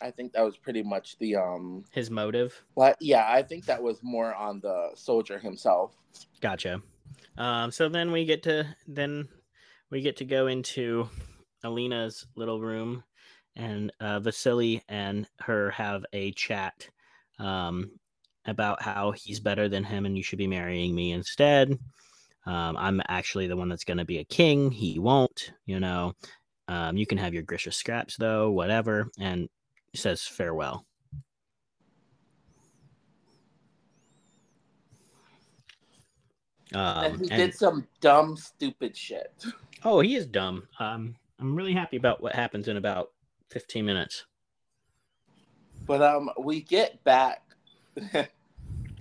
I think that was pretty much the um his motive. well yeah, I think that was more on the soldier himself. Gotcha. Um, so then we get to then we get to go into Alina's little room, and uh, Vasily and her have a chat um, about how he's better than him, and you should be marrying me instead. Um, I'm actually the one that's going to be a king. He won't, you know. Um, you can have your Grisha scraps though, whatever, and says farewell. Um, and he and- did some dumb stupid shit. Oh, he is dumb. Um, I'm really happy about what happens in about 15 minutes. But um, we get back.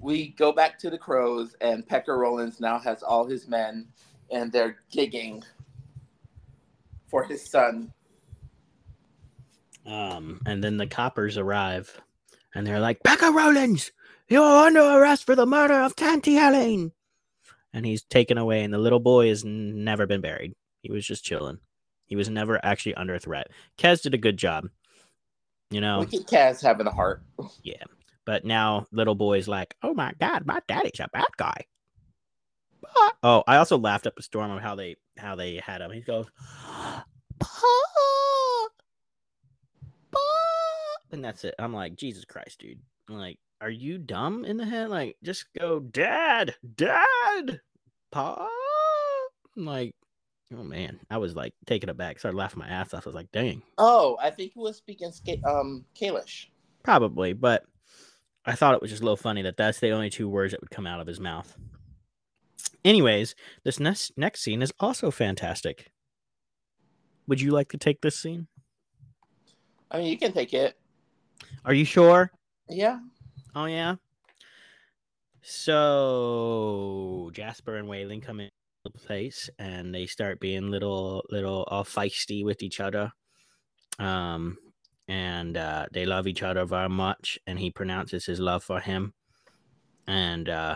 we go back to the crows, and Pekka Rollins now has all his men, and they're gigging for his son. Um, and then the coppers arrive, and they're like, "Pekka Rollins, you are under arrest for the murder of Tante Heleen." And he's taken away, and the little boy has never been buried. He was just chilling. He was never actually under threat. Kaz did a good job, you know. Look at Kaz having a heart. Yeah. But now little boy's like, "Oh my god, my daddy's a bad guy." Oh, I also laughed up a storm of how they how they had him. He goes, "Pa, pa," and that's it. I'm like, Jesus Christ, dude. I'm like, are you dumb in the head? Like, just go, Dad, Dad, Pa. I'm like, oh man, I was like taken aback. Started laughing my ass off. I was like, dang. Oh, I think he was speaking um Kaelish. Probably, but I thought it was just a little funny that that's the only two words that would come out of his mouth. Anyways, this next next scene is also fantastic. Would you like to take this scene? I mean, you can take it. Are you sure? Yeah. Oh yeah. So Jesper and Wylan come in the place and they start being little little all feisty with each other. Um and uh they love each other very much and he pronounces his love for him. And uh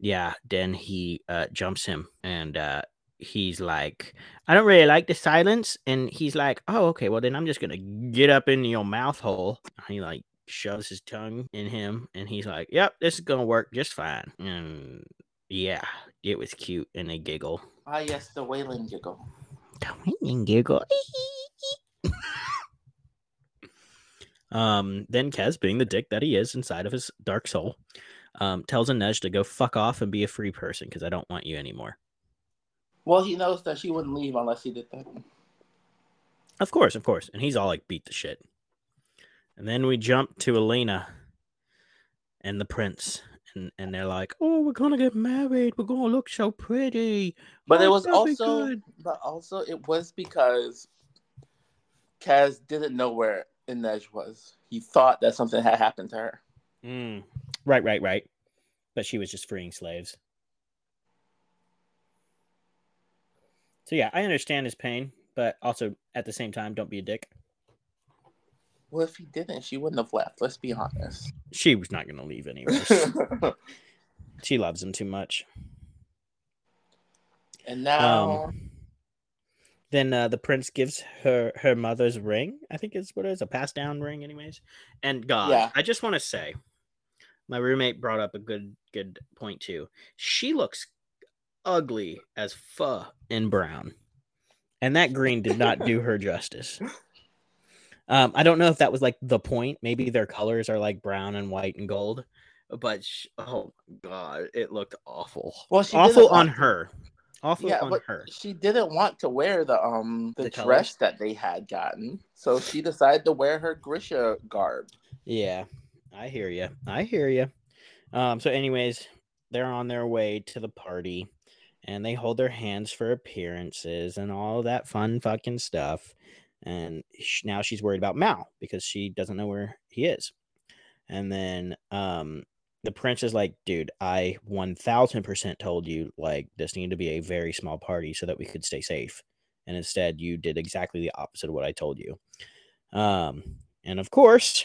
yeah, then he uh jumps him and uh he's like, I don't really like the silence. And he's like, Oh, okay, well then I'm just gonna get up in your mouth hole. He like shoves his tongue in him and he's like, Yep, this is gonna work just fine. And yeah, it was cute and they giggle. Ah, yes, the wailing giggle. And giggle. um, then Kaz, being the dick that he is inside of his dark soul, um, tells Inej to go fuck off and be a free person because I don't want you anymore. Well, he knows that she wouldn't leave unless he did that. Of course, of course. And he's all like beat the shit. And then we jump to Alina and the prince. And, and they're like, oh, we're gonna get married. We're gonna look so pretty. But it Oh, was also, but also it was because Kaz didn't know where Inej was. He thought that something had happened to her. Mm. Right, right, right. But she was just freeing slaves. So yeah, I understand his pain, but also at the same time, don't be a dick. Well, if he didn't, she wouldn't have left. Let's be honest. She was not gonna leave anyways. she loves him too much. and now, Um, then uh, the prince gives her her mother's ring. I think is what it is a passed down ring, anyways. And God, Yeah. I just want to say, my roommate brought up a good good point too. She looks ugly as fuck in brown, and that green did not do her justice. Um, I don't know if that was like the point. Maybe their colors are like brown and white and gold, but sh- oh my god, it looked awful. well, she awful on her. Awful Yeah, on but her. she didn't want to wear the um the, The dress colors? that they had gotten, so she decided to wear her Grisha garb. Yeah, I hear you. I hear you. Um, so, anyways, they're on their way to the party, and they hold their hands for appearances and all that fun fucking stuff. And sh- now she's worried about Mal because she doesn't know where he is. And then, um, the prince is like, dude, I 1000% told you like this needed to be a very small party so that we could stay safe. And instead, you did exactly the opposite of what I told you. Um, and of course,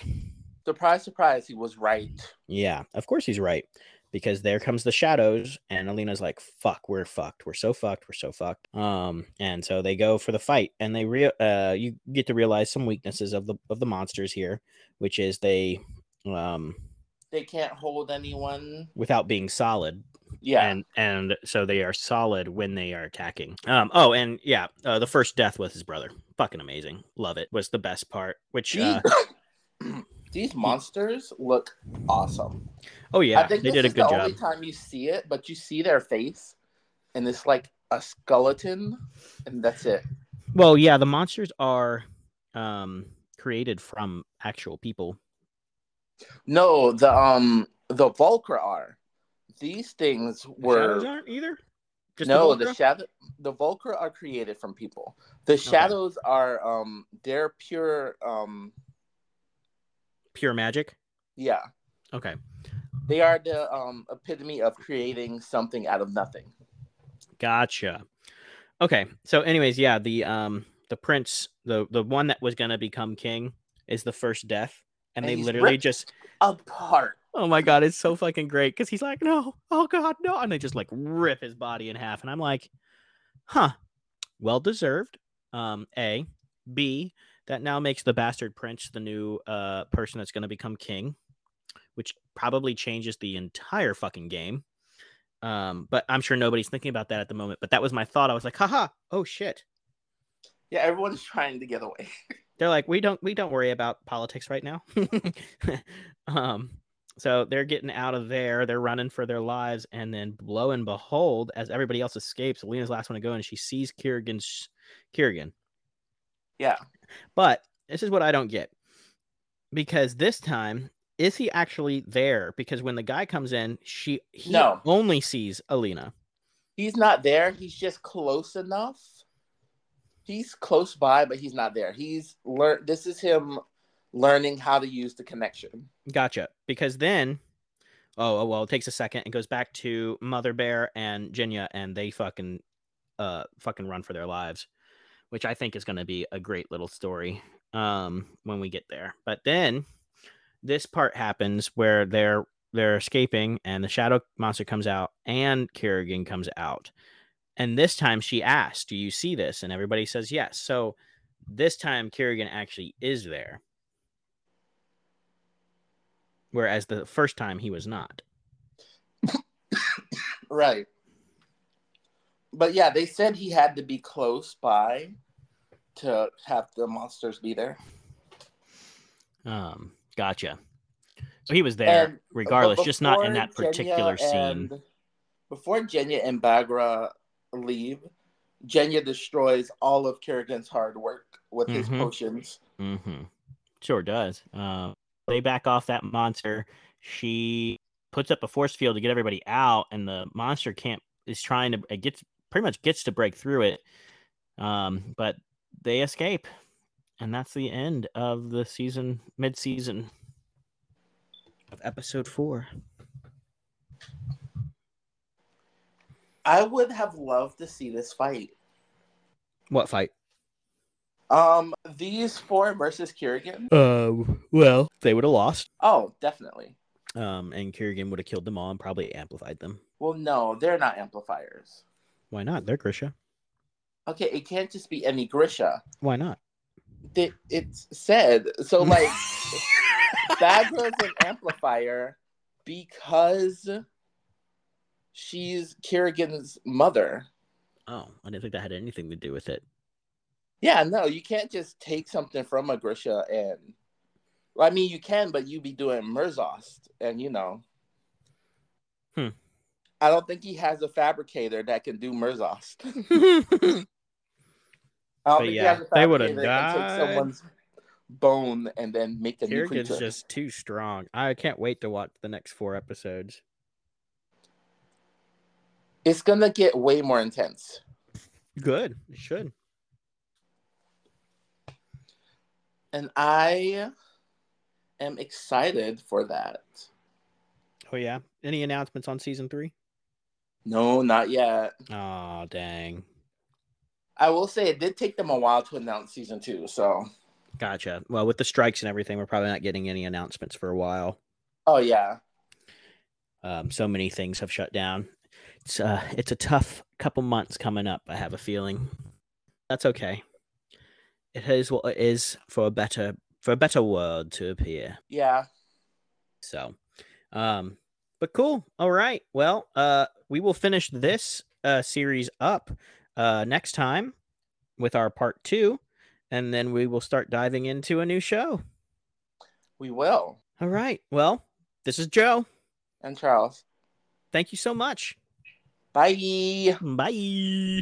Surprise, surprise, he was right. yeah, of course he's right. Because there comes the shadows, and Alina's like, "Fuck, we're fucked. We're so fucked. We're so fucked." Um, and so they go for the fight, and they real uh, you get to realize some weaknesses of the of the monsters here, which is they, um, They can't hold anyone. without being solid, Yeah, and and so they are solid when they are attacking. Um, oh, and yeah, uh, the first death with his brother, fucking amazing, love it. Was the best part. Which, uh, these monsters look awesome. oh yeah, I think they did a good the job. only time you see it, but you see their face, and it's like a skeleton, and that's it. Well, yeah, the monsters are um created from actual people. No, the um the Volcra are. These things were shadows aren't either. Just no the, the, shadow the Volcra are created from people. The shadows are um they're pure um pure magic. yeah Okay, they are the um epitome of creating something out of nothing. gotcha. Okay, so anyways, yeah, the um the prince, the the one that was gonna become king, is the first death, and, And they literally just Apart. oh my god, it's so fucking great because he's like no, oh god, no, and they just like rip his body in half, and I'm like, huh, well deserved. Um, a, B, that now makes the bastard prince the new uh person that's gonna become king. which probably changes the entire fucking game. Um, but I'm sure nobody's thinking about that at the moment. But that was my thought. I was like, haha, oh shit. Yeah, everyone's trying to get away. They're like, we don't we don't worry about politics right now. um, so they're getting out of there, they're running for their lives, and then lo and behold, as everybody else escapes, Lena's last one to go, and she sees Kirigan's Kiergan. Yeah. But this is what I don't get. Because this time, is he actually there? Because when the guy comes in, she he No. only sees Alina. He's not there. He's just close enough. He's close by, but he's not there. He's learned. This is him learning how to use the connection. Gotcha. Because then, oh, oh well, it takes a second. and goes back to Mother Bear and Genya, and they fucking, uh, fucking run for their lives, which I think is going to be a great little story, um, when we get there. But then, this part happens where they're they're escaping, and the shadow monster comes out, and Kirigan comes out, and this time she asks, "Do you see this?" And everybody says yes. So this time Kirigan actually is there whereas the first time he was not. Right. But yeah, they said he had to be close by to have the monsters be there. Um, gotcha. So he was there And- regardless, just not in that particular Genya scene. before Genya and Baghra leave, Genya destroys all of Kirigan's hard work with his Mhm. potions. Mm-hmm. Sure does. Um, they back off that monster. She puts up a force field to get everybody out, and the monster can't is trying to it gets pretty much gets to break through it. Um, but they escape, and that's the end of the season, mid season of episode four. I would have loved to see this fight. What fight? Um, these four versus Kirigan. Uh, well, they would have lost. Oh, definitely. Um, and Kirigan would have killed them all and probably amplified them. Well, no, they're not amplifiers. Why not? They're Grisha. Okay, it can't just be any Grisha. Why not? It, it's said so. Like Baghra's an amplifier because she's Kirigan's mother. Oh, I didn't think that had anything to do with it. Yeah, no, you can't just take something from a Grisha and. Well, I mean, you can, but you'd be doing Merzost, and you know. Hmm. I don't think he has a fabricator that can do Merzost. But yeah, they would've fabricator died. take someone's bone and then make a new Kirigan's creature. just too strong. I can't wait to watch the next four episodes. It's gonna get way more intense. Good. It should. And I am excited for that. Oh yeah. Any announcements on season three? No, not yet. Oh dang. I will say it did take them a while to announce season two, so Gotcha. Well, with the strikes and everything, we're probably not getting any announcements for a while. oh yeah. Um, so many things have shut down. It's uh, it's a tough couple months coming up. I have a feeling. That's okay. It is what it is for a better for a better world to appear. Yeah. So, um, but cool. All right. Well, uh, we will finish this uh series up uh next time with our part two, and then we will start diving into a new show. We will. All right. Well, this is Joe. And Charles. Thank you so much. Bye. Bye.